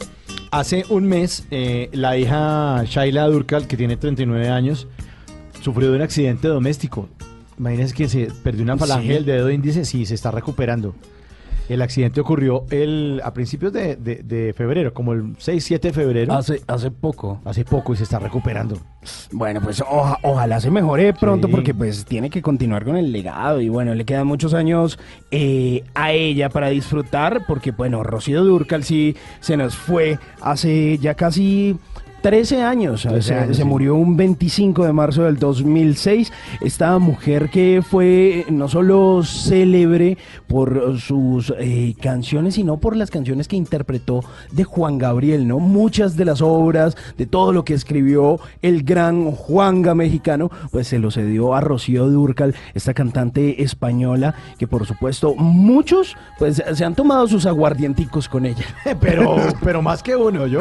Hace un mes, eh, la hija Shaila Durcal, que tiene 39 años, sufrió de un accidente doméstico. Imagínense que se perdió una falange del dedo índice, sí, se está recuperando. El accidente ocurrió el, a principios de, de- de febrero, como el 6-7 de febrero. Hace, hace poco. Hace poco y se está recuperando. Bueno, pues oja- ojalá se mejore pronto Sí. porque pues tiene que continuar con el legado y bueno, le quedan muchos años eh, a ella para disfrutar porque bueno, Rocío Durcal sí se nos fue hace ya casi 13 años, 13 se, años, se sí. murió un 25 de marzo del 2006, esta mujer que fue no solo célebre por sus eh, canciones, sino por las canciones que interpretó de Juan Gabriel, ¿no? Muchas de las obras, de todo lo que escribió el gran Juanga mexicano, pues se lo cedió a Rocío Durcal, esta cantante española, que por supuesto muchos pues se han tomado sus aguardienticos con ella. pero, pero más que uno, ¿yo?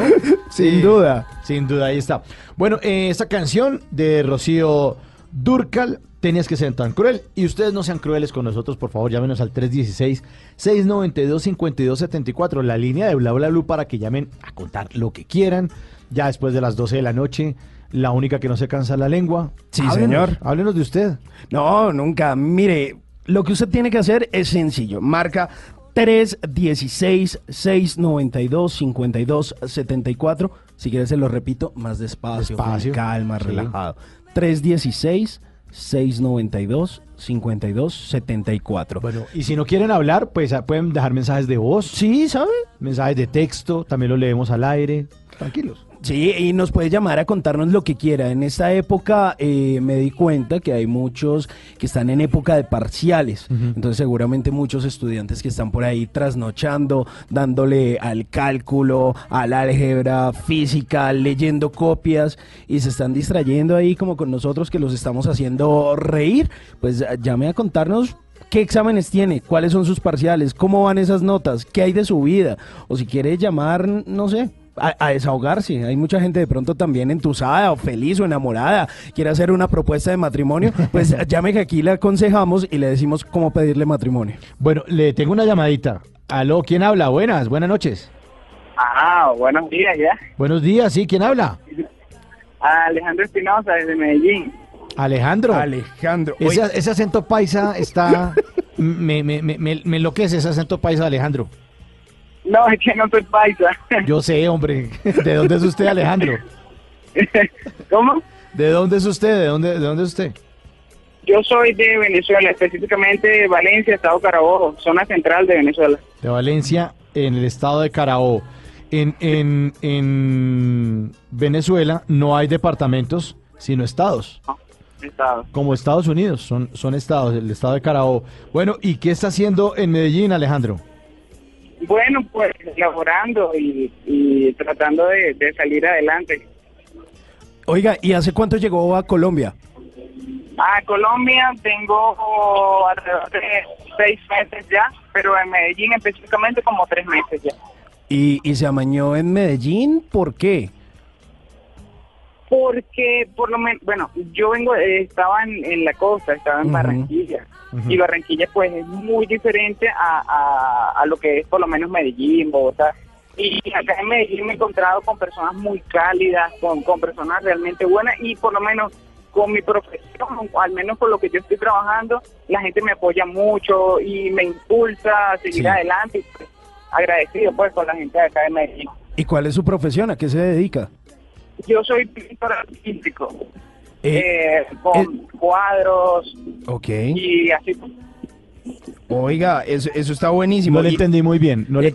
Sin duda. Sin duda, ahí está. Bueno, eh, esta canción de Rocío Durcal, Tenías que ser tan cruel. Y ustedes no sean crueles con nosotros, por favor, llámenos al 316-692-5274, la línea de Bla Bla Blue para que llamen a contar lo que quieran. Ya después de las 12 de la noche, la única que no se cansa la lengua. Sí, Háblenos, señor. Háblenos de usted. No, nunca. Mire, lo que usted tiene que hacer es sencillo. Marca 316-692-5274. Si quieres se lo repito más despacio, Despacio. con calma, Sí. relajado. 316-692-5274. Bueno, y si no quieren hablar, pues ah, pueden dejar mensajes de voz. Sí, ¿sabe? Mensajes de texto, también lo leemos al aire. Tranquilos. Sí, y nos puede llamar a contarnos lo que quiera. En esta época eh, me di cuenta que hay muchos que están en época de parciales. Entonces seguramente muchos estudiantes que están por ahí trasnochando, dándole al cálculo, al álgebra, física, leyendo copias y se están distrayendo ahí como con nosotros que los estamos haciendo reír. Pues llame a contarnos ¿Qué exámenes tiene? ¿Cuáles son sus parciales? ¿Cómo van esas notas? ¿Qué hay de su vida? O si quiere llamar, no sé, a, a desahogarse. Hay mucha gente de pronto también entusada o feliz o enamorada, quiere hacer una propuesta de matrimonio, pues llame que aquí le aconsejamos y le decimos cómo pedirle matrimonio. Bueno, le tengo una llamadita. Aló, ¿quién habla? Buenas, buenas noches. Ah, buenos días ya. Buenos días, sí, ¿quién habla? Alejandro Espinosa desde Medellín. Alejandro. Alejandro. Ese, ese acento paisa está... me, me, me, me, me enloquece ese acento paisa, Alejandro. No, es que no soy paisa. Yo sé, hombre. ¿De dónde es usted, Alejandro? ¿Cómo? ¿De dónde es usted? ¿De dónde, de dónde es usted? Yo soy de Venezuela, específicamente de Valencia, Estado Carabobo, zona central de Venezuela. De Valencia, en el estado de Carabobo. En, en, en Venezuela no hay departamentos, sino estados. Estado. Como Estados Unidos, son, son estados, el estado de Carabobo. Bueno, ¿y qué está haciendo en Medellín, Alejandro? Bueno, pues laborando y, y tratando de, de salir adelante. Oiga, ¿y hace cuánto llegó a Colombia? A Colombia tengo alrededor de seis meses ya, pero en Medellín específicamente como tres meses ya. ¿Y, y se amañó en Medellín? ¿Por qué? Porque por lo menos, bueno, yo vengo, eh, estaba en, en la costa, estaba en. Barranquilla. Y Barranquilla pues es muy diferente a, a, a lo que es por lo menos Medellín, Bogotá. Y acá en Medellín me he encontrado con personas muy cálidas, con, con personas realmente buenas y por lo menos con mi profesión, al menos por lo que yo estoy trabajando, la gente me apoya mucho y me impulsa a seguir Sí. adelante. Y, pues, agradecido pues con la gente de acá de Medellín. ¿Y cuál es su profesión? ¿A qué se dedica? Yo soy pintor artístico, Eh, eh, con cuadros Ok. y así. Oiga, eso, eso está buenísimo. No le Y- entendí muy bien. No le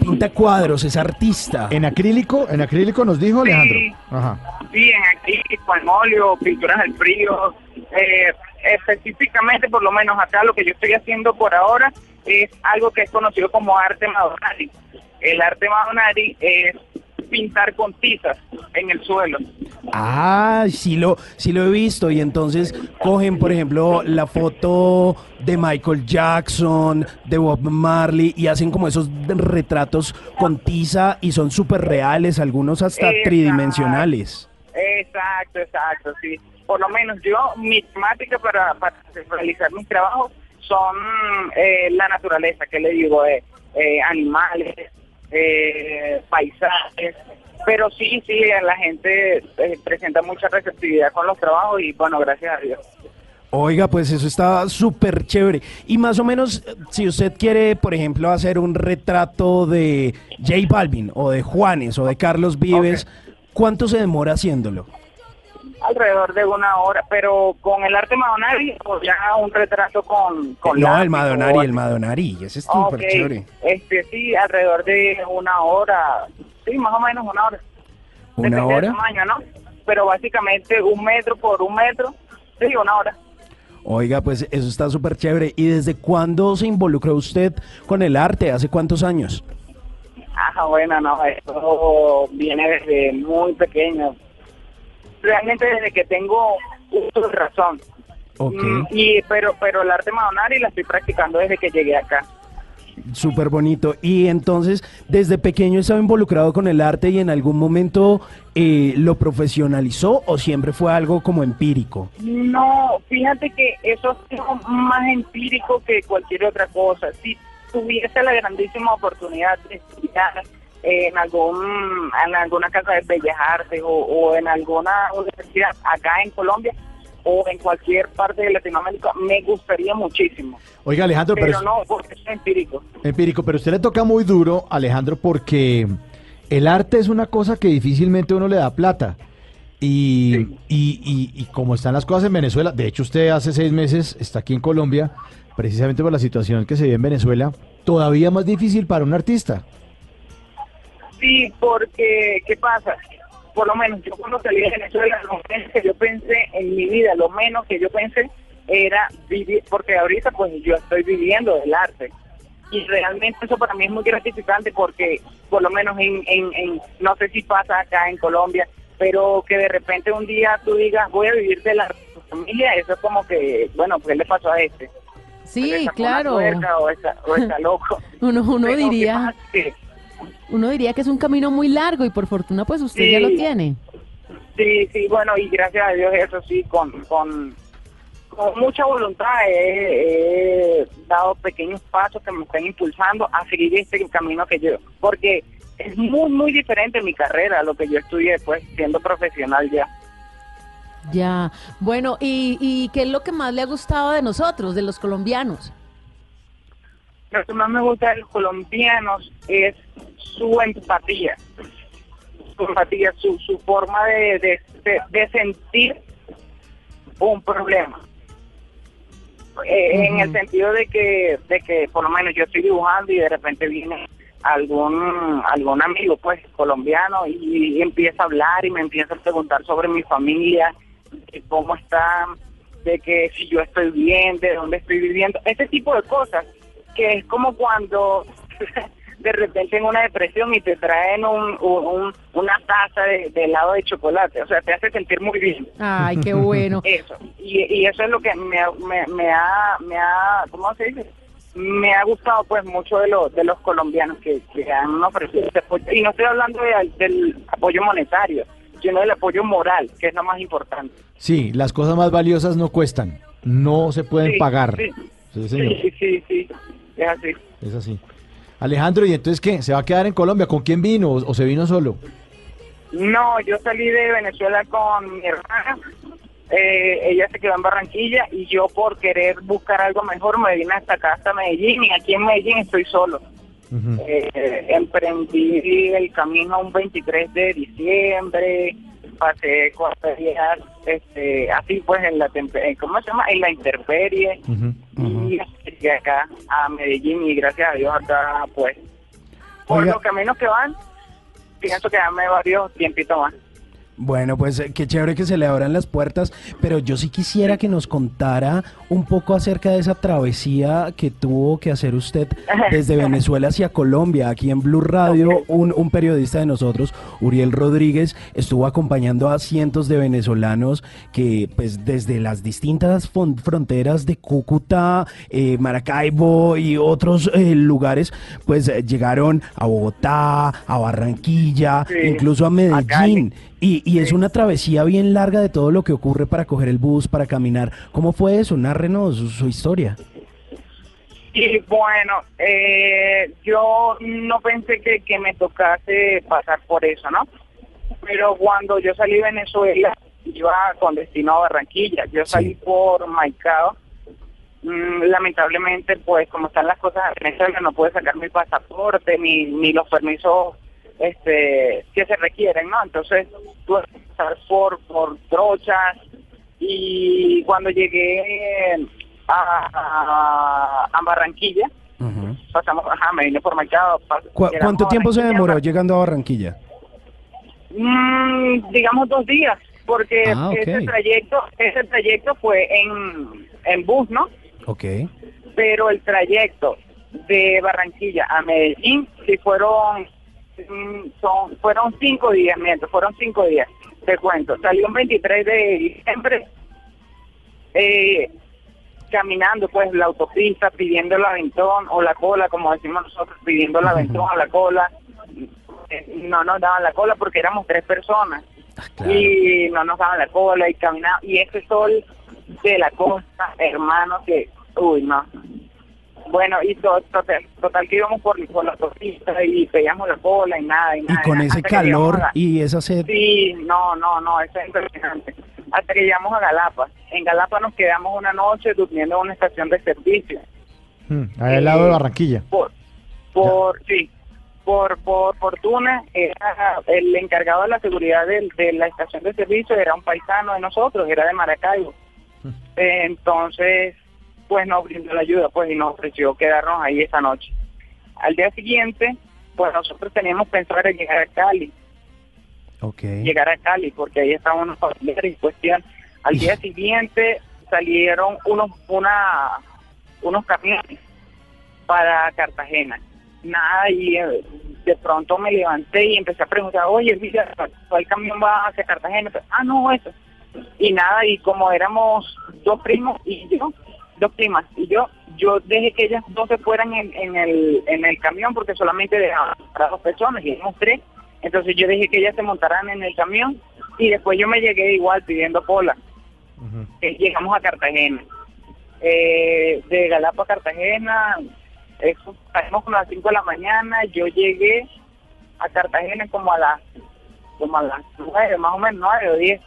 pinta cuadros, es artista. ¿En acrílico? ¿En acrílico nos dijo Alejandro? Sí. Ajá. Sí, en acrílico, en óleo, pinturas al frío. Eh, específicamente, por lo menos acá, lo que yo estoy haciendo por ahora es algo que es conocido como arte Madonari. El arte Madonari es pintar con tizas en el suelo. Ah, sí lo, sí lo he visto. Y entonces cogen, por ejemplo, la foto de Michael Jackson, de Bob Marley, y hacen como esos retratos con tiza y son súper reales, algunos hasta Exacto. tridimensionales. Exacto, exacto, sí. Por lo menos yo, mi temática para, para realizar mis trabajos son eh, la naturaleza, que le digo, eh, eh, animales, eh, paisajes. Pero sí, sí, la gente eh, presenta mucha receptividad con los trabajos y bueno, gracias a Dios. Oiga, pues eso está súper chévere. Y más o menos, eh, si usted quiere, por ejemplo, hacer un retrato de J Balvin o de Juanes o de Carlos Vives, ¿cuánto se demora haciéndolo? Alrededor de una hora, pero con el arte Madonari o ya un retrato con... con no, el Madonari, el Madonari, ese es súper chévere. Este, sí, alrededor de una hora, sí, más o menos una hora. ¿Una Depende del hora? tamaño, ¿no? Pero básicamente un metro por un metro, sí, una hora. Oiga, pues eso está súper chévere. ¿Y desde cuándo se involucró usted con el arte? ¿Hace cuántos años? Ajá, bueno, no, esto viene desde muy pequeño. Realmente desde que tengo uso de razón. Ok, Mm, y pero pero el arte Madonari la estoy practicando desde que llegué acá. súper bonito. Y entonces, desde pequeño estaba involucrado con el arte y en algún momento eh, lo profesionalizó o siempre fue algo como empírico. No, fíjate que eso es más empírico que cualquier otra cosa. Si tuviese la grandísima oportunidad de estudiar eh, en algún en alguna casa de bellas artes o, o en alguna universidad acá en Colombia o en cualquier parte de Latinoamérica, me gustaría muchísimo. Oiga, Alejandro, pero, Pero no, porque es empírico. empírico, pero usted le toca muy duro, Alejandro, porque el arte es una cosa que difícilmente uno le da plata. Y, y, y, y como están las cosas en Venezuela, de hecho usted hace seis meses está aquí en Colombia, precisamente por la situación que se vive en Venezuela, todavía más difícil para un artista. Sí, porque, ¿qué pasa? Por lo menos yo cuando salí de Venezuela, lo menos que yo pensé en mi vida, lo menos que yo pensé era vivir, porque ahorita pues yo estoy viviendo del arte. Y realmente eso para mí es muy gratificante porque por lo menos en, en, en no sé si pasa acá en Colombia, pero que de repente un día tú digas, voy a vivir de la familia, eso es como que, bueno, ¿qué le pasó a este? Sí, ¿Le sacó una claro. O está, o está loco. Uno, uno Pero, ¿qué diría? Que- uno diría que es un camino muy largo y por fortuna pues usted ya lo tiene. Sí, sí, bueno, y gracias a Dios eso sí, con, con, con mucha voluntad he, he dado pequeños pasos que me están impulsando a seguir este camino que yo, porque es muy, muy diferente mi carrera a lo que yo estudié, pues, siendo profesional ya. Ya. Bueno, ¿y, ¿y qué es lo que más le ha gustado de nosotros, de los colombianos? Lo que más me gusta de los colombianos es su empatía, su empatía, su, su forma de, de, de- de sentir un problema. Eh, En el sentido de que, de que por lo menos yo estoy dibujando y de repente viene algún algún amigo pues colombiano y, y empieza a hablar y me empieza a preguntar sobre mi familia, de cómo están, de que si yo estoy bien, de dónde estoy viviendo, ese tipo de cosas que es como cuando de repente en una depresión y te traen un, un- un- una taza de, de helado de chocolate, o sea, te hace sentir muy bien. Ay, qué bueno. Eso, y, y eso es lo que me, ha- me, me ha, me ha, ¿cómo se dice? Me ha gustado pues mucho de, los de los colombianos que, que han ofrecido ese apoyo. Y no estoy hablando de- del apoyo monetario, sino del apoyo moral, que es lo más importante. Sí, las cosas más valiosas no cuestan, no se pueden Sí, pagar. sí. Sí, señor, Sí, sí, sí, es así. es así. Alejandro, ¿y entonces qué? ¿Se va a quedar en Colombia? ¿Con quién vino o, o se vino solo? No, yo salí de Venezuela con mi hermana. eh, ella se quedó en Barranquilla y yo por querer buscar algo mejor me vine hasta acá, hasta Medellín y aquí en Medellín estoy solo. Eh, emprendí el camino un 23 de diciembre, pasé cuatro días este, así pues en la, ¿cómo se llama? En la intemperie y llegué acá a Medellín y gracias a Dios acá pues por Oiga. los caminos que van pienso que dame varios tiempitos más. Bueno, pues eh, qué chévere que se le abran las puertas, pero yo sí quisiera que nos contara un poco acerca de esa travesía que tuvo que hacer usted desde Venezuela hacia Colombia. Aquí en Blue Radio, un, un periodista de nosotros, Uriel Rodríguez, estuvo acompañando a cientos de venezolanos que pues desde las distintas fronteras de Cúcuta, eh, Maracaibo y otros eh, lugares, pues eh, llegaron a Bogotá, a Barranquilla, Sí, incluso a Medellín. Cali. Y, y es una travesía bien larga de todo lo que ocurre para coger el bus, para caminar. ¿Cómo fue eso? Nárrenos su, su historia. Y bueno, eh, yo no pensé que, que me tocase pasar por eso, ¿no? Pero cuando yo salí de Venezuela, iba con destino a Barranquilla. Yo salí por Maicao. Mm, lamentablemente, pues como están las cosas en Venezuela, no pude sacar mi pasaporte ni, ni los permisos este que se requieren, ¿no? Entonces tuve que pasar por, por trochas y cuando llegué a, a, a Barranquilla, pasamos, ajá, me vine por pas- ¿Cu- ¿Cuánto tiempo se demoró llegando a Barranquilla? Mm, digamos dos días, porque Ah, ese trayecto, ese trayecto fue en, en bus, ¿no? Ok. Pero el trayecto de Barranquilla a Medellín sí fueron son fueron cinco días, miento, fueron cinco días. Te cuento, salió un 23 de diciembre eh, caminando pues la autopista, pidiendo el aventón o la cola, como decimos nosotros, pidiendo el aventón o la cola. Eh, No nos daban la cola porque éramos tres personas y no nos daban la cola y caminamos. Y ese sol de la costa, hermano, que, uy, no. Bueno, y to- total, total que íbamos por, por la autopista y veíamos la cola y nada, y Y nada. con nada, ese calor a- y esa sed. Sí, no, no, no, eso es impresionante. Hasta que llegamos a Galapa. En Galapa nos quedamos una noche durmiendo en una estación de servicio. Mm, ahí al lado de Barranquilla. Por, por sí, por, por fortuna, era el encargado de la seguridad de, la estación de servicio era un paisano de nosotros, era de Maracaibo. Eh, Entonces, pues nos brindó la ayuda, pues, y nos ofreció quedarnos ahí esa noche. Al día siguiente, pues nosotros teníamos pensado era llegar a Cali Ok. llegar a Cali, porque ahí estaban unos familiares en cuestión. Al día siguiente salieron unos una unos camiones para Cartagena. nada, y eh, de pronto me levanté y empecé a preguntar, oye, mira, ¿cuál camión va hacia Cartagena? Ah, no, eso. Y nada, y como éramos dos primos y yo, dos primas, y yo, yo dejé que ellas dos se fueran en, en el, en el camión porque solamente dejaban para dos personas, y éramos tres. Entonces yo dejé que ellas se montaran en el camión y después yo me llegué igual pidiendo cola. Eh, llegamos a Cartagena. Eh, de Galapa a Cartagena, eso, salimos como a las 5 de la mañana, yo llegué a Cartagena como a las como a las 9, más o menos 9 o 10.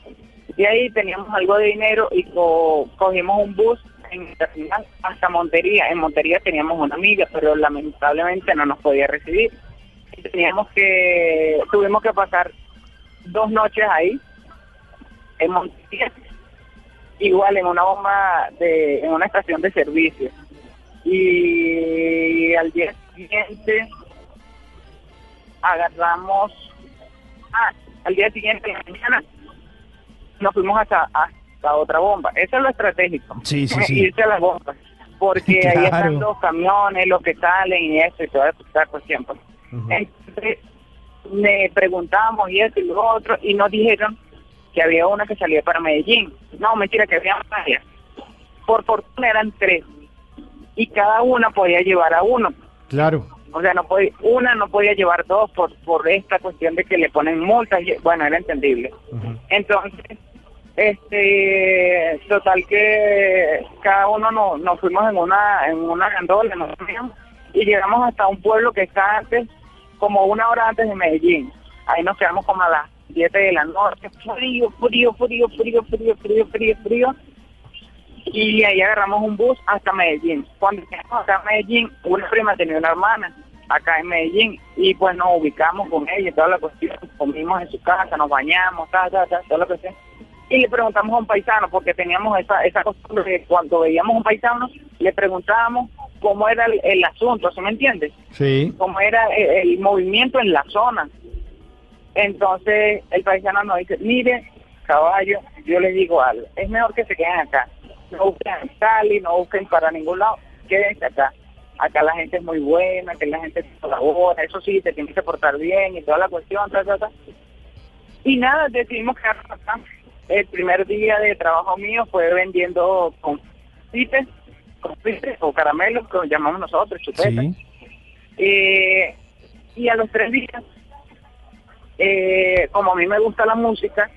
Y ahí teníamos algo de dinero y co- cogimos un bus en el terminal hasta Montería. En Montería teníamos una amiga, pero lamentablemente no nos podía recibir. Teníamos que, tuvimos que pasar dos noches ahí, en Montería, igual en una bomba de, en una estación de servicio. Y al día siguiente agarramos, ah, al día siguiente mañana nos fuimos hasta otra bomba. Eso es lo estratégico. Sí, sí, sí. Irse a las bombas. Porque ahí están Claro. los camiones, los que salen y eso y toda esa cuestión. pues. Entonces, me preguntamos y eso y lo otro, y nos dijeron que había una que salía para Medellín. No, mentira, que había varias. Por fortuna eran tres. Y cada una podía llevar a uno. Claro. O sea, no podía, una no podía llevar dos por, por esta cuestión de que le ponen multas. y- Bueno, era entendible. Entonces, este, total que cada uno nos, nos fuimos en una en una gandola, nos fuimos, y llegamos hasta un pueblo que está antes, como una hora antes de Medellín. Ahí nos quedamos como a las 7 de la noche, frío, frío, frío, frío, frío, frío, frío, frío. Y ahí agarramos un bus hasta Medellín. Cuando llegamos acá a Medellín, una prima tenía una hermana acá en Medellín y pues nos ubicamos con ella y toda la cuestión, comimos en su casa, nos bañamos, ta, ta, ta, toda la cuestión. Y le preguntamos a un paisano, porque teníamos esa, esa costumbre de cuando veíamos un paisano, le preguntábamos cómo era el, el asunto, ¿se me entiende? Sí. Cómo era el, el movimiento en la zona. Entonces el paisano nos dice, mire, caballo, yo les digo algo, es mejor que se queden acá. No busquen en Cali, no busquen para ningún lado, quédense acá. Acá la gente es muy buena, que la gente colabora, eso sí, te tienes que portar bien y toda la cuestión, ta, ta, ta. Y nada, decidimos quedarnos acá. El primer día de trabajo mío fue vendiendo confites, confites o caramelos, que llamamos nosotros, chupetas. Eh, y a los tres días, eh, como a mí me gusta la música,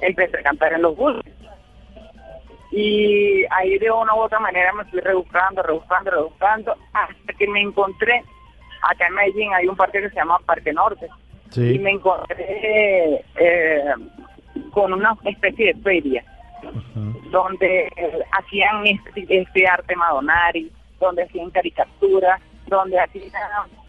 empecé a cantar en los buses. Y ahí de una u otra manera me fui rebuscando, rebuscando, rebuscando, hasta que me encontré, acá en Medellín hay un parque que se llama Parque Norte, y me encontré eh, con una especie de feria, donde eh, hacían este, este arte madonari, donde hacían caricaturas, donde hacían,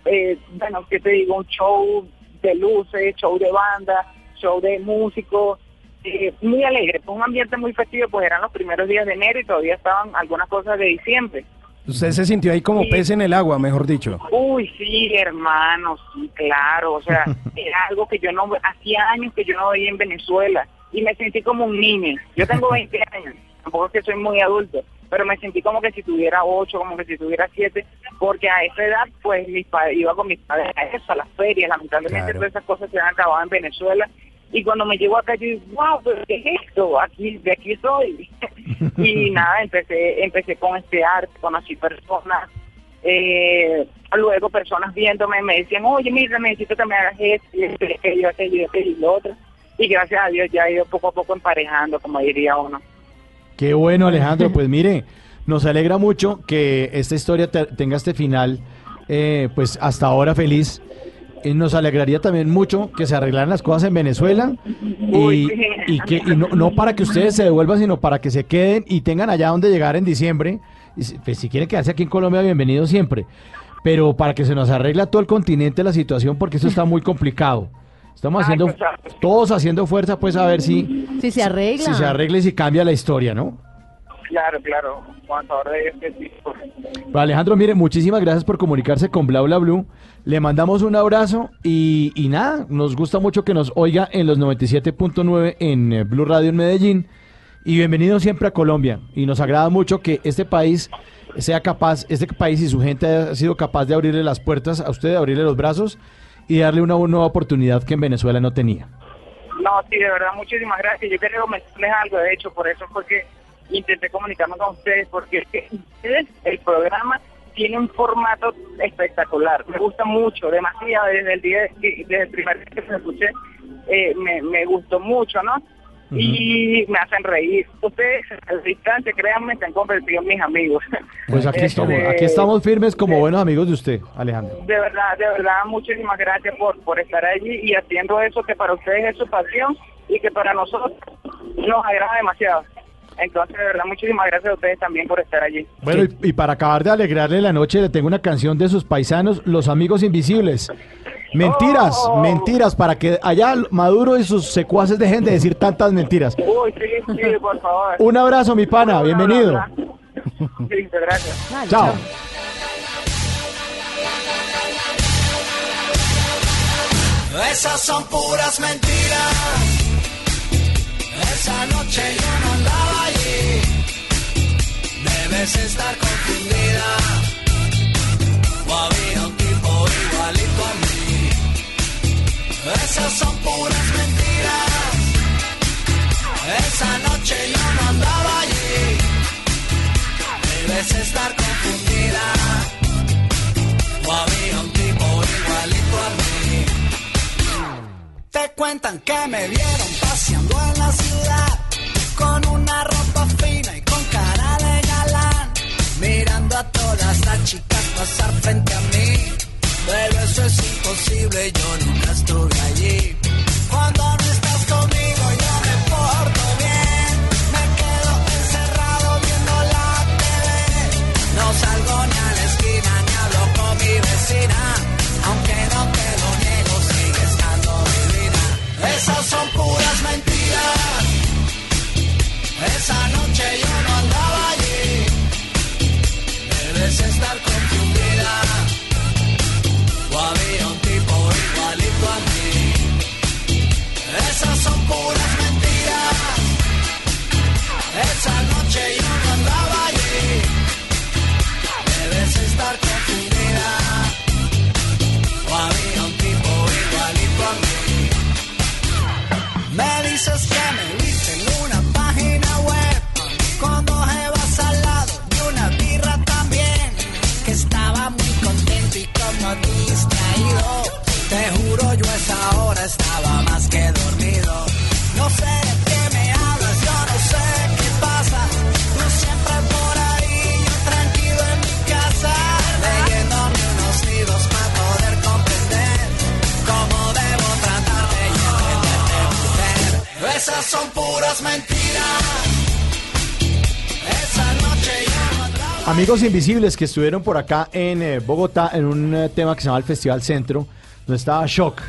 eh, bueno, ¿qué te digo? Un show de luces, show de banda, show de músicos, eh, muy alegre, fue un ambiente muy festivo, pues eran los primeros días de enero y todavía estaban algunas cosas de diciembre. Usted se sintió ahí como Sí. pez en el agua, mejor dicho. Uy, sí, hermano, sí, claro, o sea, era algo que yo no, hacía años que yo no veía en Venezuela y me sentí como un niño. Yo tengo 20 años, tampoco es que soy muy adulto, pero me sentí como que si tuviera 8, como que si tuviera 7, porque a esa edad, pues, mis padres, iba con mis padres a eso, a las ferias, lamentablemente Claro. todas esas cosas se han acabado en Venezuela. Y cuando me llegó acá, yo dije, wow, pero ¿qué es esto? Aquí, de aquí soy. y nada, empecé, empecé con este arte, conocí personas, eh, luego personas viéndome me decían, oye, mira, necesito que me hagas esto, y aquello, aquello, y aquello, y lo otro. Y gracias a Dios ya he ido poco a poco emparejando, como diría uno. Qué bueno, Alejandro. Pues mire, nos alegra mucho que esta historia te- tenga este final, eh, pues hasta ahora feliz. Y nos alegraría también mucho que se arreglaran las cosas en Venezuela y, y que y no, no para que ustedes se devuelvan, sino para que se queden y tengan allá donde llegar en diciembre. Y si, pues, si quieren quedarse aquí en Colombia, bienvenidos siempre. Pero para que se nos arregle a todo el continente la situación, porque eso está muy complicado. Estamos haciendo, todos haciendo fuerza, pues a ver si, Si se arregla. si se arregla y si cambia la historia, ¿no? Claro, claro, cuanto ahora de este tipo. Alejandro, mire, muchísimas gracias por comunicarse con Bla Bla Blue. Le mandamos un abrazo y, y nada, nos gusta mucho que nos oiga en los 97.9 en eh, Blue Radio en Medellín. Y bienvenido siempre a Colombia. Y nos agrada mucho que este país sea capaz, este país y su gente ha sido capaz de abrirle las puertas a usted, de abrirle los brazos y darle una nueva oportunidad que en Venezuela no tenía. No, sí, de verdad, muchísimas gracias. Yo quería comentarles algo, de hecho, por eso fue que intenté comunicarme con ustedes, porque es que ustedes, el programa tiene un formato espectacular. Me gusta mucho, demasiado, desde el día, que- desde el primer día que se escuché, eh, me, me gustó mucho, ¿no? Y me hacen reír. Ustedes, al instante, créanme, se han convertido en mis amigos. Pues aquí Este, estamos, aquí estamos firmes como buenos amigos de usted, Alejandro. De verdad, de verdad, muchísimas gracias por, por estar allí y haciendo eso que para ustedes es su pasión y que para nosotros nos agrada demasiado. Entonces, de verdad, muchísimas gracias a ustedes también por estar allí. Bueno, y, y para acabar de alegrarle la noche, le tengo una canción de sus paisanos, Los Amigos Invisibles. Mentiras, Oh. mentiras, para que allá Maduro y sus secuaces dejen de decir tantas mentiras. Uy, sí, sí, por favor. Un abrazo, mi pana, bienvenido. Gracias. Chao. Esas son puras mentiras. Esa noche yo no andaba allí. Debes estar confundida. O había un tipo igualito a mí. Esas son puras mentiras. Esa noche yo no andaba allí. Debes estar confundida. O había un tipo igualito a mí. Te cuentan que me vieron paseando en la ciudad con una ropa fina y con cara de galán, mirando a todas las chicas pasar frente a mí. Pero eso es imposible, yo nunca estuve allí. Cuando no estás conmigo, yo me porto bien. Me quedo encerrado viendo la TV. No salgo ni a la esquina ni hablo con mi vecina. Esas son puras mentiras. Esa noche yo no andaba allí. Debes estar confundida. O había un tipo igualito a mí. Esas son puras mentiras. Mentiras. Esa noche yo no andaba Amigos invisibles que estuvieron por acá en eh, Bogotá en un eh, tema que se llama el Festival Centro, donde estaba Shock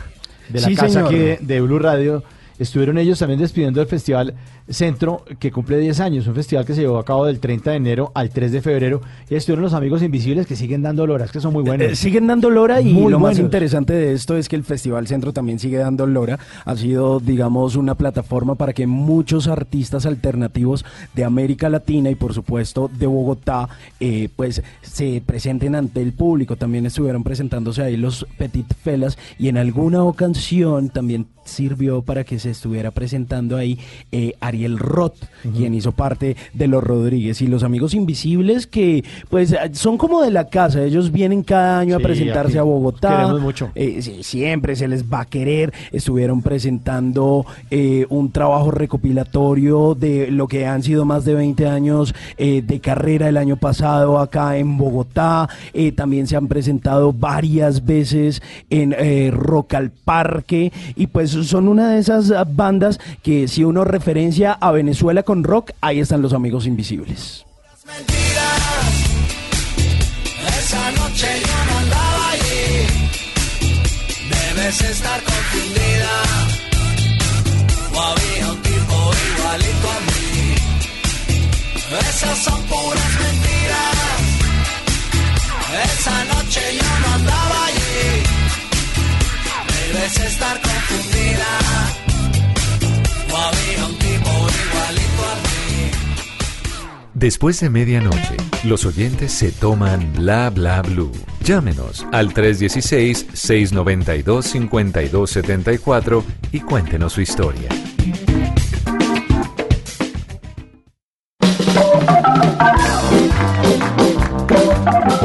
de la Sí, casa señor. aquí de, de Blue Radio. Estuvieron ellos también despidiendo el Festival Centro, que cumple 10 años, un festival que se llevó a cabo del 30 de enero al 3 de febrero. Y estuvieron los amigos invisibles que siguen dando loras, que son muy buenos. Eh, siguen dando lora y Muy lo más interesante de esto es que el Festival Centro también sigue dando lora. Ha sido, digamos, una plataforma para que muchos artistas alternativos de América Latina y por supuesto de Bogotá, eh, pues se presenten ante el público. También estuvieron presentándose ahí los Petit Felas y en alguna ocasión también sirvió para que se estuviera presentando ahí eh, Ariel Roth, quien hizo parte de los Rodríguez y los amigos invisibles que pues son como de la casa, ellos vienen cada año Sí, a presentarse a Bogotá. queremos mucho. Eh, sí, siempre se les va a querer. Estuvieron presentando eh, un trabajo recopilatorio de lo que han sido más de 20 años eh, de carrera el año pasado acá en Bogotá. También se han presentado varias veces en Rock al Parque. Y pues son una de esas bandas que si uno referencia a Venezuela con rock, ahí están los amigos invisibles. Esa noche yo no andaba allí. Debes estar confundida. O había un tipo igualito a mí. Esas son puras mentiras. Esa noche yo no andaba allí. Debes estar confundida. Después de medianoche, los oyentes se toman Bla Bla Blue. Llámenos al 316-692-5274 y cuéntenos su historia.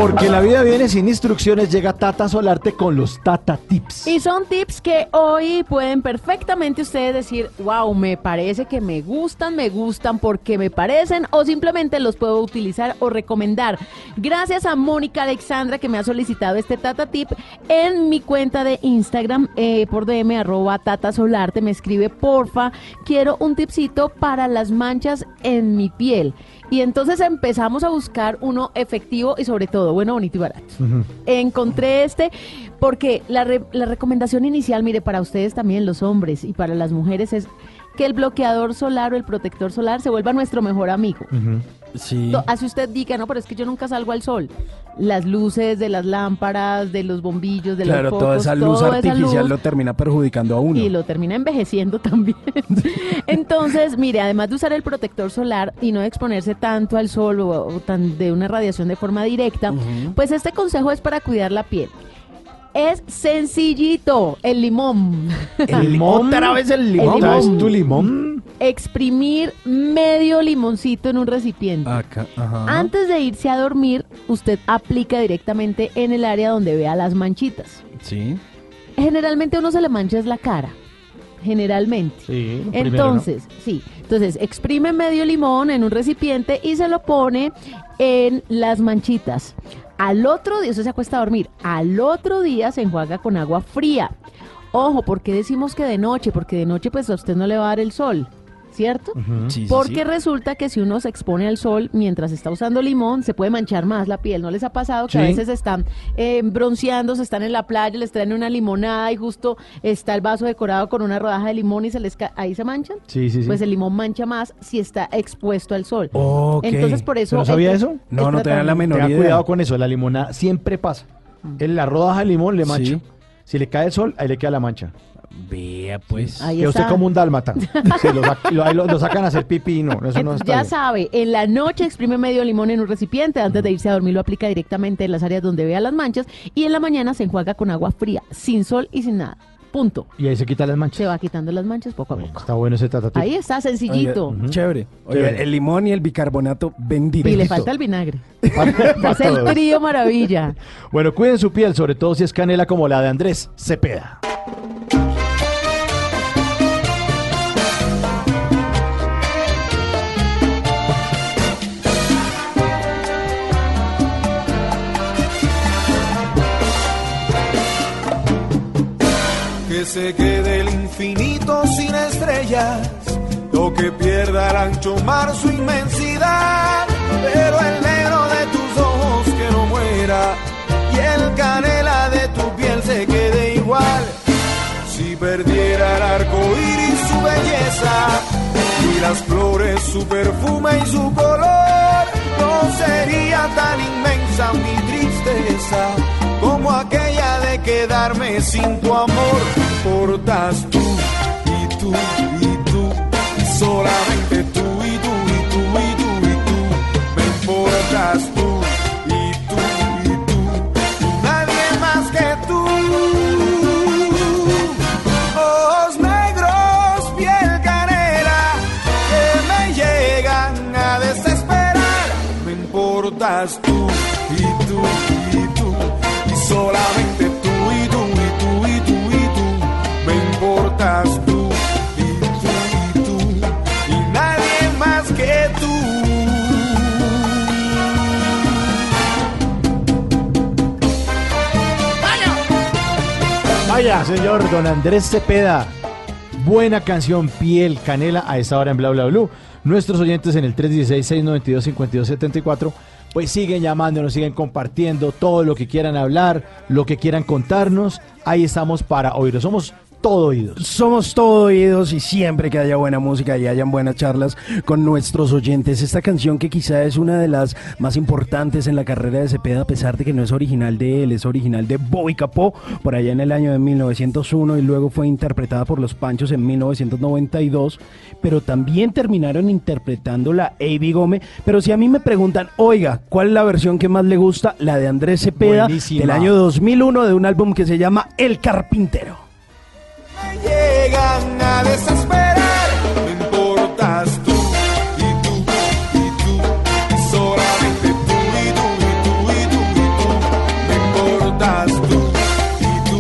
Porque la vida viene sin instrucciones, llega Tata Solarte con los Tata Tips. Y son tips que hoy pueden perfectamente ustedes decir, wow, me parece que me gustan, me gustan porque me parecen o simplemente los puedo utilizar o recomendar. Gracias a Mónica Alexandra que me ha solicitado este Tata Tip en mi cuenta de Instagram eh, por DM arroba Tata Solarte. Me escribe, porfa, quiero un tipcito para las manchas en mi piel. Y entonces empezamos a buscar uno efectivo y sobre todo bueno, bonito y barato. Encontré este porque la, re- la recomendación inicial, mire, para ustedes también, los hombres y para las mujeres, es que el bloqueador solar o el protector solar se vuelva nuestro mejor amigo. Sí. To- Así usted diga, no, pero es que yo nunca salgo al sol. Las luces de las lámparas, de los bombillos, de Claro, los focos, toda esa luz toda esa artificial luz, lo termina perjudicando a uno. y lo termina envejeciendo también. Entonces, mire, además de usar el protector solar y no exponerse tanto al sol o, o tan de una radiación de forma directa, pues este consejo es para cuidar la piel. Es sencillito, el limón. El limón. Otra vez el limón. Otra vez tu limón. Exprimir medio limoncito en un recipiente. Acá, ajá. Antes de irse a dormir, usted aplica directamente en el área donde vea las manchitas. Sí. Generalmente a uno se le mancha es la cara. Generalmente. Sí, lo primero, ¿no? Entonces, sí. Entonces, exprime medio limón en un recipiente y se lo pone en las manchitas. Al otro día, eso se acuesta a dormir. Al otro día se enjuaga con agua fría. Ojo, ¿por qué decimos que de noche? Porque de noche, pues a usted no le va a dar el sol. ¿Cierto? Sí, Porque sí. resulta que si uno se expone al sol mientras está usando limón, se puede manchar más la piel. ¿No les ha pasado que Sí. a veces están eh, bronceando, se están en la playa, les traen una limonada y justo está el vaso decorado con una rodaja de limón y se les ca- ahí se manchan? Sí, sí, sí. Pues el limón mancha más si está expuesto al sol. Ok. Entonces por eso... ¿No sabía eso? No, no tenía la menor idea. cuidado con eso, la limonada siempre pasa. En la rodaja de limón le mancha. Sí. Si le cae el sol, ahí le queda la mancha. Vea, pues. Ahí que usted como un dálmata. Se lo, sac- lo- ahí lo- lo sacan a hacer pipí, no, eso no está ya bien. sabe, en la noche exprime medio limón en un recipiente, antes de irse a dormir lo aplica directamente en las áreas donde vea las manchas y en la mañana se enjuaga con agua fría, sin sol y sin nada. Punto. Y ahí se quitan las manchas. Se va quitando las manchas poco a poco. Está bueno ese tatatip. Ahí está, sencillito. Oye, Chévere. Oye, Chévere. el limón y el bicarbonato ven Y le falta el vinagre. Para es el trío maravilla. Bueno, cuiden su piel, sobre todo si es canela como la de Andrés Cepeda. Se quede el infinito sin estrellas, o que pierda el ancho mar su inmensidad, pero el negro de tus ojos que no muera, y el canela de tu piel se quede igual. Si perdiera el arco iris su belleza, y las flores su perfume y su color, no sería tan inmensa mi tristeza como aquella de quedarme sin tu amor. Portas tú y tú y tú, solamente tú y tú y tú y tú y tú, me importas tú tú y tú y tú, y nadie más que tú. Vaya, señor don Andrés Cepeda. Buena canción, piel, canela, a esta hora en Bla Bla Blue. Nuestros oyentes en el 316-692-5274, pues siguen llamándonos, siguen compartiendo todo lo que quieran hablar, lo que quieran contarnos. Ahí estamos para oírlo. Somos todo oídos. Somos todo oídos y siempre que haya buena música y hayan buenas charlas con nuestros oyentes. Esta canción que quizá es una de las más importantes en la carrera de Cepeda, a pesar de que no es original de él, es original de Bobby Capó, por allá en el año de 1901 y luego fue interpretada por Los Panchos en 1992, pero también terminaron interpretándola Avi Gómez. Pero si a mí me preguntan, oiga, ¿cuál es la versión que más le gusta? La de Andrés Cepeda Buenísima. del año 2001 de un álbum que se llama El Carpintero. Llegan a desesperar. No importas tú y tú y tú, y solamente tú y tú y tú y tú y tú. No importas tú y tú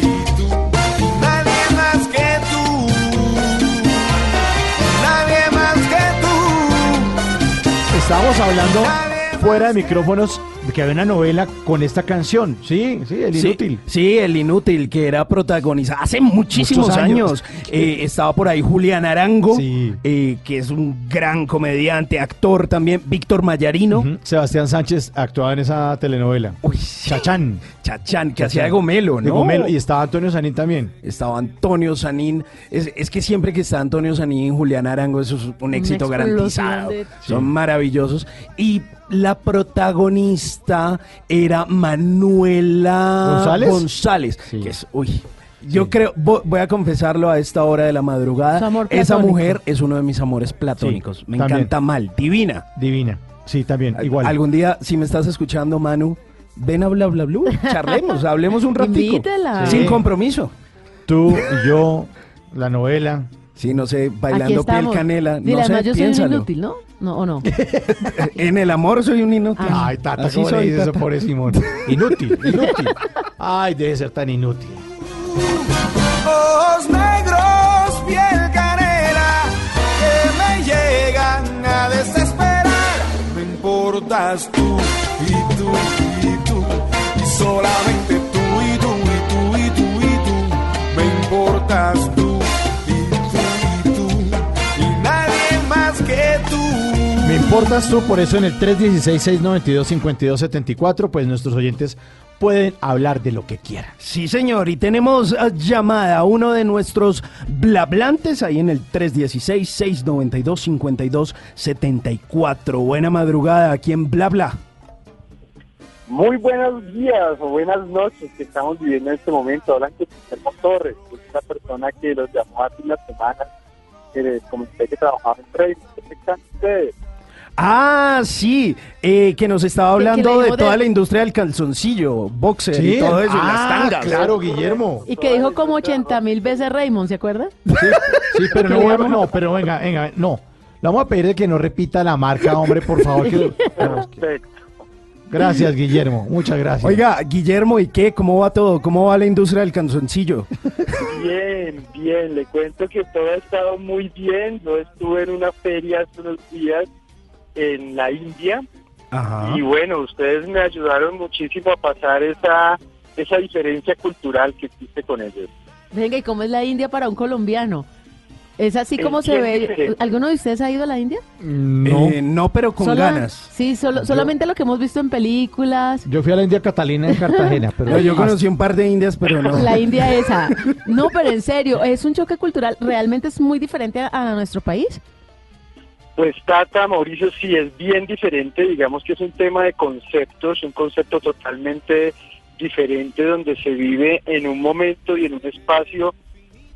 y tú, y nadie más que tú. Nadie más que tú. Estábamos hablando fuera de micrófonos de que había una novela con esta canción. Sí, sí, El Inútil. Sí, El Inútil, que era protagonizada hace muchísimos Muchos años. años. Eh, estaba por ahí Julián Arango, eh, que es un gran comediante, actor también. Víctor Mayarino. Sebastián Sánchez actuaba en esa telenovela. Chachán. Chachán, que hacía de Gomelo, ¿no? De Gomelo, Y estaba Antonio Sanín también. Estaba Antonio Sanín. Es, es que siempre que está Antonio Sanín, Julián Arango, eso es un éxito garantizado. de- Son maravillosos. Y la protagonista era Manuela ¿González? González, que es, uy, yo creo, vo- voy a confesarlo a esta hora de la madrugada, esa mujer es uno de mis amores platónicos. Sí, Me también. encanta mal, divina. Divina. Sí, también, igual. Algún día, si me estás escuchando, Manu, ven a bla bla bla, charlemos, hablemos un ratito. Sin compromiso. Tú y yo, la novela. Sí, no sé, bailando piel canela, Dile, no sé, además, yo soy un piénsalo. inútil, ¿no? No, ¿o no? En el amor soy un inútil. Ay, Tata, Así ¿cómo le soy, dices eso, Tata. pobre Simón? Inútil, inútil. Ay, debe ser tan inútil. Ojos negros, piel canela, que me llegan a desesperar. No importas tú y tú y tú, y solamente tú y tú y tú y tú y tú. Me importas tú Me importas tú, por eso en el 316-692-5274, pues nuestros oyentes pueden hablar de lo que quieran. Sí, señor, y tenemos eh, llamada a uno de nuestros blablantes ahí en el 316-692-5274. Buena madrugada aquí en Bla Bla. Muy buenos días o buenas noches que estamos viviendo en este momento. Hablan con Guillermo Torres, que es una persona que los llamó hace una semana, que les comenté que trabajaba en trading. ¿Qué están ustedes? Ah, sí, eh, que nos estaba hablando de toda de- la industria del calzoncillo, boxer Sí, y todo eso, y ah, las tangas. claro, Guillermo. Y que dijo como 80 mil veces Raymond, ¿se acuerda? Sí, pero no, bueno, no, pero venga, venga, no. Le vamos a pedir que no repita la marca, hombre, por favor. que- Perfecto. Gracias, Guillermo. Muchas gracias. Oiga, Guillermo, ¿y qué? ¿Cómo va todo? ¿Cómo va la industria del calzoncillo? Bien, bien. Le cuento que todo ha estado muy bien. Yo estuve en una feria hace unos días en la India. Ajá. Y bueno, ustedes me ayudaron muchísimo a pasar esa, esa diferencia cultural que existe con ellos. Venga, ¿y cómo es la India para un colombiano? ¿Es así como se ve? ¿Alguno de ustedes ha ido a la India? No. Eh, no, pero con Sola- ganas. Sí, solo- solamente lo que hemos visto en películas. Yo fui a la India Catalina en Cartagena, pero No, yo conocí un par de indias, pero no. La India esa. No, pero en serio, es un choque cultural. ¿Realmente es muy diferente a, a nuestro país? Pues Tata, Mauricio, sí es bien diferente, digamos que es un tema de conceptos, un concepto totalmente diferente donde se vive en un momento y en un espacio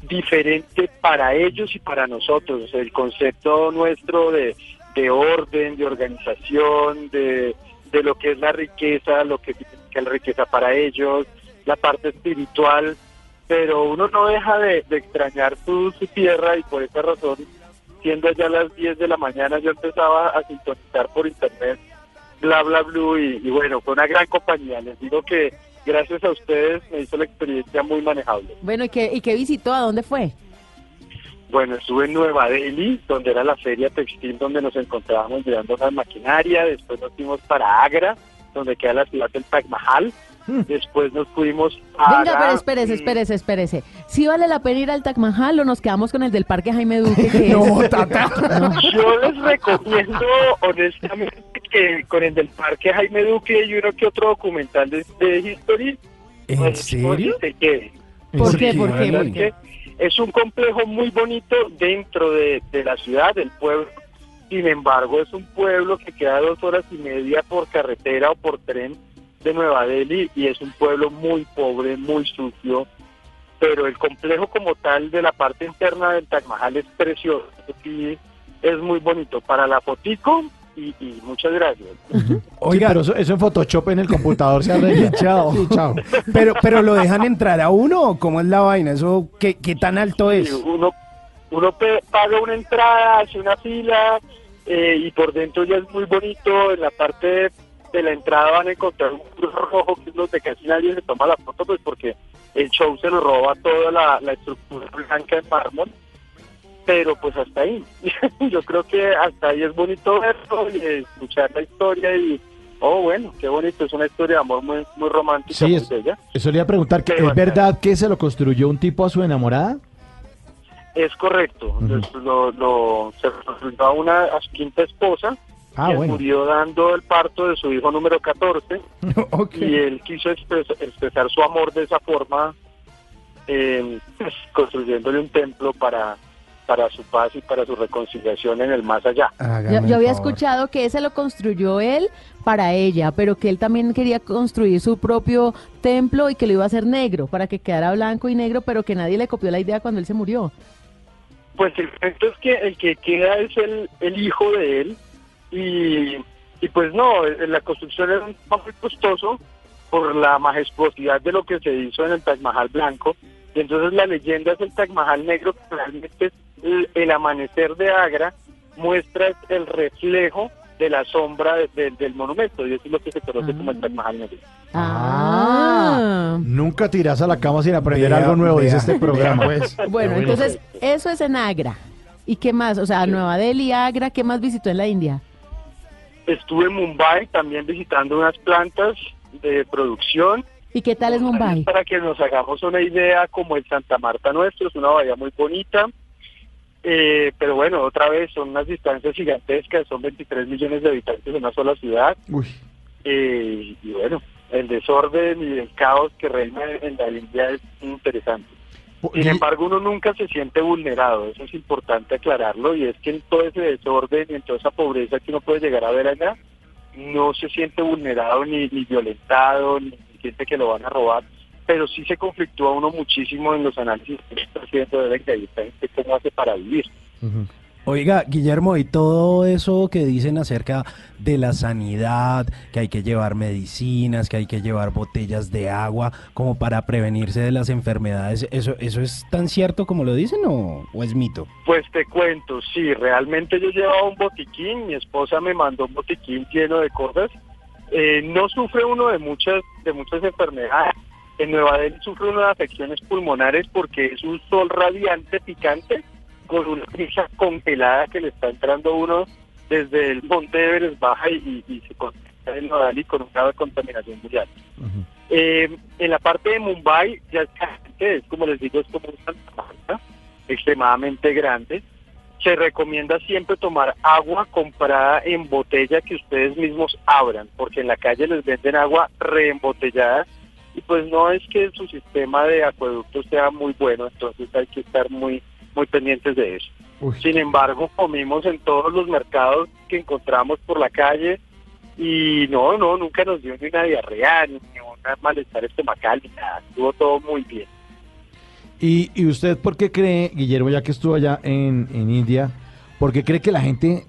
diferente para ellos y para nosotros. El concepto nuestro de, de orden, de organización, de, de lo que es la riqueza, lo que significa la riqueza para ellos, la parte espiritual, pero uno no deja de, extrañar su tierra y por esa razón siendo ya las 10 de la mañana, yo empezaba a sintonizar por internet bla bla blue y, y bueno, fue una gran compañía. Les digo que gracias a ustedes me hizo la experiencia muy manejable. Bueno, ¿y qué, y qué visitó? ¿A dónde fue? Bueno, estuve en Nueva Delhi, donde era la feria textil, donde nos encontrábamos mirando una maquinaria. Después nos fuimos para Agra, donde queda la ciudad del Taj Mahal. Después nos fuimos a. Venga, pero espérese, espérese, espérese. ¿Sí vale la pena ir al Taj Mahal o nos quedamos con el del Parque Jaime Duque? Que No, es- Tata. No. Yo les recomiendo honestamente que con el del Parque Jaime Duque y uno que otro documental de, de History, ¿En pues, serio? se queden. ¿Por qué? ¿Por qué? ¿Por es qué? Es un complejo muy bonito dentro de, de la ciudad, del pueblo. Sin embargo, es un pueblo que queda dos horas y media por carretera o por tren de Nueva Delhi y es un pueblo muy pobre, muy sucio. Pero el complejo como tal de la parte interna del Taj Mahal es precioso. Sí, es muy bonito. Para la fotico y, y muchas gracias. Oiga, pero eso, eso en Photoshop en el computador se chao. Sí, chao. Pero, pero lo dejan entrar a uno o cómo es la vaina, eso qué, qué tan alto Sí, es. uno uno pe- paga una entrada, hace una fila eh, y por dentro ya es muy bonito. En la parte de, de la entrada van a encontrar un cruz rojo que es donde casi nadie se toma la foto, pues porque el show se lo roba toda la, la estructura blanca en mármol. Pero pues hasta ahí. Yo creo que hasta ahí es bonito verlo y escuchar la historia y, oh bueno, qué bonito, es una historia de amor muy, muy romántica, Sí, es- bella. Eso le iba a preguntar, ¿es verdad que se lo construyó un tipo a su enamorada? Es correcto. Entonces, lo, lo- se resultó a una a su quinta esposa Ah, que bueno. murió dando el parto de su hijo número 14 y él quiso expres- expresar su amor de esa forma eh, pues, construyéndole un templo para para su paz y para su reconciliación en el más allá. Yo, yo había escuchado que ese lo construyó él para ella, pero que él también quería construir su propio templo y que lo iba a hacer negro, para que quedara blanco y negro, pero que nadie le copió la idea cuando él se murió. Pues el cuento es que el que queda es el, el hijo de él y, y pues no, eh, la construcción era muy costoso por la majestuosidad de lo que se hizo en el Taj Mahal blanco y entonces la leyenda es el Taj Mahal negro que realmente es el, el amanecer de Agra muestra el reflejo de la sombra de- de- del monumento y eso es lo que se conoce como el Taj Mahal negro. Ah, nunca tiras a la cama sin aprender Vea, algo nuevo, dice vea, este programa. vea, pues. Bueno, entonces eso es en Agra. ¿Y qué más? O sea, Nueva Delhi, Agra, ¿qué más visitó en la India? Estuve en Mumbai también visitando unas plantas de producción ¿Y qué tal es Mumbai? Para que nos hagamos una idea, como el Santa Marta nuestro, es una bahía muy bonita. Eh, pero bueno, otra vez son unas distancias gigantescas, son 23 millones de habitantes en una sola ciudad. Uy. Eh, y bueno, el desorden y el caos que reina en la India es interesante. Sin embargo, uno nunca se siente vulnerado, eso es importante aclararlo, y es que en todo ese desorden y en toda esa pobreza que uno puede llegar a ver allá, no se siente vulnerado ni, ni violentado, ni siente que lo van a robar, pero sí se conflictúa uno muchísimo en los análisis que está haciendo de esta gente cómo hace para vivir. Oiga, Guillermo, y todo eso que dicen acerca de la sanidad, que hay que llevar medicinas, que hay que llevar botellas de agua como para prevenirse de las enfermedades, ¿eso, eso es tan cierto como lo dicen o, o es mito? Pues te cuento, sí, realmente yo llevaba un botiquín, mi esposa me mandó un botiquín lleno de cosas. Eh, no sufre uno de muchas, de muchas enfermedades. En Nueva Delhi sufre uno de afecciones pulmonares porque es un sol radiante, picante, con una brisa congelada que le está entrando uno desde el monte Everest baja y, y- y se concentra en Nueva Delhi con un grado de contaminación muy alto. Eh, en la parte de Mumbai, ya es como les digo, es como un Santa Marta, extremadamente grande. Se recomienda siempre tomar agua comprada en botella que ustedes mismos abran, porque en la calle les venden agua reembotellada y pues no es que su sistema de acueducto sea muy bueno, entonces hay que estar muy muy pendientes de eso. Sin embargo, comimos en todos los mercados que encontramos por la calle y no, no, nunca nos dio ni una diarrea, ni un malestar estomacal, ni nada. Estuvo todo muy bien. ¿Y, y usted por qué cree, Guillermo, ya que estuvo allá en, en India, por qué cree que la gente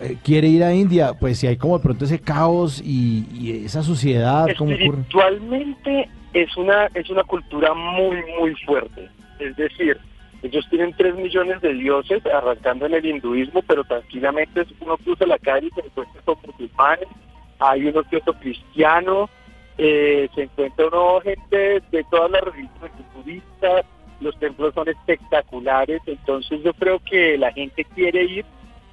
eh, quiere ir a India? Pues si hay como de pronto ese caos y, y esa suciedad, ¿cómo ocurre? Espiritualmente es una, es una cultura muy, muy fuerte. Es decir, ellos tienen tres millones de dioses arrancando en el hinduismo, pero tranquilamente uno cruza la calle y se encuentra con musulmanes, hay uno que otro cristiano, eh, se encuentra uno gente de todas las religiones budistas, los templos son espectaculares, entonces yo creo que la gente quiere ir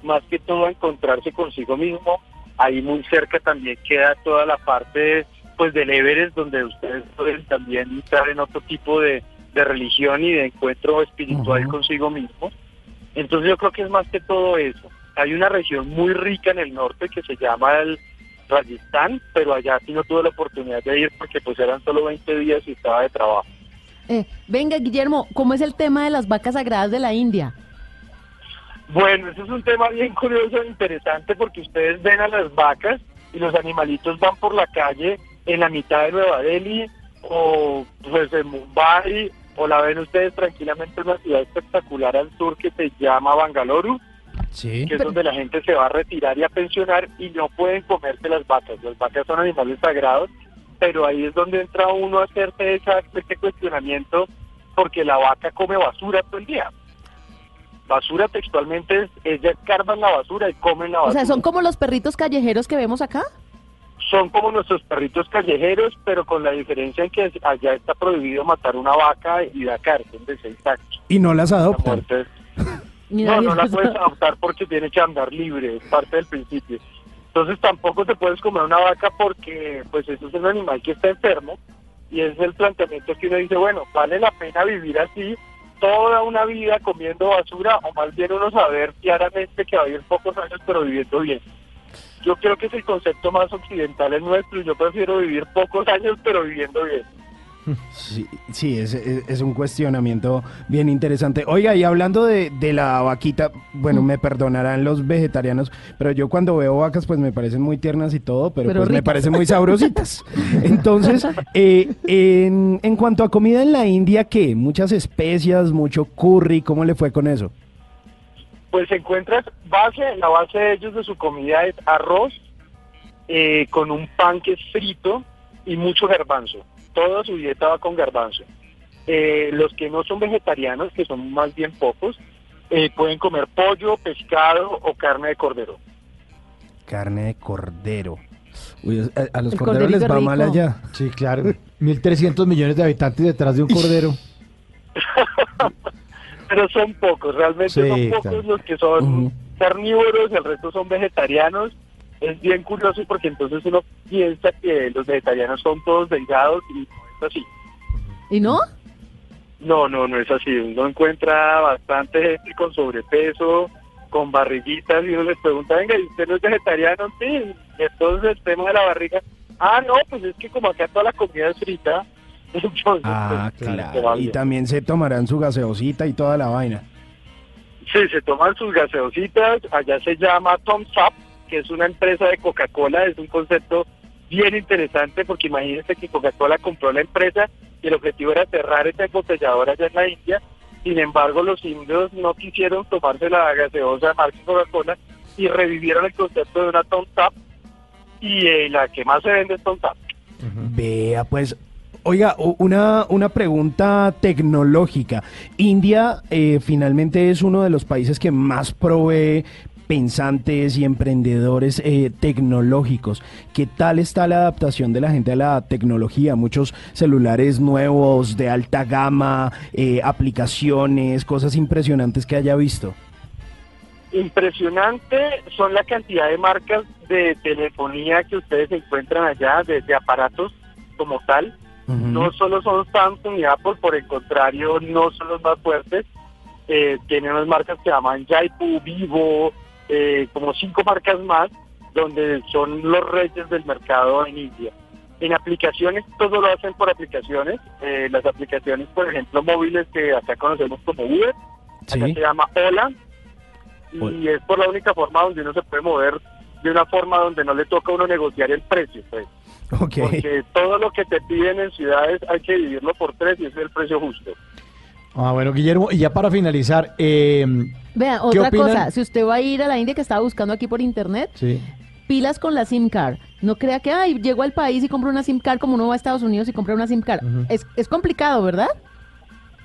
más que todo a encontrarse consigo mismo. Ahí muy cerca también queda toda la parte pues del Everest donde ustedes pueden también entrar en otro tipo de, de religión y de encuentro espiritual consigo mismo. Entonces yo creo que es más que todo eso. Hay una región muy rica en el norte que se llama el Rajasthan, pero allá sí no tuve la oportunidad de ir porque pues eran solo 20 días y estaba de trabajo. Eh, venga, Guillermo, ¿cómo es el tema de las vacas sagradas de la India? Bueno, ese es un tema bien curioso e interesante porque ustedes ven a las vacas y los animalitos van por la calle en la mitad de Nueva Delhi o pues en Mumbai o la ven ustedes tranquilamente en una ciudad espectacular al sur que se llama Bangalore, Sí. que es donde la gente se va a retirar y a pensionar y no pueden comerse las vacas. Las vacas son animales sagrados, pero ahí es donde entra uno a hacerse esa, este cuestionamiento porque la vaca come basura todo el día. Basura textualmente es, ellas cargan la basura y comen la O basura. sea, son como los perritos callejeros que vemos acá. Son como nuestros perritos callejeros, pero con la diferencia en que allá está prohibido matar una vaca y da cárcel de seis años. Y no las adoptan. No, no la puedes adoptar porque tiene que andar libre, es parte del principio. Entonces tampoco te puedes comer una vaca porque pues eso es un animal que está enfermo y es el planteamiento que uno dice, bueno, vale la pena vivir así toda una vida comiendo basura o más bien uno saber claramente que va a vivir pocos años pero viviendo bien. Yo creo que es el concepto más occidental el nuestro y yo prefiero vivir pocos años pero viviendo bien. Sí, sí es, es- es un cuestionamiento bien interesante. Oiga, y hablando de, de la vaquita, bueno, me perdonarán los vegetarianos, pero yo cuando veo vacas, pues me parecen muy tiernas y todo, pero, Pero pues me parecen muy sabrositas. Entonces, eh, en, en cuanto a comida en la India, ¿qué? Muchas especias, mucho curry, ¿cómo le fue con eso? Pues encuentras base, la base de ellos de su comida es arroz eh, con un pan que es frito y mucho garbanzo. Toda su dieta va con garbanzo. Eh, los que no son vegetarianos, que son más bien pocos, eh, pueden comer pollo, pescado o carne de cordero. Carne de cordero. Uy, a, a los El corderos les va mal allá. Sí, claro. 1.300 millones de habitantes detrás de un cordero. Pero son pocos, realmente Sí, son pocos claro. los que son carnívoros, el resto son vegetarianos. Es bien curioso porque entonces uno piensa que los vegetarianos son todos delgados y no es así. ¿Y no? No, no, no es así. Uno encuentra bastante gente con sobrepeso, con barriguitas, y uno les pregunta, venga, ¿y usted no es vegetariano? Sí, entonces el tema de la barriga, ah, no, pues es que como acá toda la comida es frita, entonces, Ah, pues, claro. Y también se tomarán su gaseosita y toda la vaina. Sí, se toman sus gaseositas, allá se llama Tom's Up, que es una empresa de Coca-Cola, es un concepto bien interesante porque imagínense que Coca-Cola compró la empresa y el objetivo era cerrar esta embotelladora allá en la India, sin embargo los indios no quisieron tomarse la gaseosa de marca Coca-Cola y revivieron el concepto de una Tom's Up y eh, la que más se vende es Tom's Up. Vea, pues, oiga, una, una pregunta tecnológica. India eh, finalmente es uno de los países que más provee pensantes y emprendedores eh, tecnológicos. ¿Qué tal está la adaptación de la gente a la tecnología? Muchos celulares nuevos, de alta gama, eh, aplicaciones, cosas impresionantes que haya visto. Impresionante son la cantidad de marcas de telefonía que ustedes encuentran allá, de, de aparatos como tal. No solo son Samsung y Apple, por el contrario, no son los más fuertes. Eh, tienen unas marcas que se llaman Jaipu, Vivo, eh, como cinco marcas más, donde son los reyes del mercado en India. En aplicaciones, todo lo hacen por aplicaciones. Eh, las aplicaciones, por ejemplo, móviles que acá conocemos como Uber, acá Sí. se llama Ola, y es por la única forma donde uno se puede mover de una forma donde no le toca a uno negociar el precio. Pues. Ok. Porque todo lo que te piden en ciudades hay que dividirlo por tres y ese es el precio justo. Ah, bueno, Guillermo, y ya para finalizar, eh, Vea, ¿Qué otra opinan? cosa, si usted va a ir a la India que estaba buscando aquí por internet, sí. pilas con la SIM card. No crea que, ay, llego al país y compro una SIM card como uno va a Estados Unidos y compra una SIM card. es, es complicado, ¿verdad?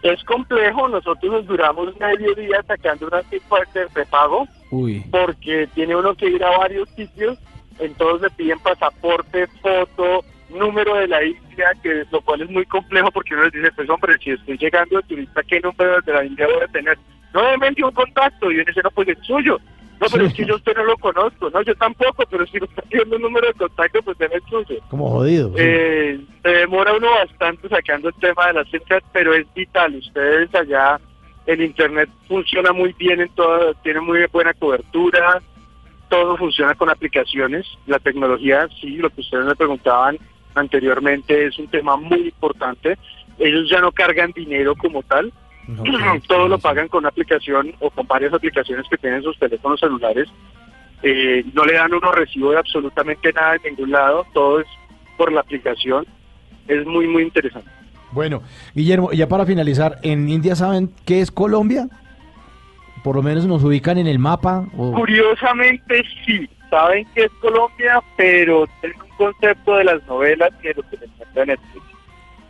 Es complejo, nosotros nos duramos medio día sacando una SIM card de prepago Uy. porque tiene uno que ir a varios sitios, en todos le piden pasaporte, foto, número de la India, que lo cual es muy complejo porque uno les dice, pues hombre, si estoy llegando de turista, ¿qué número de la India voy a tener? No, me envió un contacto y uno dice, no, pues es suyo. No, pero es que yo usted no lo conozco, no, yo tampoco, pero si no está pidiendo un número de contacto, pues debe el suyo. como jodido. sí. Eh, se demora uno bastante sacando el tema de las cifras, pero es vital. Ustedes allá, el internet funciona muy bien en todo, tiene muy buena cobertura, todo funciona con aplicaciones. La tecnología, sí, lo que ustedes me preguntaban anteriormente es un tema muy importante. ellos ya no cargan dinero como tal, todo lo pagan con una aplicación o con varias aplicaciones que tienen sus teléfonos celulares. Eh, no le dan uno recibo de absolutamente nada en ningún lado, todo es por la aplicación. Es muy, muy interesante. Bueno, Guillermo, ya para finalizar, ¿en India saben qué es Colombia? Por lo menos nos ubican en el mapa. o- Curiosamente sí, saben que es Colombia, pero es un concepto de las novelas de lo que les cuenta Netflix.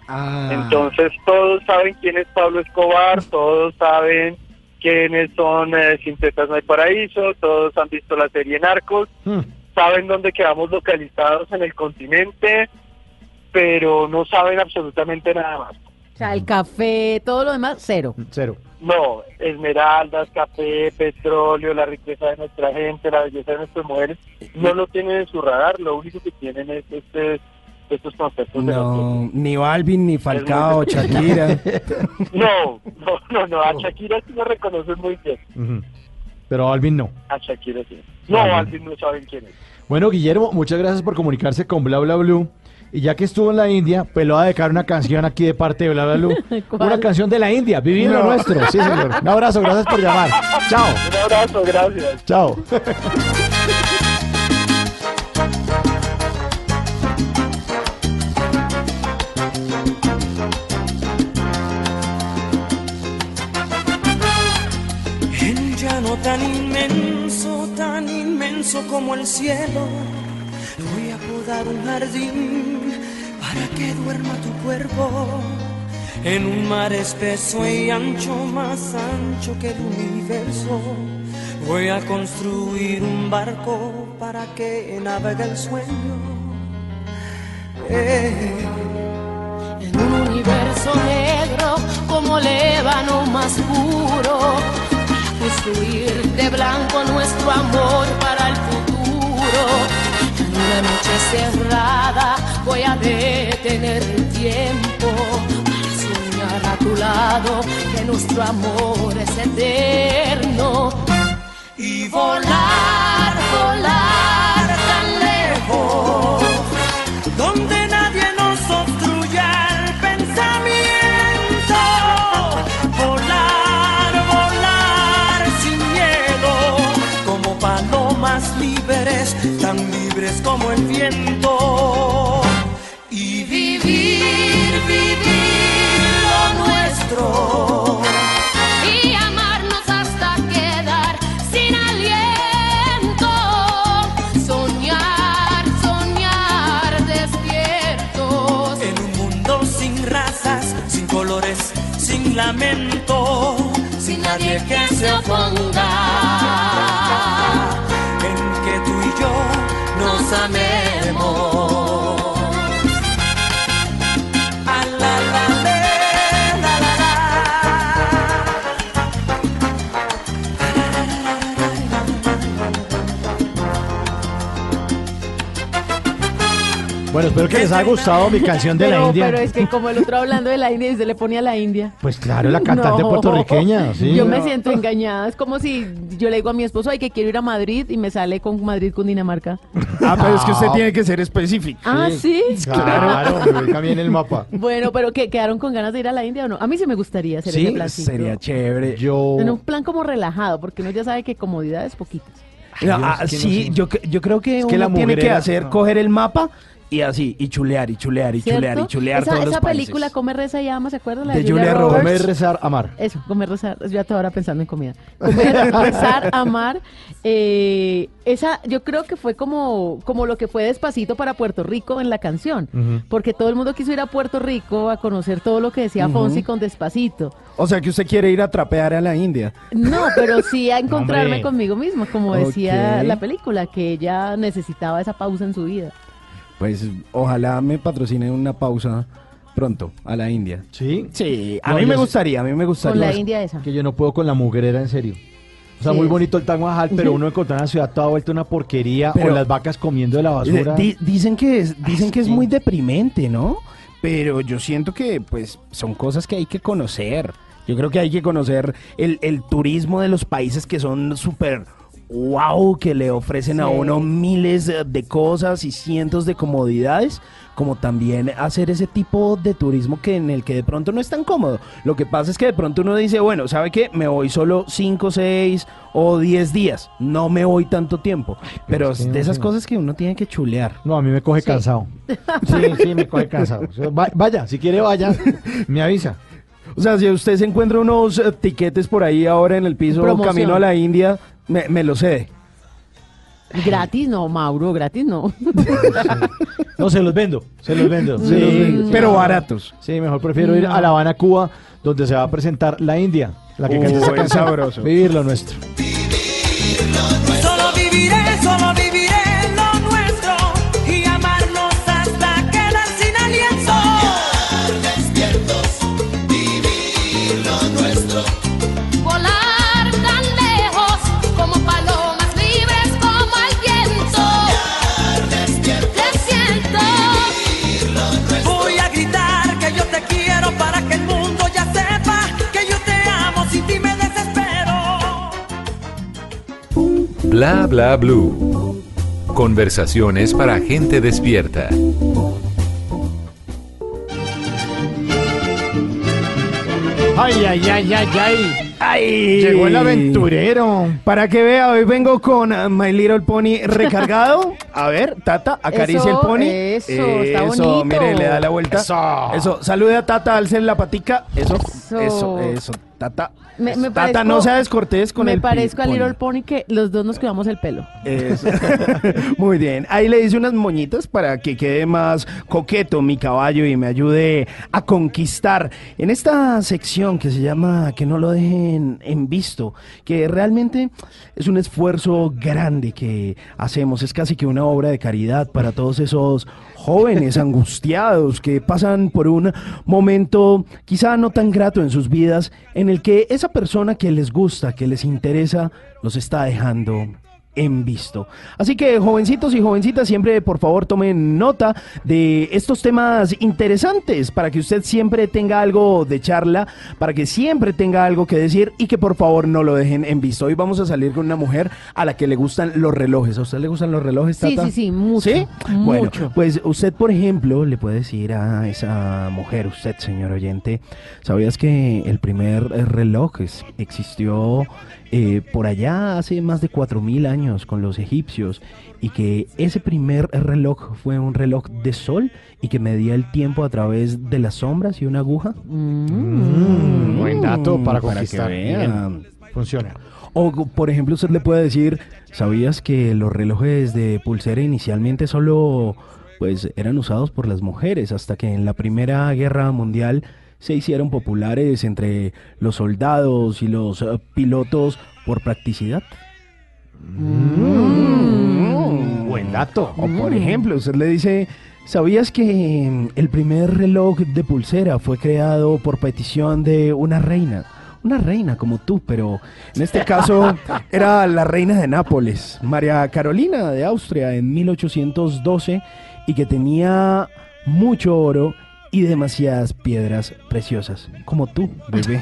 Ah. Entonces todos saben quién es Pablo Escobar, todos saben quiénes son eh, Sin Tetas No Hay Paraíso, todos han visto la serie Narcos, Hmm. saben dónde quedamos localizados en el continente, pero no saben absolutamente nada más. O sea, el café, todo lo demás, cero. Cero. No, esmeraldas, café, petróleo, la riqueza de nuestra gente, la belleza de nuestras mujeres, no lo tienen en su radar, lo único que tienen es este, estos conceptos de. No, ni Balvin, ni Falcao, Shakira. No, no, no, no, a Shakira sí lo reconocen muy bien. Pero Alvin no. a Shakira sí. No, Ah, Alvin no saben quién es. Bueno, Guillermo, muchas gracias por comunicarse con Bla Bla Blue. Y ya que estuvo en la India, pues le voy a dedicar una canción aquí de parte de Bla Bla Blue. ¿Cuál? Una canción de la India, vivir lo nuestro. Sí, señor. Un abrazo, gracias por llamar. Chao. Un abrazo, gracias. Chao. El llano tan inmenso, tan inmenso como el cielo. Voy a podar un jardín para que duerma tu cuerpo. En un mar espeso y ancho, más ancho que el universo. Voy a construir un barco para que navegue el sueño. Eh. En un universo negro como el ébano más puro, construir de blanco nuestro amor para el futuro. En una noche cerrada voy a detener el tiempo para soñar a tu lado que nuestro amor es eterno. Y volar, volar tan lejos libres como el viento. Y vivir, vivir lo nuestro. y amarnos hasta quedar sin aliento. Soñar, soñar despiertos. En un mundo sin razas, sin colores, sin lamento, sin nadie que se oponga. Amemos. A la la le, la la Bueno, espero que les haya gustado mi canción de pero, la India. pero es que como el otro hablando de la India y se le ponía la India. Pues claro, la cantante No. puertorriqueña. Sí. Yo me siento engañada. Es como si yo le digo a mi esposo, ay, que quiero ir a Madrid y me sale con Madrid con Dinamarca. Ah, pero es que usted tiene que ser específico. Ah, sí. Claro, bien el mapa. Bueno, pero que quedaron con ganas de ir a la India o no? A mí sí me gustaría hacer ese Sí, plan. sería chévere. Yo. En un plan como relajado, porque uno ya sabe que comodidades poquitas. No, Dios, ah, es que no sí, sé. yo, yo creo que, Es que uno la tiene que hacer, no. coger el mapa y así, y chulear, y chulear, y chulear, y chulear esa todos esa los países. película Come, Reza y Ama, ¿se acuerdan? La De Julia Roberts. Comer, rezar, amar. Eso, comer, rezar. Yo hasta ahora pensando en comida. Comer, rezar, amar. Eh, esa, yo creo que fue como, como lo que fue despacito para Puerto Rico en la canción. Porque todo el mundo quiso ir a Puerto Rico a conocer todo lo que decía. Fonsi con despacito. O sea que usted quiere ir a trapear a la India. No, pero sí a encontrarme conmigo mismo, como decía la película, que ella necesitaba esa pausa en su vida. Pues ojalá me patrocine una pausa pronto a la India. ¿Sí? Sí, a No, mí yo me sí- gustaría, a mí me gustaría. Con la India esa. Que yo no puedo con la mugrera, en serio. O sea, Sí, muy es- bonito el Taj Mahal, pero uno encontrar una ciudad toda vuelta una porquería Pero- o las vacas comiendo de la basura. Di- dicen que es, dicen que es sí. muy deprimente, ¿no? Pero yo siento que pues son cosas que hay que conocer. Yo creo que hay que conocer el, el turismo de los países que son súper wow, que le ofrecen a uno miles de cosas y cientos de comodidades, como también hacer ese tipo de turismo que en el que de pronto no es tan cómodo. Lo que pasa es que de pronto uno dice, bueno, ¿sabe qué? Me voy solo 5, 6 o 10 días, no me voy tanto tiempo. Pero es que de esas cosas que uno tiene que chulear. No, a mí me coge cansado. Sí, sí, me coge cansado. Va- Vaya, si quiere vaya, me avisa. O sea, si usted se encuentra unos eh, tiquetes por ahí ahora en el piso Promoción. camino a la India, me, me lo cede. Gratis no, Mauro, gratis no. No, se los vendo, se los vendo. Sí, se los vendo. pero baratos. Sí, mejor prefiero ir a La Habana, Cuba, donde se va a presentar la India, la que canta esa Uy, canción. sabroso. Vivir lo nuestro. Bla bla blue. Conversaciones para gente despierta. Ay, ay, ay, ay, ay. ¡Ay! Llegó el aventurero. Para que vea, hoy vengo con uh, My Little Pony recargado. A ver, Tata, acaricia el pony. eso, está Eso, bonito. mire, le da la vuelta. Eso. Eso, salude a Tata, alce la patica. Eso, Eso. eso, eso. Tata. Me, me Tata, parezco- no sea descortés con me el pi- parezco a pony. Little Pony que los dos nos cuidamos el pelo. Eso. Muy bien. Ahí le hice unas moñitas para que quede más coqueto mi caballo y me ayude a conquistar en esta sección que se llama Que no lo dejen en visto, que realmente es un esfuerzo grande que hacemos. Es casi que una obra de caridad para todos esos jóvenes angustiados que pasan por un momento quizá no tan grato en sus vidas en el que esa persona que les gusta, que les interesa, los está dejando en visto. Así que jovencitos y jovencitas, siempre por favor tomen nota de estos temas interesantes para que usted siempre tenga algo de charla, para que siempre tenga algo que decir y que por favor no lo dejen en visto. Hoy vamos a salir con una mujer a la que le gustan los relojes. ¿A usted le gustan los relojes, Sí, Tata? sí, sí, mucho. ¿Sí? Bueno, Mucho. pues usted, por ejemplo, le puede decir a esa mujer, usted, señor oyente, ¿sabías que el primer reloj existió eh, por allá hace más de 4.000 años con los egipcios y que ese primer reloj fue un reloj de sol y que medía el tiempo a través de las sombras y una aguja? Mm, buen dato para Para que conquistar. vean. Bien. Funciona. O, por ejemplo, usted le puede decir, ¿sabías que los relojes de pulsera inicialmente solo pues eran usados por las mujeres hasta que en la Primera Guerra Mundial se hicieron populares entre los soldados y los eh, pilotos por practicidad? Mm. Buen dato. O por ejemplo, usted le dice, ¿sabías que mm, el primer reloj de pulsera fue creado por petición de una reina? Una reina como tú, pero en este caso era la reina de Nápoles, María Carolina de Austria, en 1812, y que tenía mucho oro y demasiadas piedras preciosas, como tú, bebé.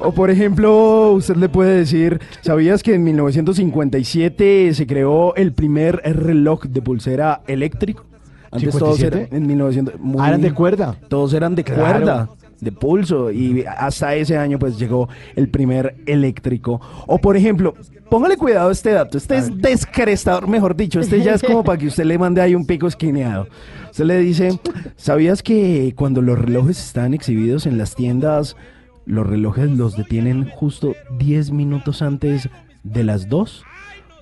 O por ejemplo, usted le puede decir, ¿sabías que en 1957 se creó el primer reloj de pulsera eléctrico? Antes todos ¿57? eran en 1900 muy- Ah, eran de cuerda. Todos eran de Claro. cuerda, de pulso y hasta ese año pues llegó el primer eléctrico. O por ejemplo, póngale cuidado a este dato, este es descrestador, mejor dicho, este ya es como para que usted le mande ahí un pico esquineado. Usted le dice, ¿sabías que cuando los relojes están exhibidos en las tiendas, los relojes los detienen justo 10 minutos antes de las 2?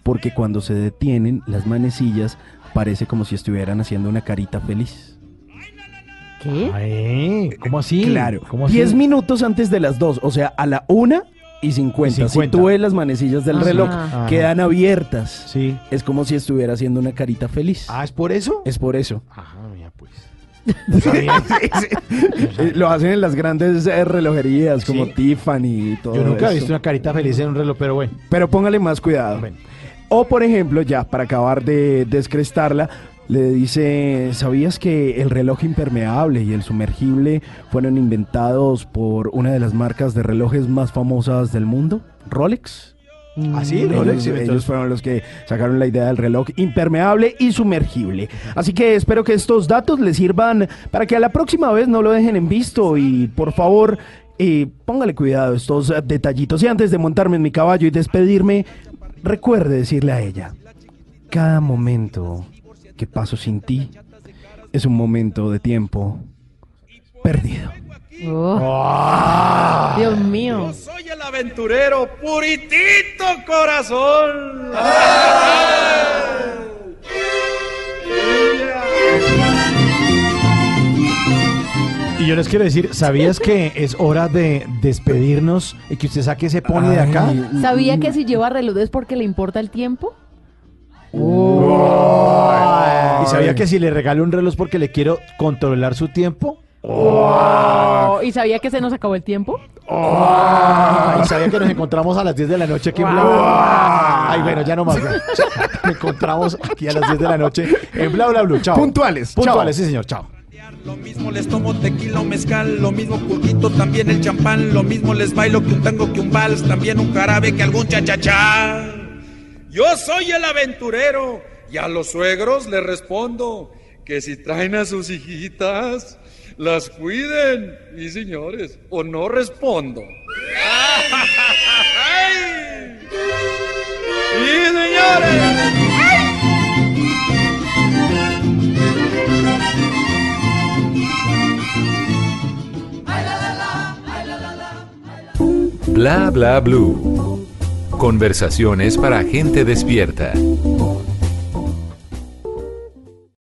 Porque cuando se detienen, las manecillas parece como si estuvieran haciendo una carita feliz. ¿Qué? Ay, ¿Cómo así? Claro, ¿Cómo así? 10 minutos antes de las 2, o sea, a la 1 y 50. Y 50. Si tú ves las manecillas del Ajá. reloj, Ajá. quedan abiertas. Sí. Es como si estuviera haciendo una carita feliz. Ah, ¿es por eso? Es por eso. Ajá, mira, pues. Sí, sí. Lo hacen en las grandes eh, relojerías como Sí. Tiffany y todo Yo nunca he visto una carita feliz en un reloj, pero bueno. Pero póngale más cuidado. Bueno. O por ejemplo, ya para acabar de descrestarla, le dice, ¿sabías que el reloj impermeable y el sumergible fueron inventados por una de las marcas de relojes más famosas del mundo? Rolex. ¿Ah, sí? Rolex, Ellos, ellos fueron los que sacaron la idea del reloj impermeable y sumergible. Así que espero que estos datos les sirvan para que a la próxima vez no lo dejen en visto y por favor eh, póngale cuidado a estos detallitos. Y antes de montarme en mi caballo y despedirme, recuerde decirle a ella, cada momento que paso sin ti es un momento de tiempo perdido. Oh. Dios mío. Soy el aventurero puritito corazón. Y yo les quiero decir, ¿sabías que es hora de despedirnos y que usted saque ese pony de acá? ¿Sabía que si lleva reloj es porque le importa el tiempo? Y sabía que si le regalo un reloj es porque le quiero controlar su tiempo. Oh, ¿Y sabía que se nos acabó el tiempo? y sabía que nos encontramos a las 10 de la noche aquí en Bla Bla Bla. Ay, bueno, ya no más. Nos encontramos aquí a las 10 de la noche en Bla Bla Blue. Chao. Puntuales. Puntuales, sí, señor. Chao. Lo mismo les tomo tequila o mezcal, lo mismo purguito, también el champán, lo mismo les bailo que un tango, que un vals, también un jarabe, que algún cha-cha-cha. Yo soy el aventurero y a los suegros les respondo que si traen a sus hijitas, las cuiden, y señores, o no respondo. ¡Ay! ¡Sí, señores! Bla bla blue. Conversaciones para gente despierta.